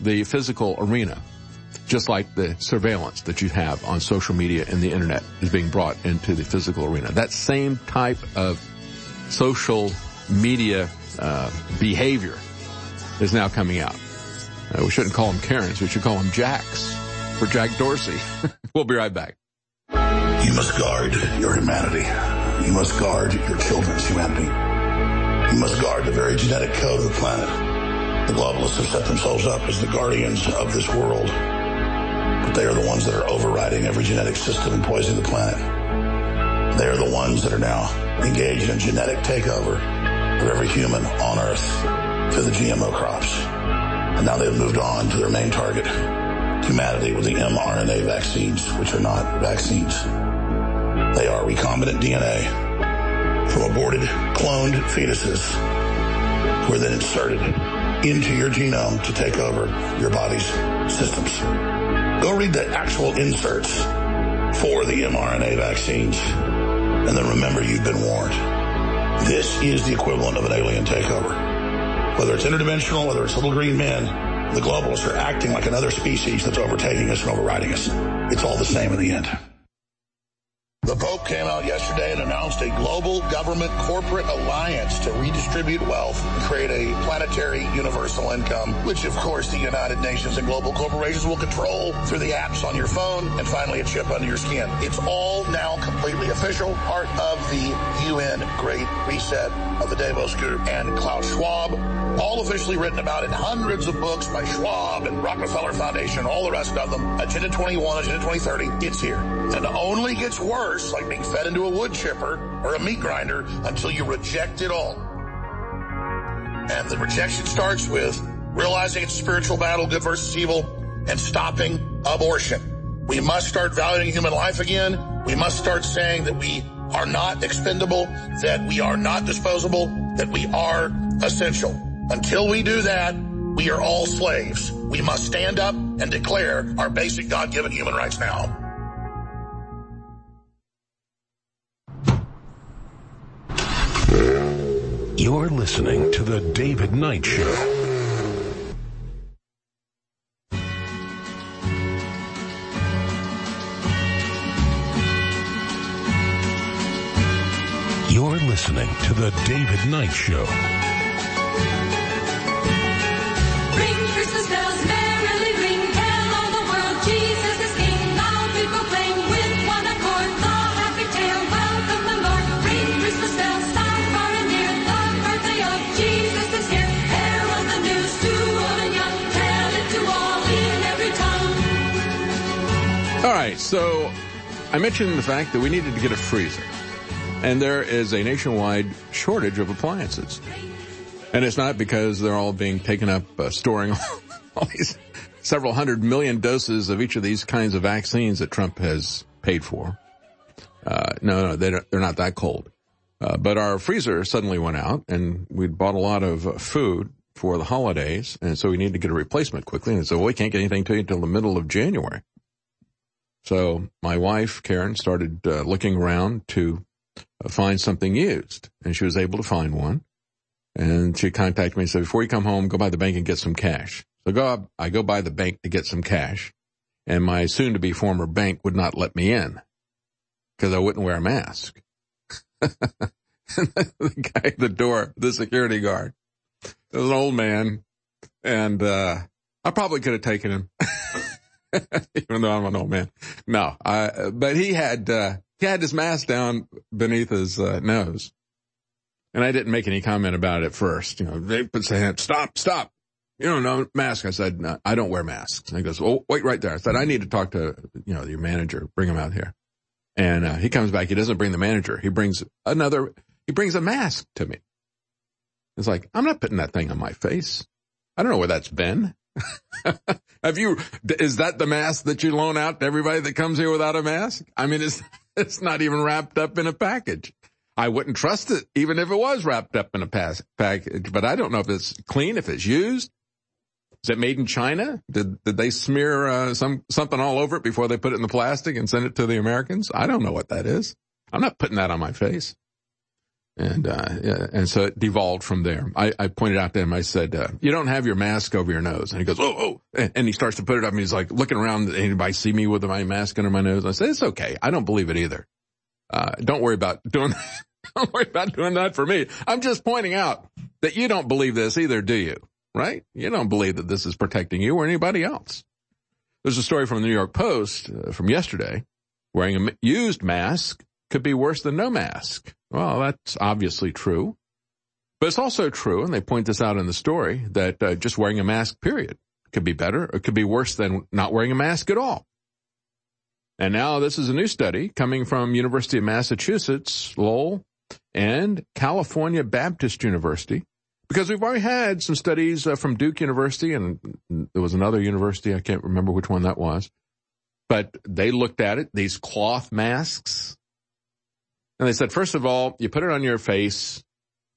the physical arena, just like the surveillance that you have on social media and the internet is being brought into the physical arena. That same type of social media uh, behavior is now coming out. Uh, we shouldn't call them Karens. We should call them Jacks for Jack Dorsey. (laughs) we'll be right back. You must guard your humanity. You must guard your children's humanity. You must guard the very genetic code of the planet. The globalists have set themselves up as the guardians of this world. But they are the ones that are overriding every genetic system and poisoning the planet. They are the ones that are now engaged in a genetic takeover of every human on Earth through the GMO crops. And now they've moved on to their main target, humanity with the mRNA vaccines, which are not vaccines. They are recombinant DNA from aborted cloned fetuses who are then inserted into your genome to take over your body's systems. Go read the actual inserts for the mRNA vaccines and then remember you've been warned. This is the equivalent of an alien takeover. Whether it's interdimensional, whether it's little green men, the globalists are acting like another species that's overtaking us and overriding us. It's all the same in the end. The Pope came out yesterday and announced a global government corporate alliance to redistribute wealth and create a planetary universal income, which of course the United Nations and global corporations will control through the apps on your phone and finally a chip under your skin. It's all now completely official, part of the UN Great Reset of the Davos Group and Klaus Schwab, all officially written about in hundreds of books by Schwab and Rockefeller Foundation, all the rest of them. Agenda 21, Agenda 2030, it's here. And it only gets worse, like being fed into a wood chipper or a meat grinder, until you reject it all. And the rejection starts with realizing it's a spiritual battle, good versus evil, and stopping abortion. We must start valuing human life again. We must start saying that we are not expendable, that we are not disposable, that we are essential. Until we do that, we are all slaves. We must stand up and declare our basic God-given human rights now. You're listening to The David Knight Show. You're listening to The David Knight Show. So I mentioned the fact that we needed to get a freezer. And there is a nationwide shortage of appliances. And it's not because they're all being taken up uh, storing (laughs) all these several hundred million doses of each of these kinds of vaccines that Trump has paid for. Uh, no, no, they're, they're not that cold. Uh, but our freezer suddenly went out and we'd bought a lot of uh, food for the holidays. And so we need to get a replacement quickly. And so we can't get anything to you until the middle of January. So my wife, Karen, started uh, looking around to uh, find something used and she was able to find one. And she contacted me and said, before you come home, go by the bank and get some cash. So go up, I go by the bank to get some cash and my soon to be former bank would not let me in because I wouldn't wear a mask. (laughs) the guy at the door, the security guard, was an old man and, uh, I probably could have taken him. (laughs) (laughs) Even though I'm an old man. No, I, but he had, uh, he had his mask down beneath his uh, nose. And I didn't make any comment about it at first. You know, they put their hand, stop, stop. You don't know mask. I said, no, I don't wear masks. And he goes, oh, wait right there. I said, I need to talk to, you know, your manager. Bring him out here. And, uh, he comes back. He doesn't bring the manager. He brings another, he brings a mask to me. It's like, I'm not putting that thing on my face. I don't know where that's been. (laughs) Have you, is that the mask that you loan out to everybody that comes here without a mask? I mean, it's, (laughs) it's not even wrapped up in a package. I wouldn't trust it even if it was wrapped up in a pass- package, but I don't know if it's clean, if it's used. Is it made in China? Did, did they smear, uh, some, something all over it before they put it in the plastic and send it to the Americans? I don't know what that is. I'm not putting that on my face. And, uh, and so it devolved from there. I, I pointed out to him, I said, uh, you don't have your mask over your nose. And he goes, oh, oh, and, he starts to put it up and he's like looking around. Anybody see me with my mask under my nose? I said, it's okay. I don't believe it either. Uh, don't worry about doing, (laughs) don't worry about doing that for me. I'm just pointing out that you don't believe this either, do you? Right? You don't believe that this is protecting you or anybody else. There's a story from the New York Post uh, from yesterday. Wearing a used mask could be worse than no mask. Well, that's obviously true. But it's also true, and they point this out in the story, that uh, just wearing a mask, period, could be better. It could be worse than not wearing a mask at all. And now this is a new study coming from University of Massachusetts, Lowell, and California Baptist University, because we've already had some studies uh, from Duke University, and there was another university, I can't remember which one that was, but they looked at it, these cloth masks, and they said, first of all, you put it on your face,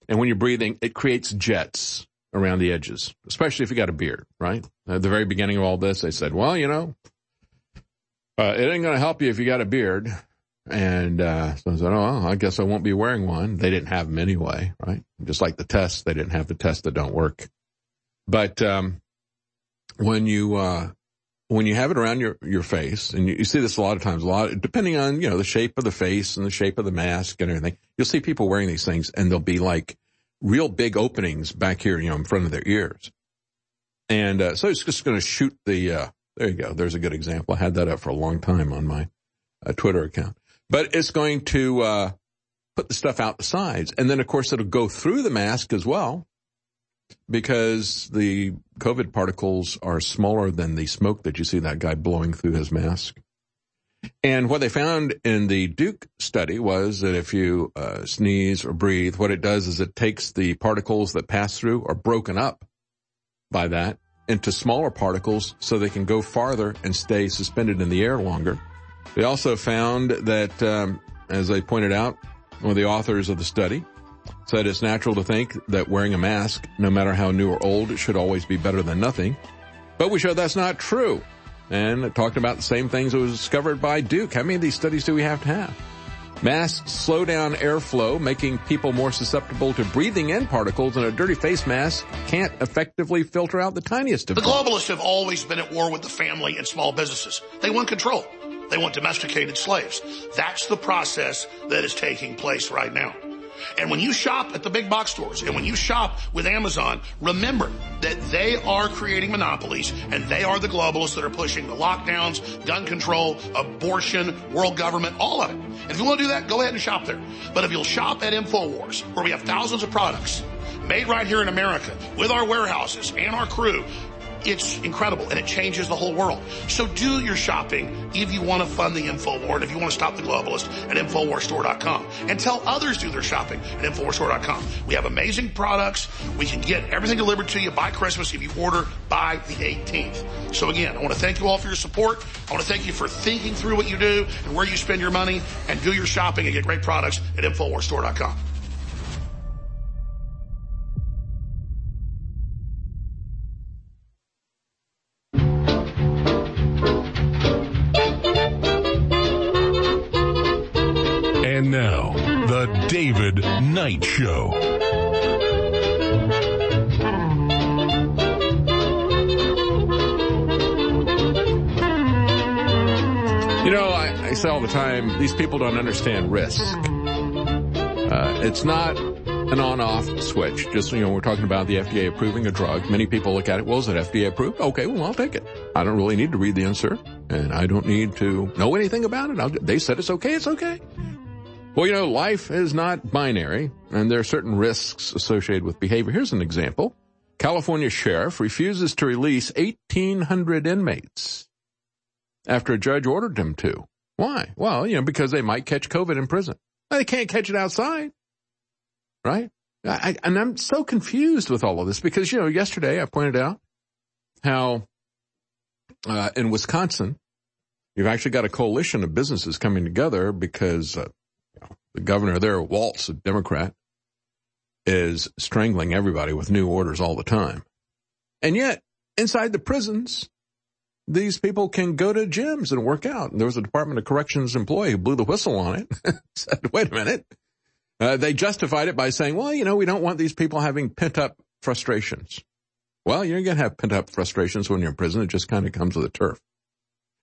and when you're breathing, it creates jets around the edges, especially if you got a beard, right? At the very beginning of all this, they said, well, you know, uh, it ain't going to help you if you got a beard. And uh, so I said, oh, I guess I won't be wearing one. They didn't have them anyway, right? Just like the tests, they didn't have the tests that don't work. But um, when you uh, when you have it around your, your face, and you, you see this a lot of times, a lot, depending on, you know, the shape of the face and the shape of the mask and everything, you'll see people wearing these things and they'll be like real big openings back here, you know, in front of their ears. And, uh, so it's just going to shoot the, uh, there you go. There's a good example. I had that up for a long time on my uh, Twitter account, but it's going to, uh, put the stuff out the sides. And then of course it'll go through the mask as well because the COVID particles are smaller than the smoke that you see that guy blowing through his mask. And what they found in the Duke study was that if you uh, sneeze or breathe, what it does is it takes the particles that pass through are broken up by that into smaller particles so they can go farther and stay suspended in the air longer. They also found that, um, as I pointed out, one of the authors of the study, said it's natural to think that wearing a mask, no matter how new or old, should always be better than nothing. But we showed that's not true. And it talked about the same things that was discovered by Duke. How many of these studies do we have to have? Masks slow down airflow, making people more susceptible to breathing in particles, and a dirty face mask can't effectively filter out the tiniest of The globalists have always been at war with the family and small businesses. They want control. They want domesticated slaves. That's the process that is taking place right now. And when you shop at the big box stores and when you shop with Amazon, remember that they are creating monopolies and they are the globalists that are pushing the lockdowns, gun control, abortion, world government, all of it. And if you want to do that, go ahead and shop there. But if you'll shop at InfoWars, where we have thousands of products made right here in America with our warehouses and our crew, it's incredible and it changes the whole world. So do your shopping if you want to fund the InfoWar and if you want to stop the globalist at InfoWarsStore.com and tell others do their shopping at InfoWarsStore.com. We have amazing products. We can get everything delivered to you by Christmas if you order by the 18th. So again, I want to thank you all for your support. I want to thank you for thinking through what you do and where you spend your money and do your shopping and get great products at InfoWarsStore.com. Knight Show. You know, I, I say all the time, these people don't understand risk. Uh, it's not an on-off switch. Just, you know, we're talking about the FDA approving a drug. Many people look at it, well, is it FDA approved? Okay, well, I'll take it. I don't really need to read the insert, and I don't need to know anything about it. I'll, they said it's okay, it's okay. Well, you know, life is not binary, and there are certain risks associated with behavior. Here's an example. California sheriff refuses to release 1,800 inmates after a judge ordered him to. Why? Well, you know, because they might catch COVID in prison. They can't catch it outside. Right? I, and I'm so confused with all of this because, you know, yesterday I pointed out how uh, in Wisconsin, you've actually got a coalition of businesses coming together because uh, the governor there, Walz, a Democrat, is strangling everybody with new orders all the time. And yet, inside the prisons, these people can go to gyms and work out. And there was a Department of Corrections employee who blew the whistle on it. (laughs) Said, wait a minute. Uh, they justified it by saying, well, you know, we don't want these people having pent up frustrations. Well, you're going to have pent up frustrations when you're in prison. It just kind of comes with the turf.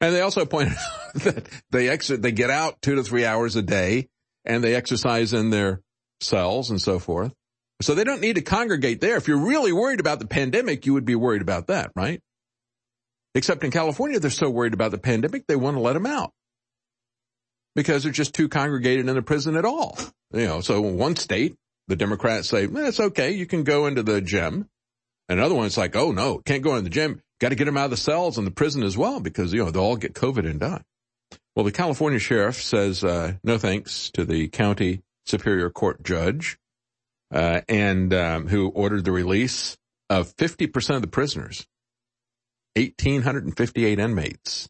And they also pointed (laughs) out that they exit, they get out two to three hours a day and they exercise in their cells and so forth. So they don't need to congregate there. If you're really worried about the pandemic, you would be worried about that, right? Except in California, they're so worried about the pandemic, they want to let them out because they're just too congregated in the prison at all. You know, so one state, the Democrats say, eh, it's okay. You can go into the gym. Another one, it's like, oh no, can't go in the gym. Got to get them out of the cells and the prison as well because, you know, they'll all get COVID and die. Well, the California sheriff says, uh, no thanks to the county superior court judge, uh, and, um, who ordered the release of 50% of the prisoners, 1,858 inmates.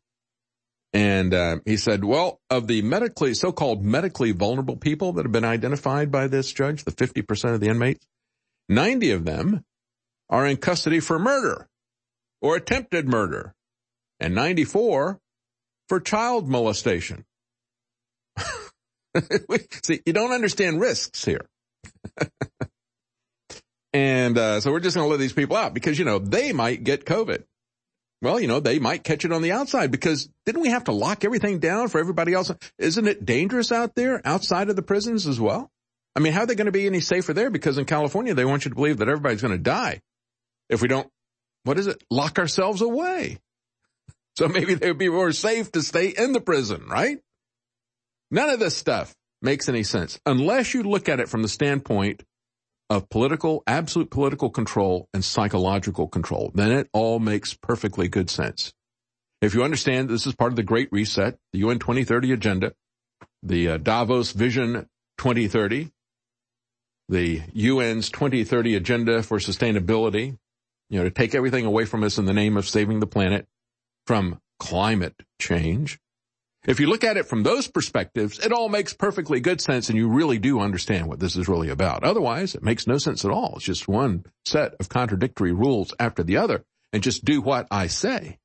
And, uh, he said, well, of the medically, so-called medically vulnerable people that have been identified by this judge, the 50% of the inmates, 90 of them are in custody for murder or attempted murder and 94 for child molestation. (laughs) See, you don't understand risks here. (laughs) and uh, so we're just going to let these people out because, you know, they might get COVID. Well, you know, they might catch it on the outside because didn't we have to lock everything down for everybody else? Isn't it dangerous out there outside of the prisons as well? I mean, how are they going to be any safer there? Because in California, they want you to believe that everybody's going to die if we don't, what is it? Lock ourselves away. So maybe they would be more safe to stay in the prison, right? None of this stuff makes any sense unless you look at it from the standpoint of political, absolute political control and psychological control. Then it all makes perfectly good sense. If you understand this is part of the Great Reset, the UN 2030 agenda, the uh, Davos Vision 2030, the UN's 2030 agenda for sustainability, you know, to take everything away from us in the name of saving the planet from climate change. If you look at it from those perspectives, it all makes perfectly good sense and you really do understand what this is really about. Otherwise, it makes no sense at all. It's just one set of contradictory rules after the other and just do what I say.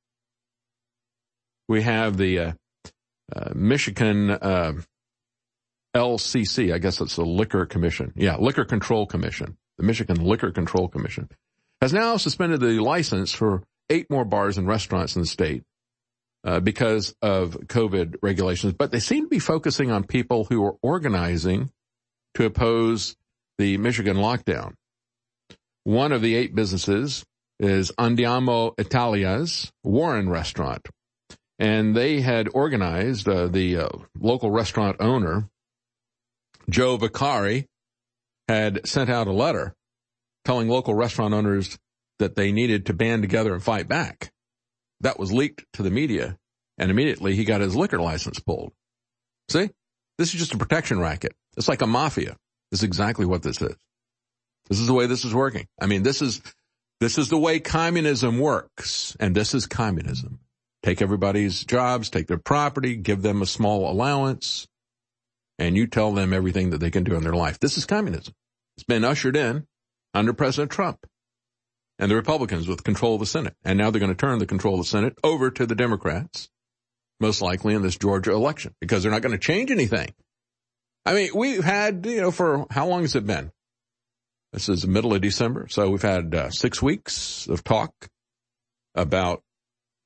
We have the uh, uh, Michigan uh, LCC, I guess it's the Liquor Commission. Yeah, Liquor Control Commission. The Michigan Liquor Control Commission has now suspended the license for eight more bars and restaurants in the state uh, because of COVID regulations, but they seem to be focusing on people who are organizing to oppose the Michigan lockdown. One of the eight businesses is Andiamo Italia's Warren restaurant. And they had organized, uh, the uh, local restaurant owner, Joe Vicari, had sent out a letter telling local restaurant owners that they needed to band together and fight back. That was leaked to the media and immediately he got his liquor license pulled. See? This is just a protection racket. It's like a mafia. This is exactly what this is. This is the way this is working. I mean, this is, this is the way communism works. And this is communism. Take everybody's jobs, take their property, give them a small allowance, and you tell them everything that they can do in their life. This is communism. It's been ushered in under President Trump and the Republicans with control of the Senate. And now they're going to turn the control of the Senate over to the Democrats, most likely in this Georgia election, because they're not going to change anything. I mean, we've had, you know, for how long has it been? This is the middle of December. So we've had uh, six weeks of talk about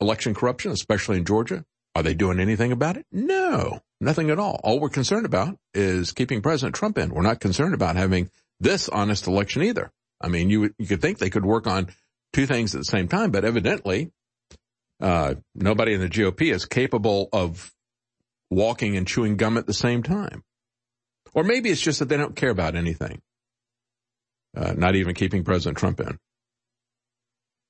election corruption, especially in Georgia. Are they doing anything about it? No, nothing at all. All we're concerned about is keeping President Trump in. We're not concerned about having this honest election either. I mean, you you could think they could work on two things at the same time, but evidently, uh, nobody in the GOP is capable of walking and chewing gum at the same time. Or maybe it's just that they don't care about anything. Uh, not even keeping President Trump in.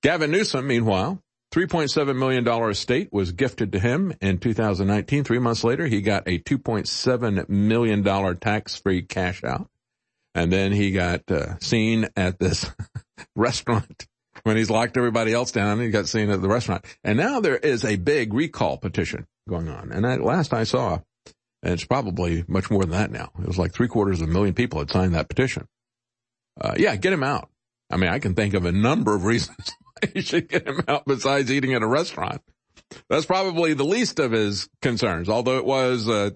Gavin Newsom, meanwhile, $3.7 million estate was gifted to him in 2019. Three months later, he got a $2.7 million tax-free cash out. And then he got uh, seen at this (laughs) restaurant when he's locked everybody else down. He got seen at the restaurant. And now there is a big recall petition going on. And at last I saw, and it's probably much more than that now. It was like three quarters of a million people had signed that petition. Uh, yeah, get him out. I mean, I can think of a number of (laughs) reasons you should get him out besides eating at a restaurant. That's probably the least of his concerns, although it was uh,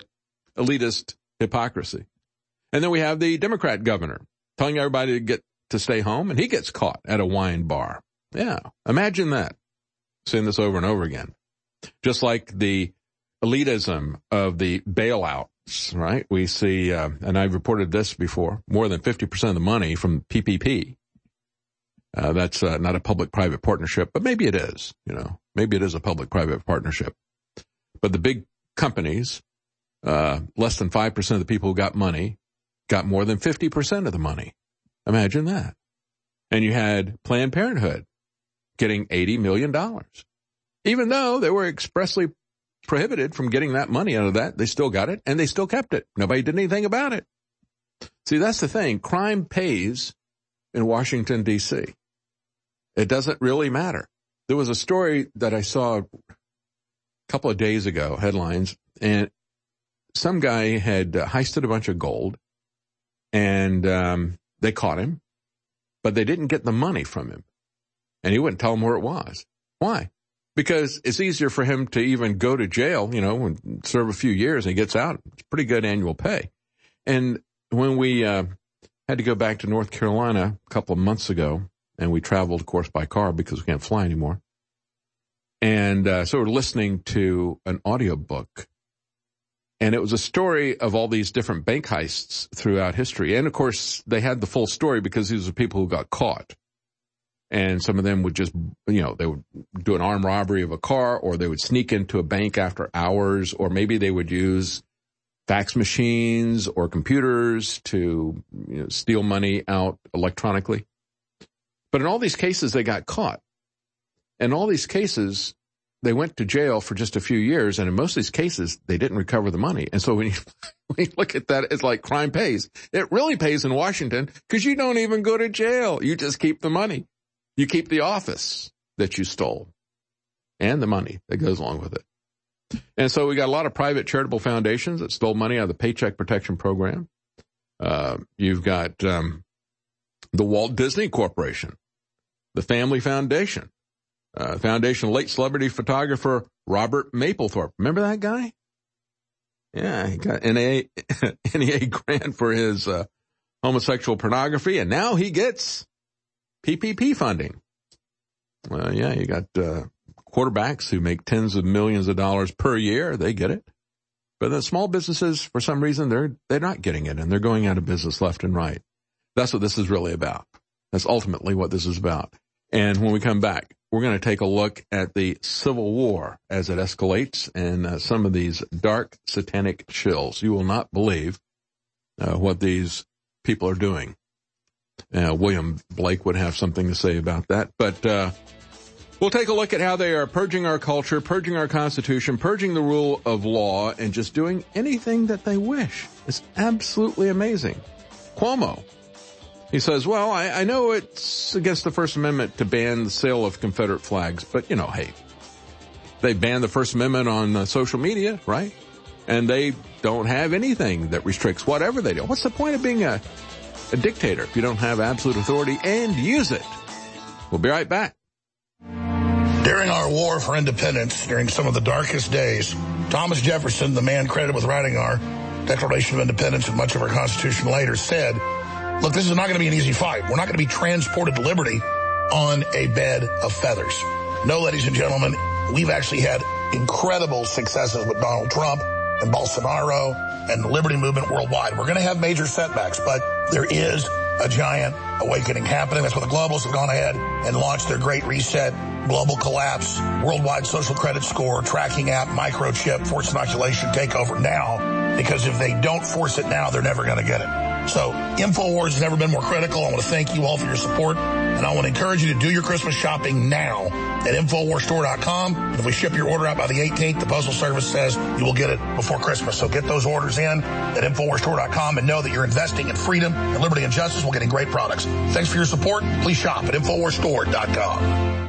elitist hypocrisy. And then we have the Democrat governor telling everybody to get to stay home and he gets caught at a wine bar. Yeah. Imagine that. Seeing this over and over again. Just like the elitism of the bailouts, right? We see, uh, and I've reported this before, more than 50% of the money from PPP. Uh, that's uh, not a public-private partnership, but maybe it is, you know, maybe it is a public-private partnership. But the big companies, uh, less than 5% of the people who got money got more than 50% of the money. Imagine that. And you had Planned Parenthood getting $80 million. Even though they were expressly prohibited from getting that money out of that, they still got it and they still kept it. Nobody did anything about it. See, that's the thing. Crime pays in Washington DC. It doesn't really matter. There was a story that I saw a couple of days ago, headlines, and some guy had uh, heisted a bunch of gold and um, they caught him, but they didn't get the money from him, and he wouldn't tell them where it was. Why? Because it's easier for him to even go to jail, you know, and serve a few years and he gets out. It's pretty good annual pay. And when we uh, had to go back to North Carolina a couple of months ago, and we traveled, of course, by car because we can't fly anymore. And uh, so we're listening to an audiobook. And it was a story of all these different bank heists throughout history. And of course, they had the full story because these are people who got caught. And some of them would just, you know, they would do an armed robbery of a car or they would sneak into a bank after hours or maybe they would use fax machines or computers to you know, steal money out electronically. But in all these cases, they got caught. In all these cases, they went to jail for just a few years, and in most of these cases, they didn't recover the money. And so when you, (laughs) when you look at that, it's like crime pays. It really pays in Washington because you don't even go to jail. You just keep the money. You keep the office that you stole and the money that goes along with it. And so we got a lot of private charitable foundations that stole money out of the Paycheck Protection Program. Uh, you've got um, the Walt Disney Corporation, the Family Foundation, uh, Foundation late celebrity photographer Robert Mapplethorpe. Remember that guy? Yeah, he got NEA, (laughs) NEA grant for his uh, homosexual pornography, and now he gets PPP funding. Well, yeah, you got uh, quarterbacks who make tens of millions of dollars per year. They get it. But the small businesses, for some reason, they're, they're not getting it and they're going out of business left and right. That's what this is really about. That's ultimately what this is about. And when we come back, we're going to take a look at the Civil War as it escalates and uh, some of these dark satanic chills. You will not believe uh, what these people are doing. Uh, William Blake would have something to say about that. But uh, we'll take a look at how they are purging our culture, purging our constitution, purging the rule of law, and just doing anything that they wish. It's absolutely amazing. Cuomo. He says, well, I, I know it's against the First Amendment to ban the sale of Confederate flags, but you know, hey, they banned the First Amendment on uh, social media, right? And they don't have anything that restricts whatever they do. What's the point of being a, a dictator if you don't have absolute authority and use it? We'll be right back. During our war for independence, during some of the darkest days, Thomas Jefferson, the man credited with writing our Declaration of Independence and much of our Constitution later, said, look, this is not going to be an easy fight. We're not going to be transported to liberty on a bed of feathers. No, ladies and gentlemen, we've actually had incredible successes with Donald Trump and Bolsonaro and the liberty movement worldwide. We're going to have major setbacks, but there is a giant awakening happening. That's why the globalists have gone ahead and launched their great reset, global collapse, worldwide social credit score, tracking app, microchip, forced inoculation takeover now, because if they don't force it now, they're never going to get it. So InfoWars has never been more critical. I want to thank you all for your support. And I want to encourage you to do your Christmas shopping now at InfoWarsStore.com. And if we ship your order out by the 18th, the Postal Service says you will get it before Christmas. So get those orders in at InfoWarsStore.com and know that you're investing in freedom and liberty and justice while getting great products. Thanks for your support. Please shop at InfoWarsStore.com.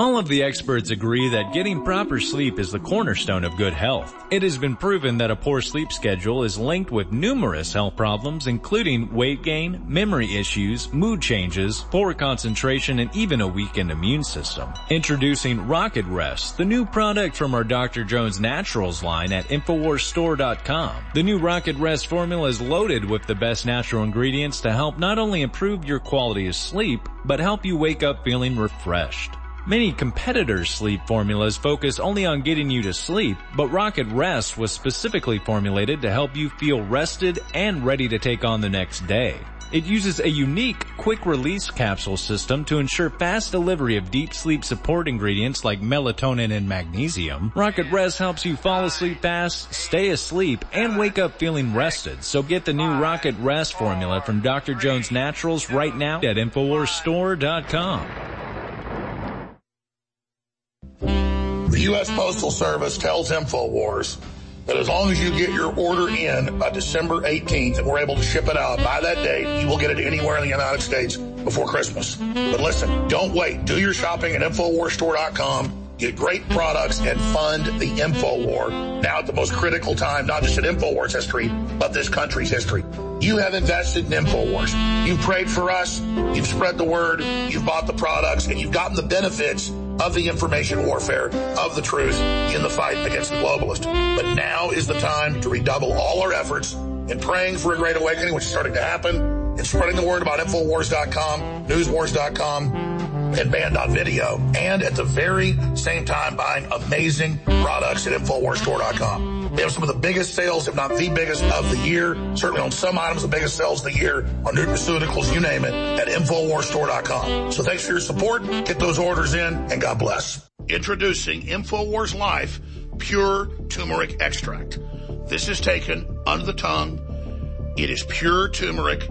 All of the experts agree that getting proper sleep is the cornerstone of good health. It has been proven that a poor sleep schedule is linked with numerous health problems including weight gain, memory issues, mood changes, poor concentration, and even a weakened immune system. Introducing Rocket Rest, the new product from our Dr. Jones Naturals line at InfoWarsStore.com. The new Rocket Rest formula is loaded with the best natural ingredients to help not only improve your quality of sleep, but help you wake up feeling refreshed. Many competitors' sleep formulas focus only on getting you to sleep, but Rocket Rest was specifically formulated to help you feel rested and ready to take on the next day. It uses a unique quick release capsule system to ensure fast delivery of deep sleep support ingredients like melatonin and magnesium. Rocket Rest helps you fall asleep fast, stay asleep, and wake up feeling rested. So get the new Rocket Rest formula from Dr. Jones Naturals right now at InfoWarsStore.com. The U.S. Postal Service tells InfoWars that as long as you get your order in by December 18th and we're able to ship it out by that date, you will get it anywhere in the United States before Christmas. But listen, don't wait. Do your shopping at InfoWarsStore.com. Get great products and fund the InfoWar. Now at the most critical time, not just in InfoWars history, but this country's history. You have invested in InfoWars. You've prayed for us. You've spread the word. You've bought the products and you've gotten the benefits of the information warfare of the truth in the fight against the globalist. But now is the time to redouble all our efforts in praying for a great awakening, which is starting to happen, and spreading the word about Infowars.com, Newswars.com, and Banned.video and at the very same time buying amazing products at InfoWarsStore.com. They have some of the biggest sales, if not the biggest of the year. Certainly on some items, the biggest sales of the year on nutraceuticals, you name it, at InfoWarsStore.com. So thanks for your support. Get those orders in and God bless. Introducing InfoWars Life Pure Turmeric Extract. This is taken under the tongue. It is pure turmeric.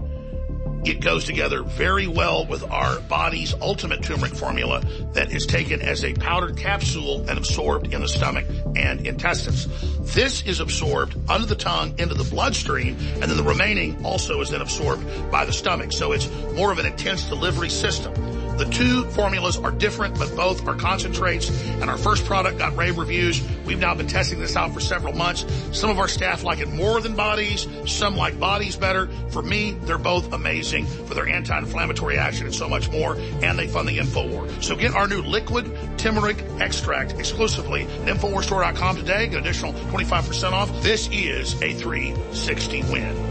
It goes together very well with our body's ultimate turmeric formula that is taken as a powdered capsule and absorbed in the stomach and intestines. This is absorbed under the tongue into the bloodstream and then the remaining also is then absorbed by the stomach. So it's more of an intense delivery system. The two formulas are different, but both are concentrates. And our first product got rave reviews. We've now been testing this out for several months. Some of our staff like it more than bodies. Some like bodies better. For me, they're both amazing for their anti-inflammatory action and so much more. And they fund the InfoWar. So get our new liquid turmeric extract exclusively at InfoWarsStore.com today. Get an additional 25% off. This is a 360 win.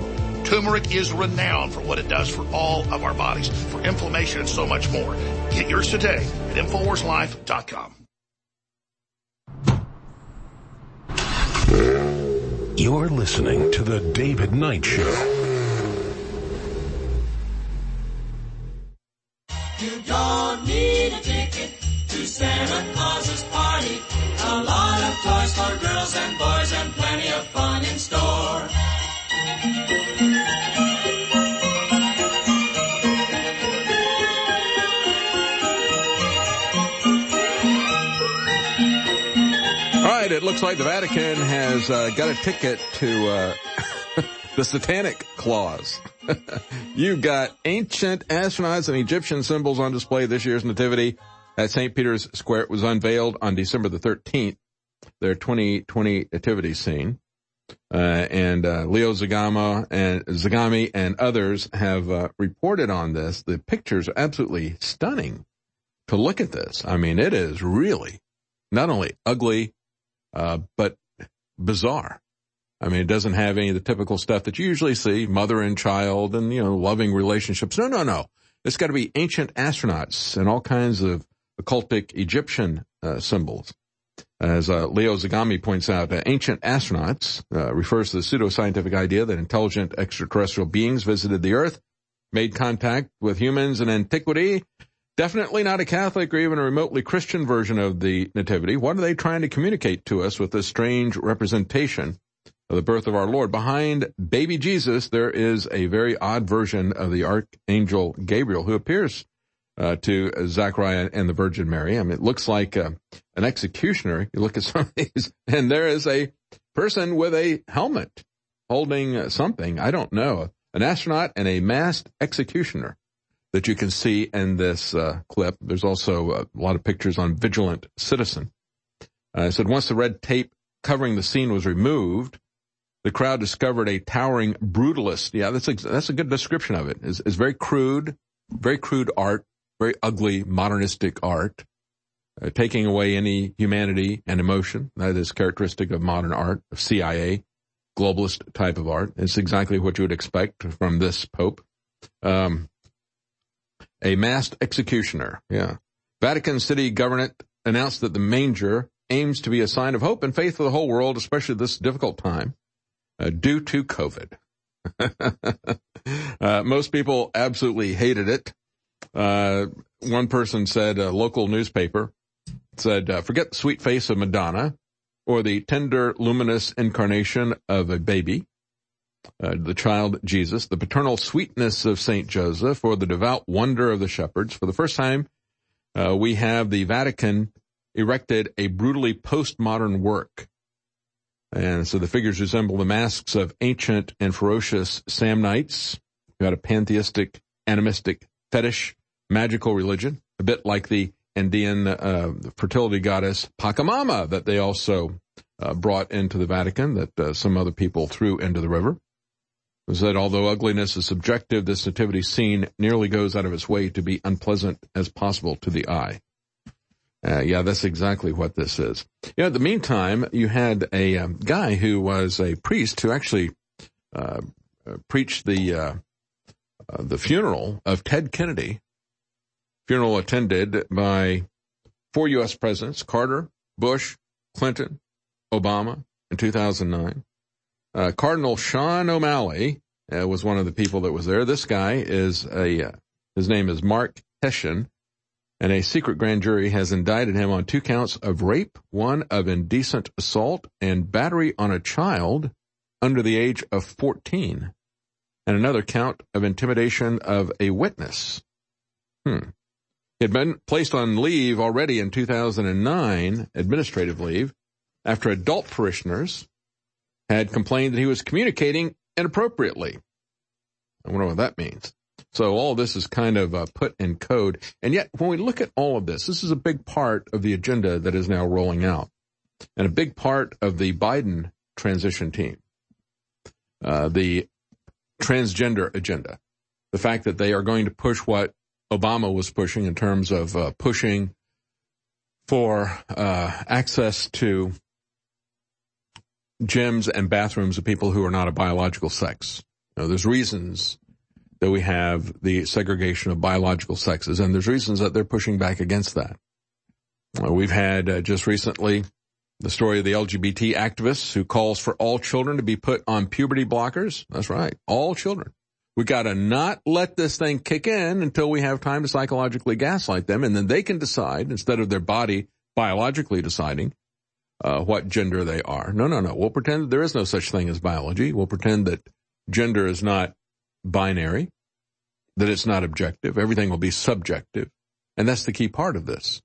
Turmeric is renowned for what it does for all of our bodies, for inflammation and so much more. Get yours today at InfoWarsLife.com. You're listening to The David Knight Show. You don't need a ticket to Santa Claus's party. A lot of toys for girls and boys and plenty of fun in store. Looks like the Vatican has uh, got a ticket to uh, (laughs) the Satanic Clause. (laughs) You've got ancient astronauts and Egyptian symbols on display this year's Nativity at St. Peter's Square. It was unveiled on December the 13th, their 2020 Nativity scene. Uh, and uh, Leo Zagama and Zagami and others have uh, reported on this. The pictures are absolutely stunning to look at this. I mean, it is really not only ugly, uh, but bizarre. I mean, it doesn't have any of the typical stuff that you usually see, mother and child and, you know, loving relationships. No, no, no. It's got to be ancient astronauts and all kinds of occultic Egyptian uh, symbols. As uh, Leo Zagami points out, uh, ancient astronauts uh, refers to the pseudoscientific idea that intelligent extraterrestrial beings visited the Earth, made contact with humans in antiquity. Definitely not a Catholic or even a remotely Christian version of the Nativity. What are they trying to communicate to us with this strange representation of the birth of our Lord? Behind baby Jesus, there is a very odd version of the Archangel Gabriel who appears uh, to Zachariah and the Virgin Mary. I mean, it looks like uh, an executioner. You look at (laughs) some of these, and there is a person with a helmet holding something. I don't know. An astronaut and a masked executioner that you can see in this uh, clip. There's also a lot of pictures on Vigilant Citizen. Uh, it said once the red tape covering the scene was removed, the crowd discovered a towering brutalist. Yeah, that's a, that's a good description of it. It's, it's very crude, very crude art, very ugly modernistic art, uh, taking away any humanity and emotion. That is characteristic of modern art, of CIA, globalist type of art. It's exactly what you would expect from this Pope. Um, a masked executioner. Yeah. Vatican City government announced that the manger aims to be a sign of hope and faith for the whole world, especially this difficult time, uh, due to COVID. (laughs) uh, most people absolutely hated it. Uh, one person said, a local newspaper said, uh, forget the sweet face of Madonna or the tender, luminous incarnation of a baby uh, the child Jesus, the paternal sweetness of Saint Joseph, or the devout wonder of the shepherds. For the first time, uh, we have the Vatican erected a brutally postmodern work. And so the figures resemble the masks of ancient and ferocious Samnites, who had a pantheistic, animistic, fetish, magical religion, a bit like the Andean uh, fertility goddess Pachamama that they also uh, brought into the Vatican that uh, some other people threw into the river was that although ugliness is subjective, this nativity scene nearly goes out of its way to be unpleasant as possible to the eye. Uh, yeah, that's exactly what this is. You know, in the meantime, you had a um, guy who was a priest who actually uh, uh preached the uh, uh, the funeral of Ted Kennedy Funeral attended by four U.S. presidents, Carter, Bush, Clinton, Obama in 2009. Uh, Cardinal Sean O'Malley uh, was one of the people that was there. This guy is a, uh, his name is Mark Hession, and a secret grand jury has indicted him on two counts of rape, one of indecent assault, and battery on a child under the age of 14, and another count of intimidation of a witness. Hmm. He had been placed on leave already in 2009, administrative leave, after adult parishioners had complained that he was communicating inappropriately. I wonder what that means. So all this is kind of uh, put in code. And yet, when we look at all of this, this is a big part of the agenda that is now rolling out and a big part of the Biden transition team. Uh, the transgender agenda, the fact that they are going to push what Obama was pushing in terms of uh, pushing for uh, access to gyms and bathrooms of people who are not a biological sex. You know, there's reasons that we have the segregation of biological sexes, and there's reasons that they're pushing back against that. Uh, we've had uh, just recently the story of the LGBT activist who calls for all children to be put on puberty blockers. That's right, all children. We got to not let this thing kick in until we have time to psychologically gaslight them, and then they can decide instead of their body biologically deciding uh, what gender they are. No, no, no. We'll pretend there is no such thing as biology. We'll pretend that gender is not binary, that it's not objective. Everything will be subjective. And that's the key part of this.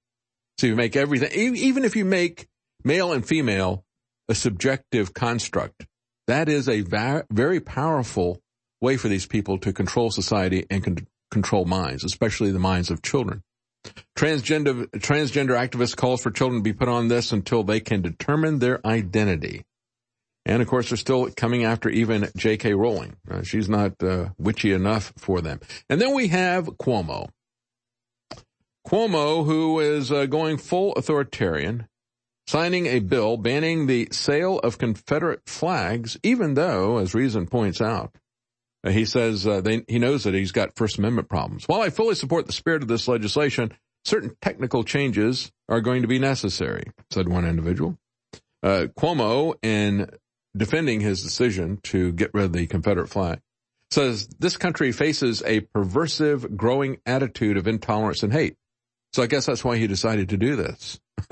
So you make everything, even if you make male and female a subjective construct, that is a va- very powerful way for these people to control society and con- control minds, especially the minds of children. Transgender, transgender activist calls for children to be put on this until they can determine their identity. And of course, they're still coming after even J.K. Rowling. Uh, she's not uh, witchy enough for them. And then we have Cuomo. Cuomo, who is uh, going full authoritarian, signing a bill banning the sale of Confederate flags, even though, as Reason points out, he says uh, they, he knows that he's got First Amendment problems. While I fully support the spirit of this legislation, certain technical changes are going to be necessary, said one individual. Uh, Cuomo, in defending his decision to get rid of the Confederate flag, says this country faces a perversive, growing attitude of intolerance and hate. So I guess that's why he decided to do this. (laughs)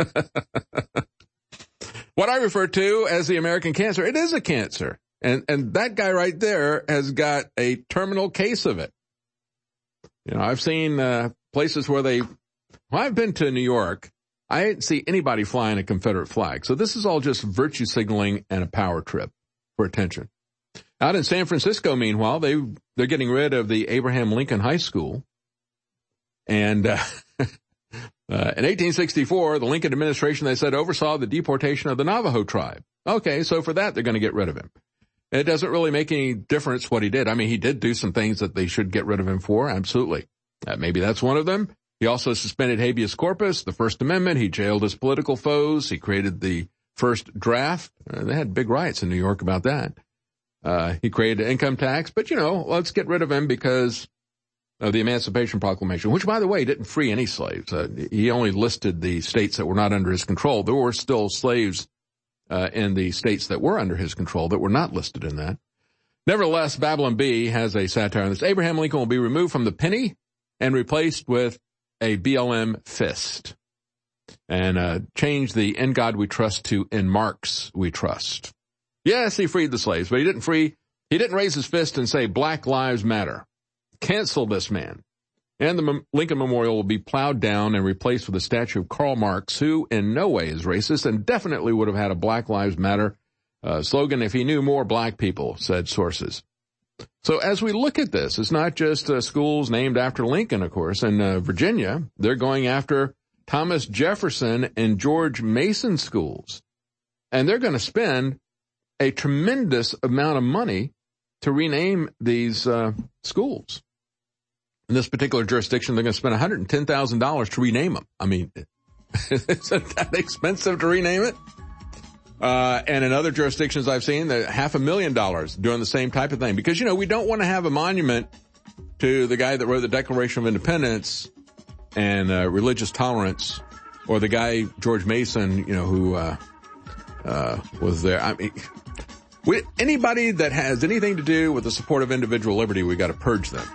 what I refer to as the American cancer, it is a cancer. And, and that guy right there has got a terminal case of it. You know, I've seen, uh, places where they, well, I've been to New York. I didn't see anybody flying a Confederate flag. So this is all just virtue signaling and a power trip for attention. Out in San Francisco, meanwhile, they, they're getting rid of the Abraham Lincoln High School. And, uh, (laughs) Uh, in 1864, the Lincoln administration, they said, oversaw the deportation of the Navajo tribe. Okay, so for that, they're going to get rid of him. It doesn't really make any difference what he did. I mean, he did do some things that they should get rid of him for. Absolutely. Uh, maybe that's one of them. He also suspended habeas corpus, the First Amendment. He jailed his political foes. He created the first draft. Uh, they had big riots in New York about that. Uh, he created income tax, but you know, let's get rid of him because of the Emancipation Proclamation, which by the way didn't free any slaves. Uh, he only listed the states that were not under his control. There were still slaves uh, in the states that were under his control that were not listed in that. Nevertheless, Babylon Bee has a satire on this. Abraham Lincoln will be removed from the penny and replaced with a BLM fist and uh, change the in God we trust to in Marx we trust. Yes, he freed the slaves, but he didn't free, he didn't raise his fist and say Black Lives Matter. Cancel this man and the Lincoln Memorial will be plowed down and replaced with a statue of Karl Marx, who in no way is racist and definitely would have had a Black Lives Matter uh, slogan if he knew more black people, said sources. So as we look at this, it's not just uh, schools named after Lincoln, of course. In uh, Virginia, they're going after Thomas Jefferson and George Mason schools. And they're going to spend a tremendous amount of money to rename these uh, schools in this particular jurisdiction, they're going to spend $110,000 to rename them. I mean, (laughs) isn't that expensive to rename it? Uh, and in other jurisdictions I've seen, they're half a million dollars doing the same type of thing. Because, you know, we don't want to have a monument to the guy that wrote the Declaration of Independence and uh, religious tolerance, or the guy George Mason, you know, who uh, uh, was there. I mean, anybody that has anything to do with the support of individual liberty, we got to purge them.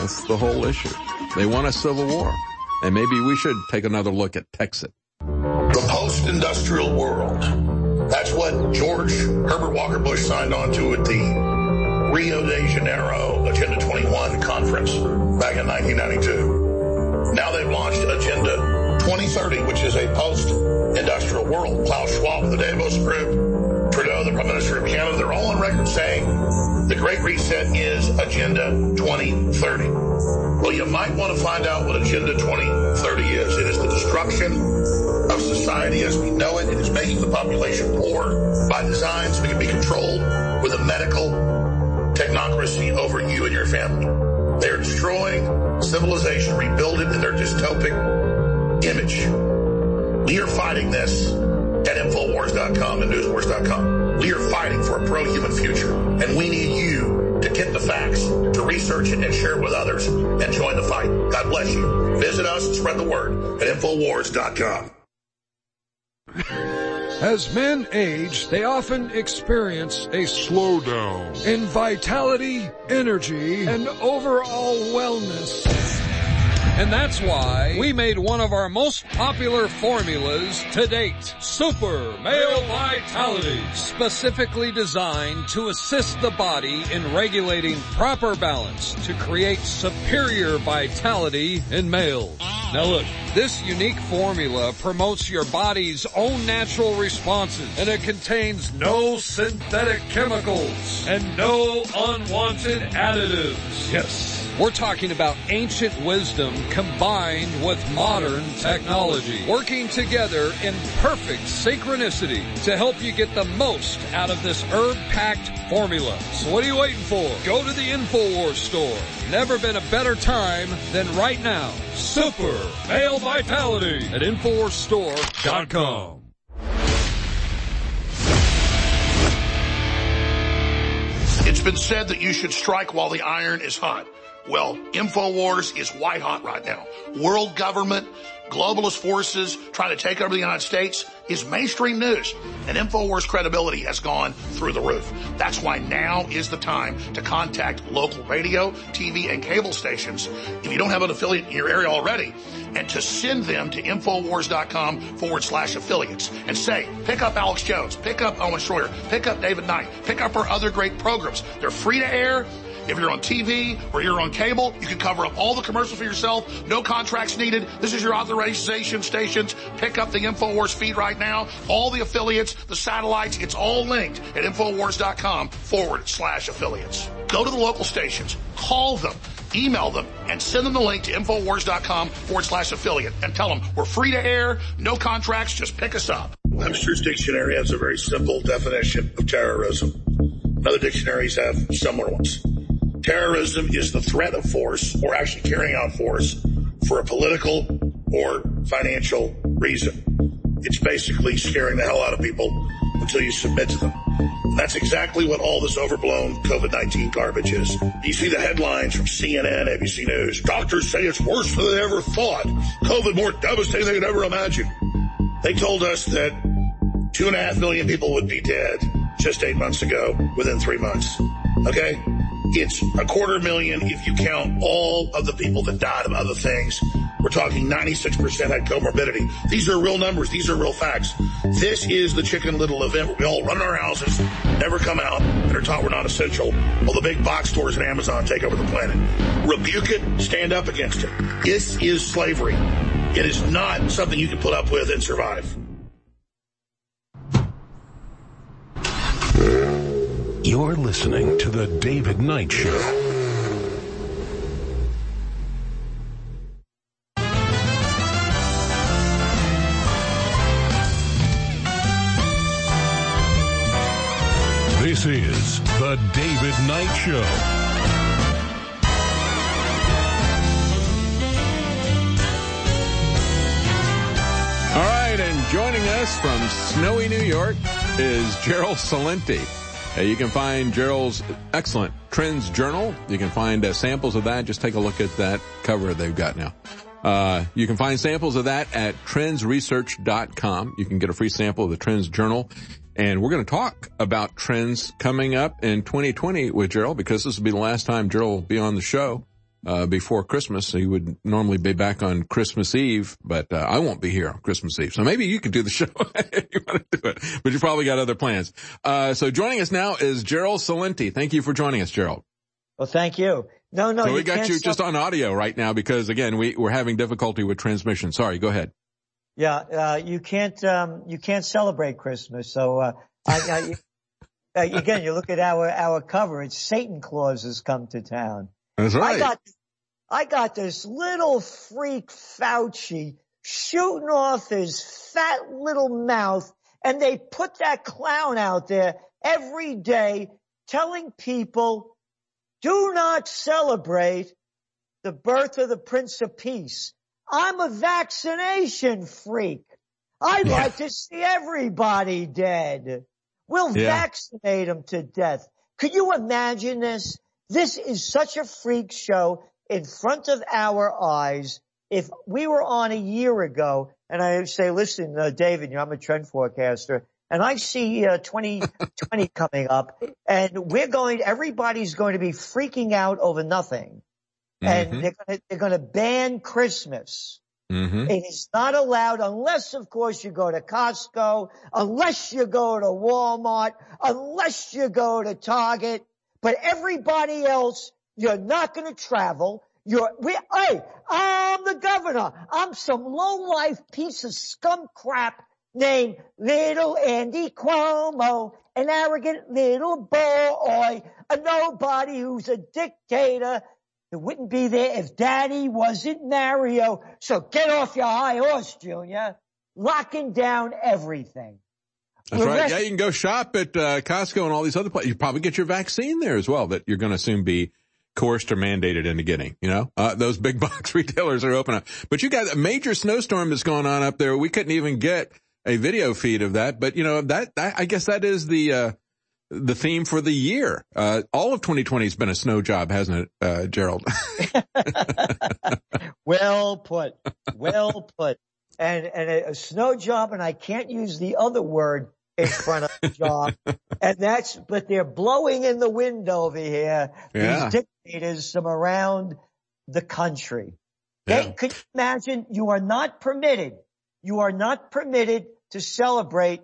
That's the whole issue. They want a civil war, and maybe we should take another look at Texas. The post-industrial world. That's what George Herbert Walker Bush signed on to at the Rio de Janeiro Agenda 21 conference back in 1992. Now they've launched Agenda 2030, which is a post-industrial world. Klaus Schwab of the Davos Group, The Prime Minister of Canada, they're all on record saying the Great Reset is Agenda 2030. Well, you might want to find out what Agenda 2030 is. It is the destruction of society as we know it. It is making the population poor by design so we can be controlled with a medical technocracy over you and your family. They are destroying civilization, rebuilding in their dystopic image. We are fighting this at Infowars.com and Newswars.com. We are fighting for a pro-human future, and we need you to get the facts, to research it and share it with others, and join the fight. God bless you. Visit us and spread the word at Infowars.com. As men age, they often experience a slowdown in vitality, energy, and overall wellness. And that's why we made one of our most popular formulas to date, Super Male Vitality, specifically designed to assist the body in regulating proper balance to create superior vitality in males. Now look, this unique formula promotes your body's own natural responses and it contains no synthetic chemicals and no unwanted additives. Yes. We're talking about ancient wisdom combined with modern technology, working together in perfect synchronicity to help you get the most out of this herb-packed formula. So what are you waiting for? Go to the InfoWars store. Never been a better time than right now. Super Male Vitality at InfoWarsStore.com. It's been said that you should strike while the iron is hot. Well, InfoWars is white hot right now. World government, globalist forces trying to take over the United States is mainstream news. And InfoWars credibility has gone through the roof. That's why now is the time to contact local radio, TV, and cable stations if you don't have an affiliate in your area already and to send them to Infowars.com forward slash affiliates and say, pick up Alex Jones, pick up Owen Schroyer, pick up David Knight, pick up our other great programs. They're free to air. If you're on TV or you're on cable, you can cover up all the commercials for yourself. No contracts needed. This is your authorization stations. Pick up the InfoWars feed right now. All the affiliates, the satellites, it's all linked at Infowars.com forward slash affiliates. Go to the local stations, call them, email them, and send them the link to Infowars.com forward slash affiliate and tell them we're free to air, no contracts, just pick us up. Webster's dictionary has a very simple definition of terrorism. Other dictionaries have similar ones. Terrorism is the threat of force or actually carrying out force for a political or financial reason. It's basically scaring the hell out of people until you submit to them. And that's exactly what all this overblown COVID-19 garbage is. You see the headlines from CNN, ABC News. Doctors say it's worse than they ever thought. COVID more devastating than they could ever imagine. They told us that two and a half million people would be dead just eight months ago within three months. Okay? It's a quarter million if you count all of the people that died of other things. We're talking 96% had comorbidity. These are real numbers. These are real facts. This is the chicken little event where we all run in our houses, never come out, and are taught we're not essential, while the big box stores and Amazon take over the planet. Rebuke it, stand up against it. This is slavery. It is not something you can put up with and survive. You're listening to The David Knight Show. This is The David Knight Show. All right, and joining us from snowy New York is Gerald Celente. Uh, you can find Gerald's excellent Trends Journal. You can find uh, samples of that. Just take a look at that cover they've got now. Uh, you can find samples of that at trendsresearch.com. You can get a free sample of the Trends Journal. And we're going to talk about trends coming up in 2020 with Gerald because this will be the last time Gerald will be on the show uh, before Christmas. He would normally be back on Christmas Eve, but uh, I won't be here on Christmas Eve. So maybe you could do the (laughs) show if you want to do it, but you probably got other plans. Uh, so joining us now is Gerald Celente. Thank you for joining us, Gerald. Well, thank you. No, no, so you we got you stop- just on audio right now because again, we, we're having difficulty with transmission. Sorry, go ahead. Yeah, uh, you can't, um, you can't celebrate Christmas. So, uh, I, I, (laughs) uh, again, you look at our, our cover, it's Satan Claus has come to town. That's right. I got, I got this little freak Fauci shooting off his fat little mouth and they put that clown out there every day telling people, do not celebrate the birth of the Prince of Peace. I'm a vaccination freak. I'd Yeah. like to see everybody dead. We'll Yeah. vaccinate them to death. Could you imagine this? This is such a freak show in front of our eyes. If we were on a year ago and I say, listen, uh, David, you know, I'm a trend forecaster and I see uh, 2020 (laughs) coming up and we're going, everybody's going to be freaking out over nothing and Mhm. they're going to, they're going to ban Christmas. Mm-hmm. It is not allowed unless, of course, you go to Costco, unless you go to Walmart, unless you go to Target. But everybody else, you're not going to travel. You're, we, hey, I'm the governor. I'm some low life piece of scum crap named Little Andy Cuomo, an arrogant little boy, a nobody who's a dictator. It wouldn't be there if daddy wasn't Mario. So get off your high horse, Junior. Locking down everything. That's The right. Yeah, you can go shop at uh, Costco and all these other places. You probably get your vaccine there as well that you're going to soon be coerced or mandated into getting. You know, uh, those big (laughs) box retailers are open up. But you got a major snowstorm that's going on up there. We couldn't even get a video feed of that. But you know, that, that I guess that is the uh, the theme for the year. Uh, all of 2020 has been a snow job, hasn't it, uh, Gerald? (laughs) Well put. Well put. And, and a, a snow job, and I can't use the other word in front of the job. (laughs) And that's, but they're blowing in the wind over here. Yeah. These dictators from around the country. Yeah. They, could you imagine you are not permitted, you are not permitted to celebrate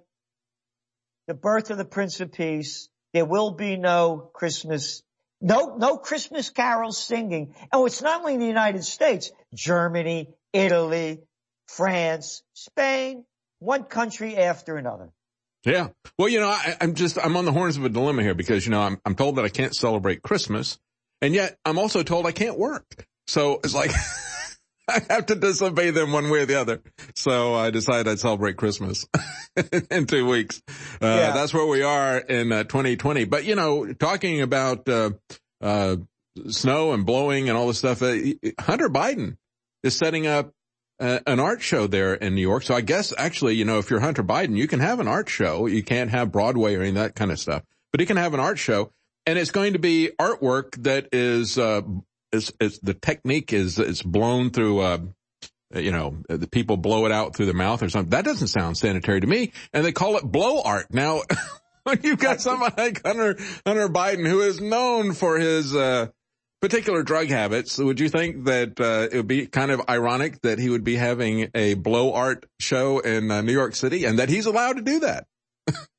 the birth of the Prince of Peace. There will be no Christmas, no, no Christmas carols singing. Oh, it's not only in the United States, Germany, Italy, France, Spain, one country after another. Yeah. Well, you know, I, I'm just, I'm on the horns of a dilemma here because, you know, I'm, I'm told that I can't celebrate Christmas and yet I'm also told I can't work. So it's like, (laughs) I have to disobey them one way or the other. So I decided I'd celebrate Christmas (laughs) in two weeks. Uh, Yeah. that's where we are in uh, 2020. But, you know, talking about, uh, uh, snow and blowing and all this stuff, uh, Hunter Biden is setting up uh, an art show there in New York. So I guess actually, you know, if you're Hunter Biden, you can have an art show. You can't have Broadway or any of that kind of stuff, but he can have an art show and it's going to be artwork that is, uh, is, is the technique is, it's blown through, uh, you know, the people blow it out through their mouth or something. That doesn't sound sanitary to me. And they call it blow art. Now, (laughs) when you've got someone like Hunter, Hunter Biden who is known for his, uh, particular drug habits, would you think that uh, it would be kind of ironic that he would be having a blow art show in uh, New York City and that he's allowed to do that?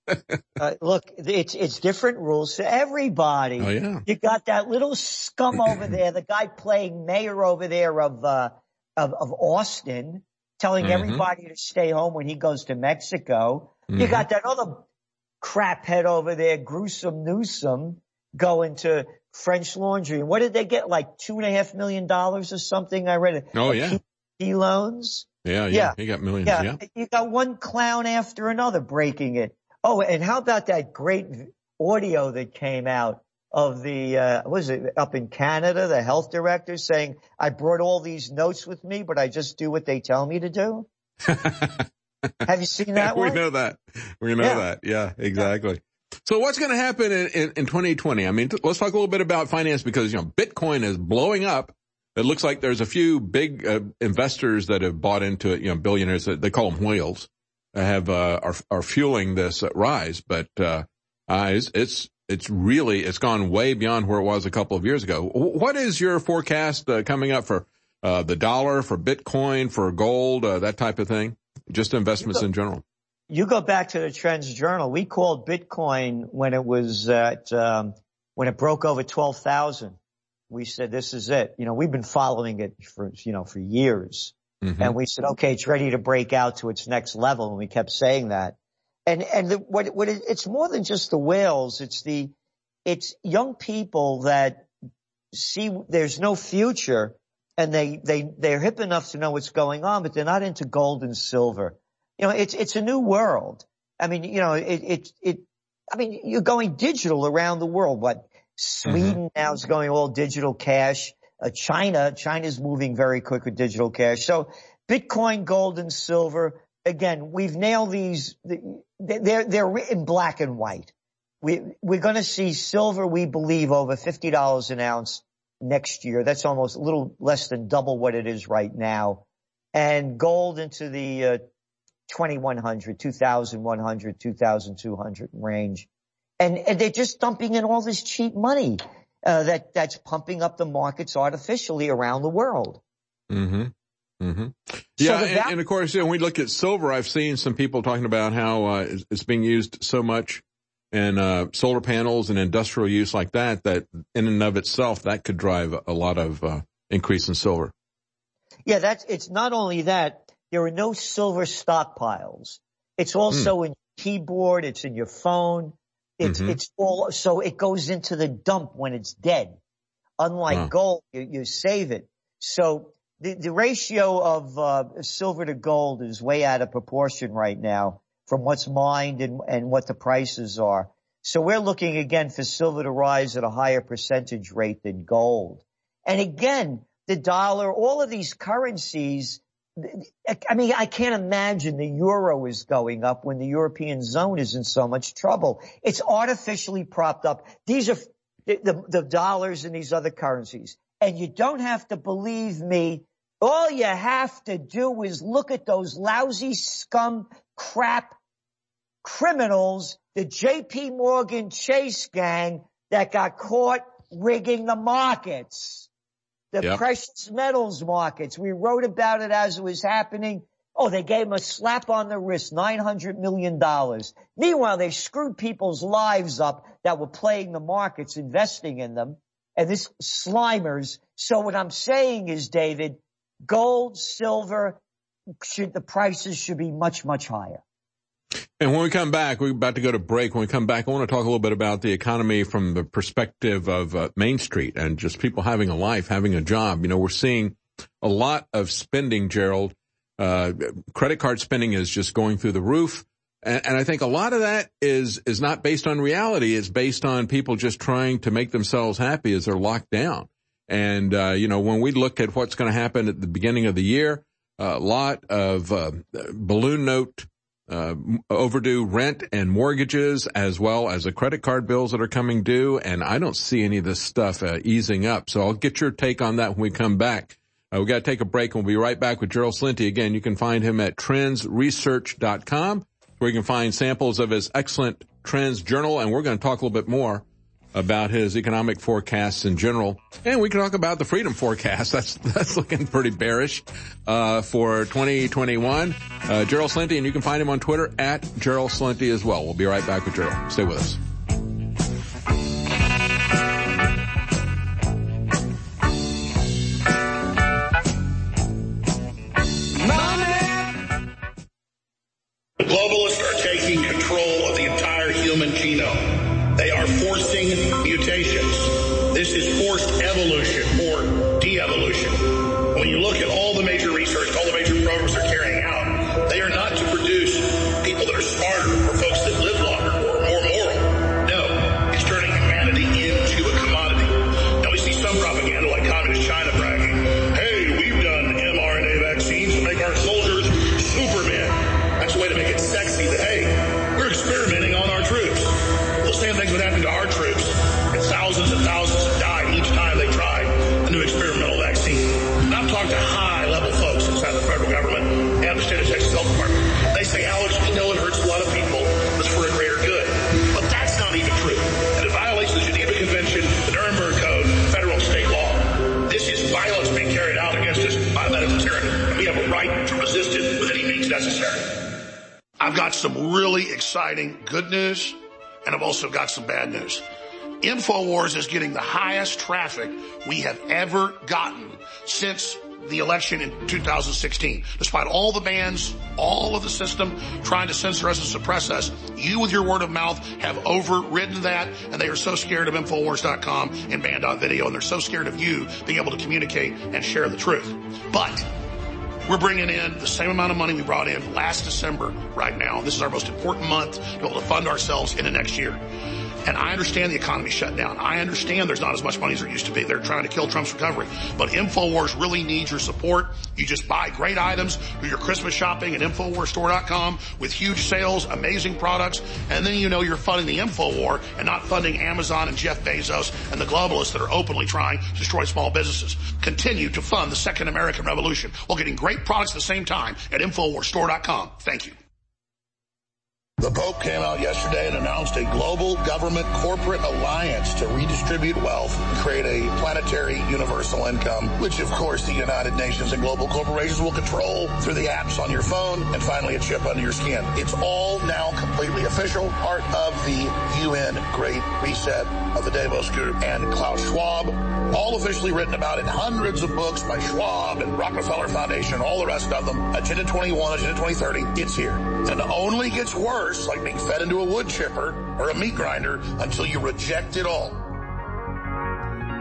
(laughs) Uh, look, it's it's different rules for everybody. Oh, yeah. You got that little scum over there, the guy playing mayor over there of uh of, of Austin, telling Mhm. everybody to stay home when he goes to Mexico. You Mhm. got that other crap head over there, gruesome Newsom, going into French Laundry. And what did they get? Like two and a half million dollars or something? I read it. Oh, yeah. P loans. Yeah, yeah, Yeah. he got millions. Yeah, Yeah. you got one clown after another breaking it. Oh, and how about that great audio that came out of the, uh, was it up in Canada, the health director saying, I brought all these notes with me, but I just do what they tell me to do? (laughs) Have you seen that we one? know that. We know Yeah. that. Yeah, exactly. So what's going to happen in, in, in 2020? I mean, t- let's talk a little bit about finance because, you know, Bitcoin is blowing up. it looks like there's a few big uh, investors that have bought into it. You know, billionaires. They call them whales. Have uh, are are fueling this rise, but uh, uh, it's, it's it's really it's gone way beyond where it was a couple of years ago. What is your forecast uh, coming up for uh, the dollar, for Bitcoin, for gold, uh, that type of thing? Just investments in general. You go back to the Trends Journal. We called Bitcoin when it was at um, when it broke over twelve thousand we said, this is it. You know, we've been following it for, you know, for years. Mm-hmm. And we said, okay, it's ready to break out to its next level. And we kept saying that. And, and the, what, what it, it's more than just the whales. It's the, it's young people that see there's no future and they, they, they're hip enough to know what's going on, but they're not into gold and silver. You know, it's, it's a new world. I mean, you know, it, it, it, I mean, you're going digital around the world. What Sweden mm-hmm. now is going all digital cash. Uh, China, China's moving very quick with digital cash. So Bitcoin, gold and silver, again, we've nailed these. They're, they're in black and white. We, we're going to see silver, we believe, over $50 an ounce next year. That's almost a little less than double what it is right now. And gold into the uh, 2100, 2100, 2200 range and, and they're just dumping in all this cheap money uh, that that's pumping up the markets artificially around the world. Mm-hmm. Mm-hmm. Yeah, so and, and, of course, you know, when we look at silver, I've seen some people talking about how uh, it's being used so much in uh, solar panels and industrial use like that, that in and of itself, that could drive a lot of uh, increase in silver. Yeah, that's, it's not only that, there are no silver stockpiles. It's also mm. in keyboard, it's in your phone, it's, mm-hmm. it's all, so it goes into the dump when it's dead. Unlike huh. gold, you, you, save it. So the, the ratio of, uh, silver to gold is way out of proportion right now from what's mined and, and what the prices are. So we're looking again for silver to rise at a higher percentage rate than gold. And again, the dollar, all of these currencies, I mean, I can't imagine the euro is going up when the European zone is in so much trouble. It's artificially propped up. These are the, the, dollars and these other currencies. And you don't have to believe me. All you have to do is look at those lousy scum crap criminals, the JP Morgan Chase gang that got caught rigging the markets the yep. precious metals markets. We wrote about it as it was happening. Oh, they gave him a slap on the wrist, $900 million. Meanwhile, they screwed people's lives up that were playing the markets, investing in them. And this slimers. So what I'm saying is, David, gold, silver, should, the prices should be much, much higher. And when we come back, we're about to go to break. When we come back, I want to talk a little bit about the economy from the perspective of uh, Main Street and just people having a life, having a job. You know, we're seeing a lot of spending, Gerald. Uh, credit card spending is just going through the roof. And, and, I think a lot of that is, is not based on reality. It's based on people just trying to make themselves happy as they're locked down. And, uh, you know, when we look at what's going to happen at the beginning of the year, a lot of uh, balloon note uh, overdue rent and mortgages as well as the credit card bills that are coming due. And I don't see any of this stuff uh, easing up. So I'll get your take on that when we come back. Uh, we got to take a break and we'll be right back with Gerald Celente. Again, you can find him at trendsresearch.com where you can find samples of his excellent trends journal. And we're going to talk a little bit more about his economic forecasts in general. And we can talk about the freedom forecast. (laughs) That's, that's looking pretty bearish, uh, for 2021. Uh, Gerald Celente, and you can find him on Twitter at Gerald Celente as well. We'll be right back with Gerald. Stay with us. The globalists forced evolution or de-evolution. When you look at all the major research, all the major programs they're carrying exciting good news and I've also got some bad news. InfoWars is getting the highest traffic we have ever gotten since the election in 2016. Despite all the bans, all of the system trying to censor us and suppress us, you with your word of mouth have overridden that and they are so scared of Infowars.com and Banned.video and they're so scared of you being able to communicate and share the truth. But we're bringing in the same amount of money we brought in last December right now. This is our most important month to be able to fund ourselves in the next year. And I understand the economy shut down. I understand there's not as much money as there used to be. They're trying to kill Trump's recovery. But InfoWars really needs your support. You just buy great items, do your Christmas shopping at InfoWarsStore.com with huge sales, amazing products, and then you know you're funding the InfoWar and not funding Amazon and Jeff Bezos and the globalists that are openly trying to destroy small businesses. Continue to fund the second American revolution while getting great products at the same time at InfoWarsStore.com. Thank you. The Pope came out yesterday and announced a global government corporate alliance to redistribute wealth and create a planetary universal income, which of course the United Nations and global corporations will control through the apps on your phone and finally a chip under your skin. It's all now completely official, part of the UN Great Reset of the Davos Group and Klaus Schwab, all officially written about in hundreds of books by Schwab and Rockefeller Foundation, all the rest of them. Agenda 21, Agenda 2030, it's here. And it only gets worse like being fed into a wood chipper or a meat grinder until you reject it all.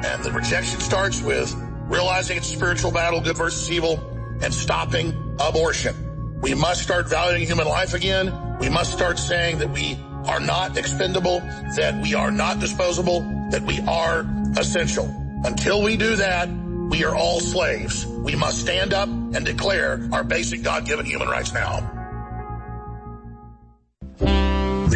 And the rejection starts with realizing it's a spiritual battle, good versus evil, and stopping abortion. We must start valuing human life again. We must start saying that we are not expendable, that we are not disposable, that we are essential. Until we do that, we are all slaves. We must stand up and declare our basic God-given human rights now.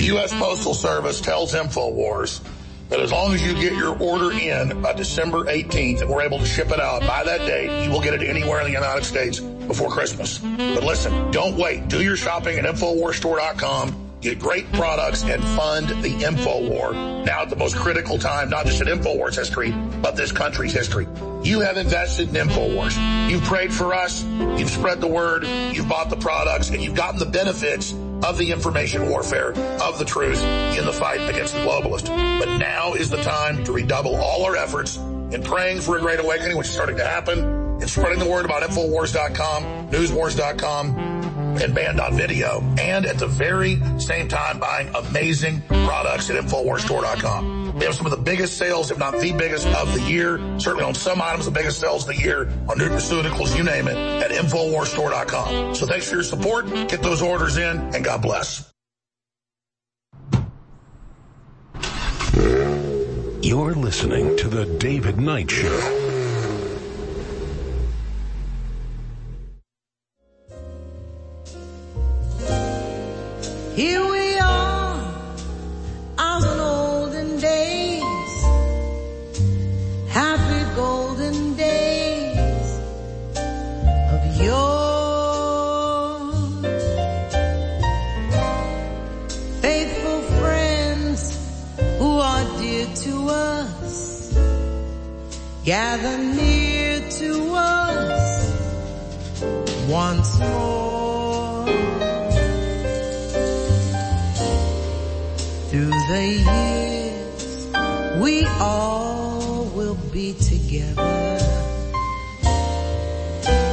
The U.S. Postal Service tells InfoWars that as long as you get your order in by December 18th and we're able to ship it out by that date, you will get it anywhere in the United States before Christmas. But listen, don't wait. Do your shopping at InfoWarsStore.com. Get great products and fund the InfoWar. Now at the most critical time, not just in InfoWars history, but this country's history. You have invested in InfoWars. You've prayed for us. You've spread the word. You've bought the products and you've gotten the benefits of the information warfare of the truth in the fight against the globalist. But now is the time to redouble all our efforts in praying for a great awakening, which is starting to happen, in spreading the word about Infowars.com, Newswars.com, and Banned.video, and at the very same time buying amazing products at InfoWarsStore.com. We have some of the biggest sales, if not the biggest of the year, certainly on some items, the biggest sales of the year on nutraceuticals, you name it, at InfoWarsStore.com. So thanks for your support. Get those orders in, and God bless. You're listening to The David Knight Show. Here we are, as in olden days, happy golden days of yore. Faithful friends who are dear to us, gather near to us once more. The years, we all will be together.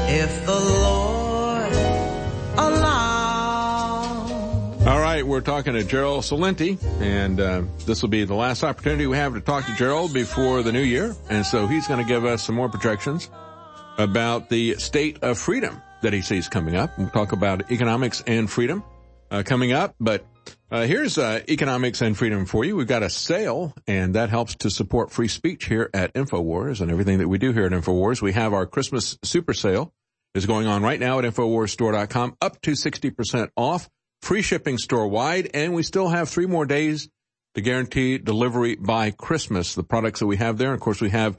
If the Lord allows. All right, we're talking to Gerald Celente, and uh, this will be the last opportunity we have to talk to Gerald before the new year. And so he's going to give us some more projections about the state of freedom that he sees coming up. We'll talk about economics and freedom uh, coming up, but uh, here's uh, economics and freedom for you. We've got a sale, and that helps to support free speech here at Infowars and everything that we do here at Infowars. We have our Christmas super sale is going on right now at InfoWarsStore.com, up to 60% off, free shipping store wide, and we still have three more days to guarantee delivery by Christmas. The products that we have there, of course, we have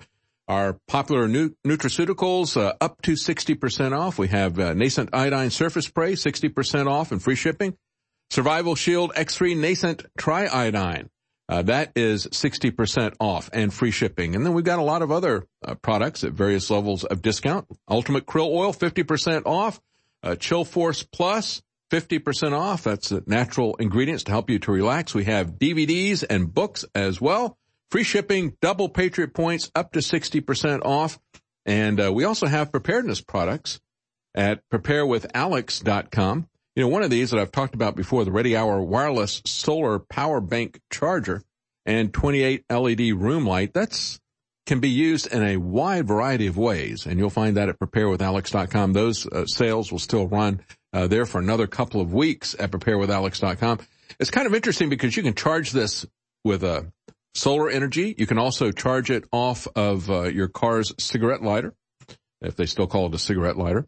our popular nu- nutraceuticals uh, up to 60% off. We have uh, nascent iodine surface spray, 60% off and free shipping. Survival Shield X3 Nascent Triiodine. Uh, that is 60% off and free shipping. And then we've got a lot of other uh, products at various levels of discount. Ultimate Krill Oil, 50% off. Uh, Chill Force Plus, 50% off. That's natural ingredients to help you to relax. We have DVDs and books as well. Free shipping, double Patriot points, up to 60% off. And uh, we also have preparedness products at preparewithalex.com. You know, one of these that I've talked about before, the Ready Hour wireless solar power bank charger and 28 LED room light, that's can be used in a wide variety of ways. And you'll find that at preparewithalex.com. Those uh, sales will still run uh, there for another couple of weeks at preparewithalex.com. It's kind of interesting because you can charge this with a solar energy. You can also charge it off of uh, your car's cigarette lighter, if they still call it a cigarette lighter.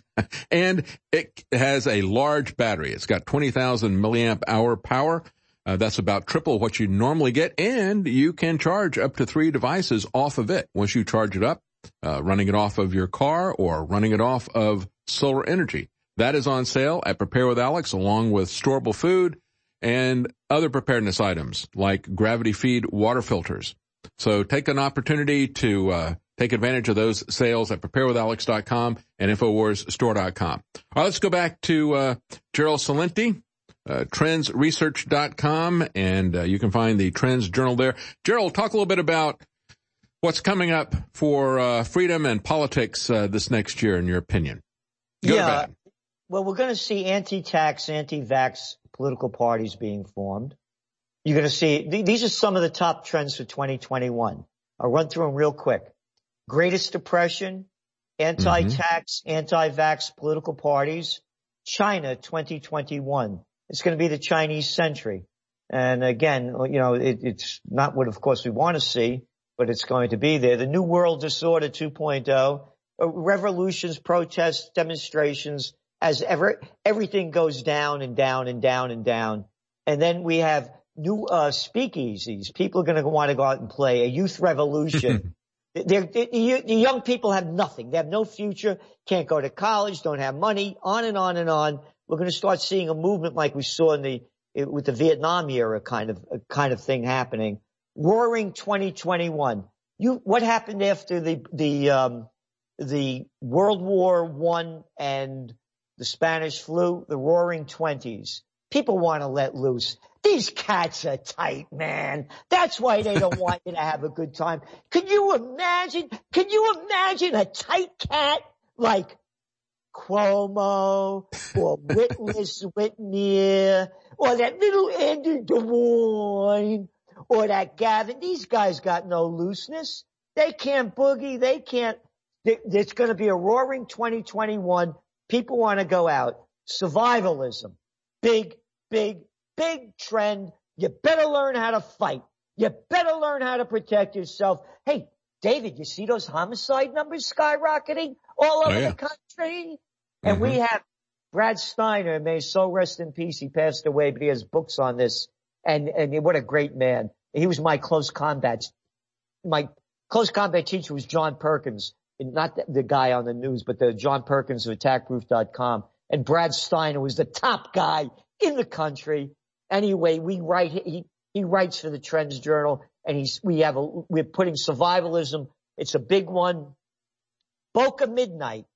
(laughs) and it has a large battery. It's got 20,000 milliamp hour power. Uh, that's about triple what you normally get, and you can charge up to three devices off of it once you charge it up, uh, running it off of your car or running it off of solar energy. That is on sale at Prepare with Alex, along with storable food and other preparedness items like gravity feed water filters. So take an opportunity to uh, take advantage of those sales at preparewithalex.com and infowarsstore.com. All right, let's go back to uh, Gerald Celente, uh, trendsresearch.com, and uh, you can find the Trends Journal there. Gerald, talk a little bit about what's coming up for uh, freedom and politics uh, this next year, in your opinion. Good yeah. Well, we're going to see anti-tax, anti-vax political parties being formed. You're going to see, th- these are some of the top trends for 2021. I'll run through them real quick. Greatest depression, anti-tax, mm-hmm. anti-vax political parties, China 2021. It's going to be the Chinese century. And again, you know, it, it's not what of course we want to see, but it's going to be there. The New World Disorder 2.0, uh, revolutions, protests, demonstrations, as ever, everything goes down and down and down and down. And then we have new, uh, speakeasies. People are going to want to go out and play a youth revolution. (laughs) they're, they're, the young people have nothing. They have no future, can't go to college, don't have money, on and on and on. We're going to start seeing a movement like we saw in the, with the Vietnam era kind of, kind of thing happening. Roaring 2021. You, what happened after the, the, um, the World War One and the Spanish flu, the roaring twenties. People want to let loose. These cats are tight, man. That's why they don't (laughs) want you to have a good time. Can you imagine? Can you imagine a tight cat like Cuomo or (laughs) Witness Whitmer or that little Andrew DeWine or that Gavin? These guys got no looseness. They can't boogie. They can't. It's going to be a roaring 2021 People want to go out. Survivalism. Big, big, big trend. You better learn how to fight. You better learn how to protect yourself. Hey, David, you see those homicide numbers skyrocketing all over oh, yeah. the country? And mm-hmm. we have Brad Steiner, may so rest in peace. He passed away, but he has books on this. And, and what a great man. He was my close combat. My close combat teacher was John Perkins not the, the guy on the news, but the John Perkins of attackproof.com. And Brad Steiner was the top guy in the country. Anyway, we write, he, he writes for the Trends Journal and he's, we have a, we're putting survivalism. It's a big one. Boca Midnight.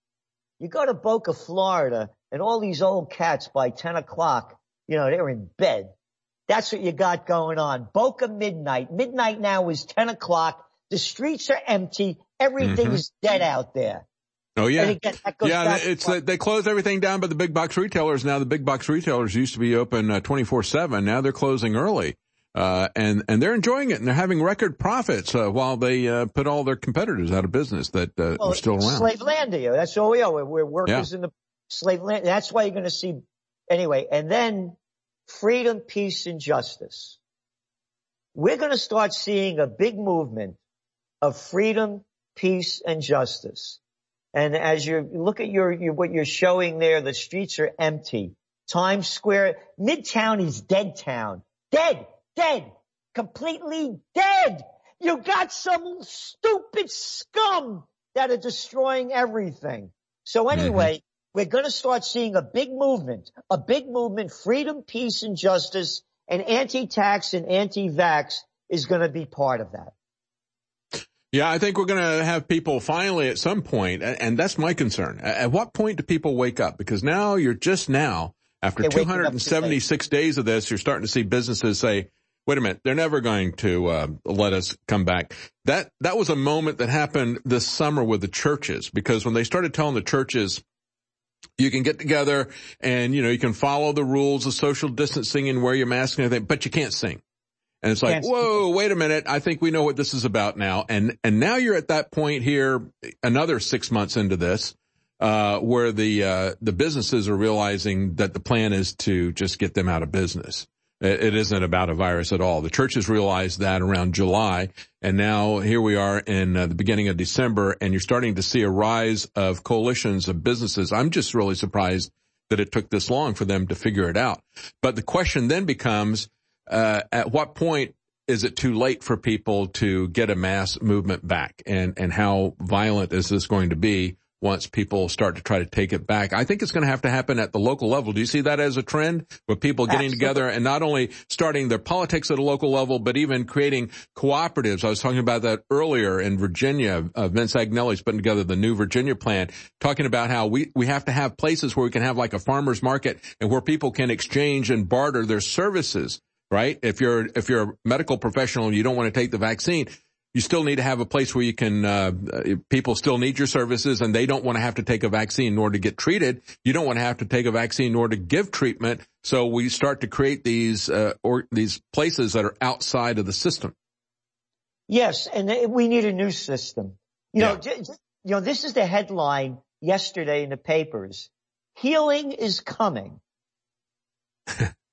You go to Boca, Florida and all these old cats by 10 o'clock, you know, they're in bed. That's what you got going on. Boca Midnight. Midnight now is 10 o'clock. The streets are empty. Everything mm-hmm. is dead out there. Oh yeah, again, yeah. It's they close everything down, but the big box retailers now. The big box retailers used to be open uh, twenty four seven. Now they're closing early, uh, and and they're enjoying it and they're having record profits uh, while they uh, put all their competitors out of business that uh, well, are still around. Slave landia. That's all we are. We're, we're workers yeah. in the slave land. That's why you're going to see anyway. And then freedom, peace, and justice. We're going to start seeing a big movement of freedom, peace, and justice. And as you look at your, your, what you're showing there, the streets are empty. Times Square, Midtown is dead town. Dead, dead, completely dead. You got some stupid scum that are destroying everything. So mm-hmm. anyway, mm-hmm. we're going to start seeing a big movement, a big movement, freedom, peace, and justice, and anti-tax and anti-vax is going to be part of that. Yeah, I think we're going to have people finally at some point, and that's my concern. At what point do people wake up? Because now you're just now After They're waking up to 276 days of this, you're starting to see businesses say, wait a minute, they're never going to uh, let us come back. That that was a moment that happened this summer with the churches because when they started telling the churches you can get together and you know you can follow the rules of social distancing and wear your mask and everything, but you can't sing. And it's like, whoa, wait a minute. I think we know what this is about now. And, and now you're at that point here, another six months into this, uh, where the, uh, the businesses are realizing that the plan is to just get them out of business. It, it isn't about a virus at all. The churches realized that around July. And now here we are in uh, the beginning of December and you're starting to see a rise of coalitions of businesses. I'm just really surprised that it took this long for them to figure it out. But the question then becomes, uh, at what point is it too late for people to get a mass movement back and, and how violent is this going to be once people start to try to take it back? I think it's going to have to happen at the local level. Do you see that as a trend with people getting Absolutely. together and not only starting their politics at a local level, but even creating cooperatives? I was talking about that earlier in Virginia. Uh, Vince Agnelli's putting together the new Virginia plan, talking about how we, we have to have places where we can have like a farmer's market and where people can exchange and barter their services right? If you're, if you're a medical professional and you don't want to take the vaccine, you still need to have a place where you can, uh, uh, people still need your services and they don't want to have to take a vaccine in order to get treated. You don't want to have to take a vaccine in order to give treatment. So we start to create these, uh, or these places that are outside of the system. Yes, and we need a new system. You know, j- j- you know, this is the headline yesterday in the papers. Healing is coming. (laughs)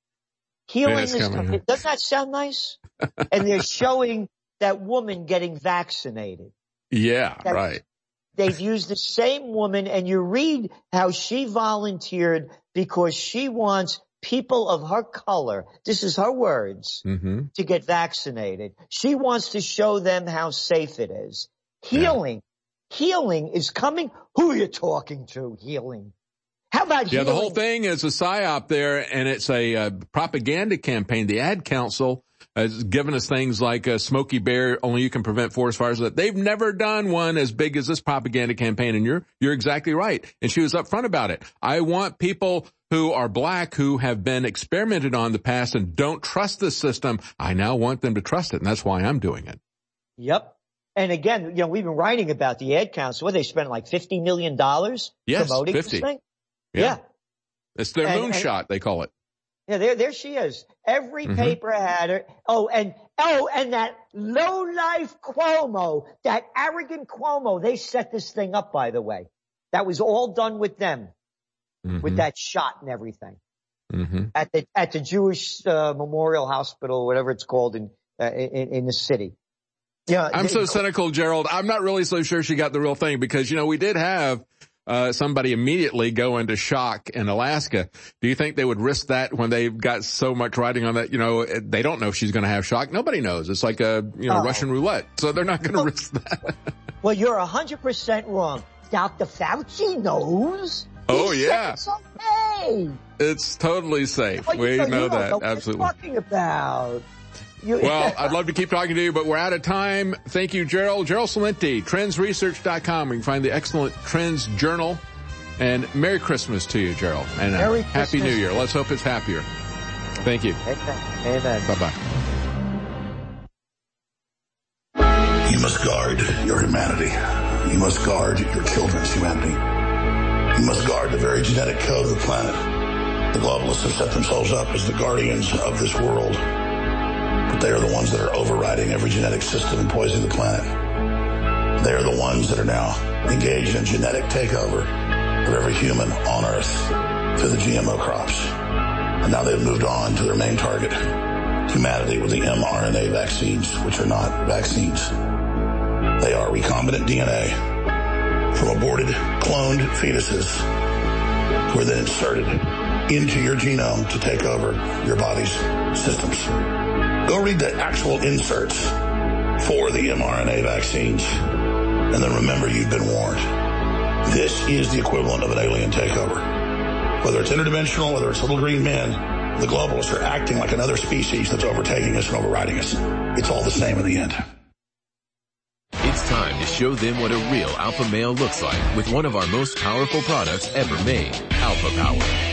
Healing is coming, coming. Doesn't that sound nice? (laughs) and they're showing that woman getting vaccinated. Yeah, right. They've used the same woman and you read how she volunteered because she wants people of her color, this is her words, Mm-hmm. to get vaccinated. She wants to show them how safe it is. Healing, healing is coming. Who are you talking to? Healing. How about Yeah, healing? the whole thing is a psyop there, and it's a uh, propaganda campaign. The ad council has given us things like uh, Smokey Bear, only you can prevent forest fires. That They've never done one as big as this propaganda campaign, and you're you're exactly right. And she was upfront about it. I want people who are black who have been experimented on in the past and don't trust the system. I now want them to trust it, and that's why I'm doing it. Yep. And again, you know, we've been writing about the ad council. Where they spent like $50 million Yes, promoting 50. this thing. Yeah. Yeah. It's their And- and- moonshot, they call it. Yeah, there, there she is. Every Mhm. paper had her. Oh, and, oh, and that low life Cuomo, that arrogant Cuomo, they set this thing up, by the way. That was all done with them, with Mhm. that shot and everything Mhm. at the, at the Jewish, uh, Memorial Hospital, whatever it's called in, uh, in, in the city. Yeah. I'm they- so cynical, Gerald. I'm not really so sure she got the real thing because, you know, we did have uh, somebody immediately go into shock in Alaska. Do you think they would risk that when they've got so much writing on that? You know, they don't know if she's going to have shock. Nobody knows. It's like a, you know, Oh. Russian roulette. So they're not going to risk that. (laughs) Well, you're a hundred percent wrong. Dr. Fauci knows. Oh, He yeah. It's okay. It's totally safe. You we know- know that. know you're Absolutely. talking about. You- Well, I'd love to keep talking to you, but we're out of time. Thank you, Gerald. Gerald Celente, trendsresearch.com. You can find the excellent Trends Journal. And Merry Christmas to you, Gerald. And uh, Merry Happy Christmas. New Year. Let's hope it's happier. Thank you. Amen. Bye-bye. You must guard your humanity. You must guard your children's humanity. You must guard the very genetic code of the planet. The globalists have set themselves up as the guardians of this world. But they are the ones that are overriding every genetic system and poisoning the planet. They are the ones that are now engaged in genetic takeover of every human on Earth through the GMO crops. And now they've moved on to their main target, humanity with the mRNA vaccines, which are not vaccines. They are recombinant DNA from aborted, cloned fetuses who are then inserted into your genome to take over your body's systems. Go read the actual inserts for the mRNA vaccines and then remember you've been warned. This is the equivalent of an alien takeover. Whether it's interdimensional, whether it's little green men, the globalists are acting like another species that's overtaking us and overriding us. It's all the same in the end. It's time to show them what a real alpha male looks like with one of our most powerful products ever made, Alpha Power.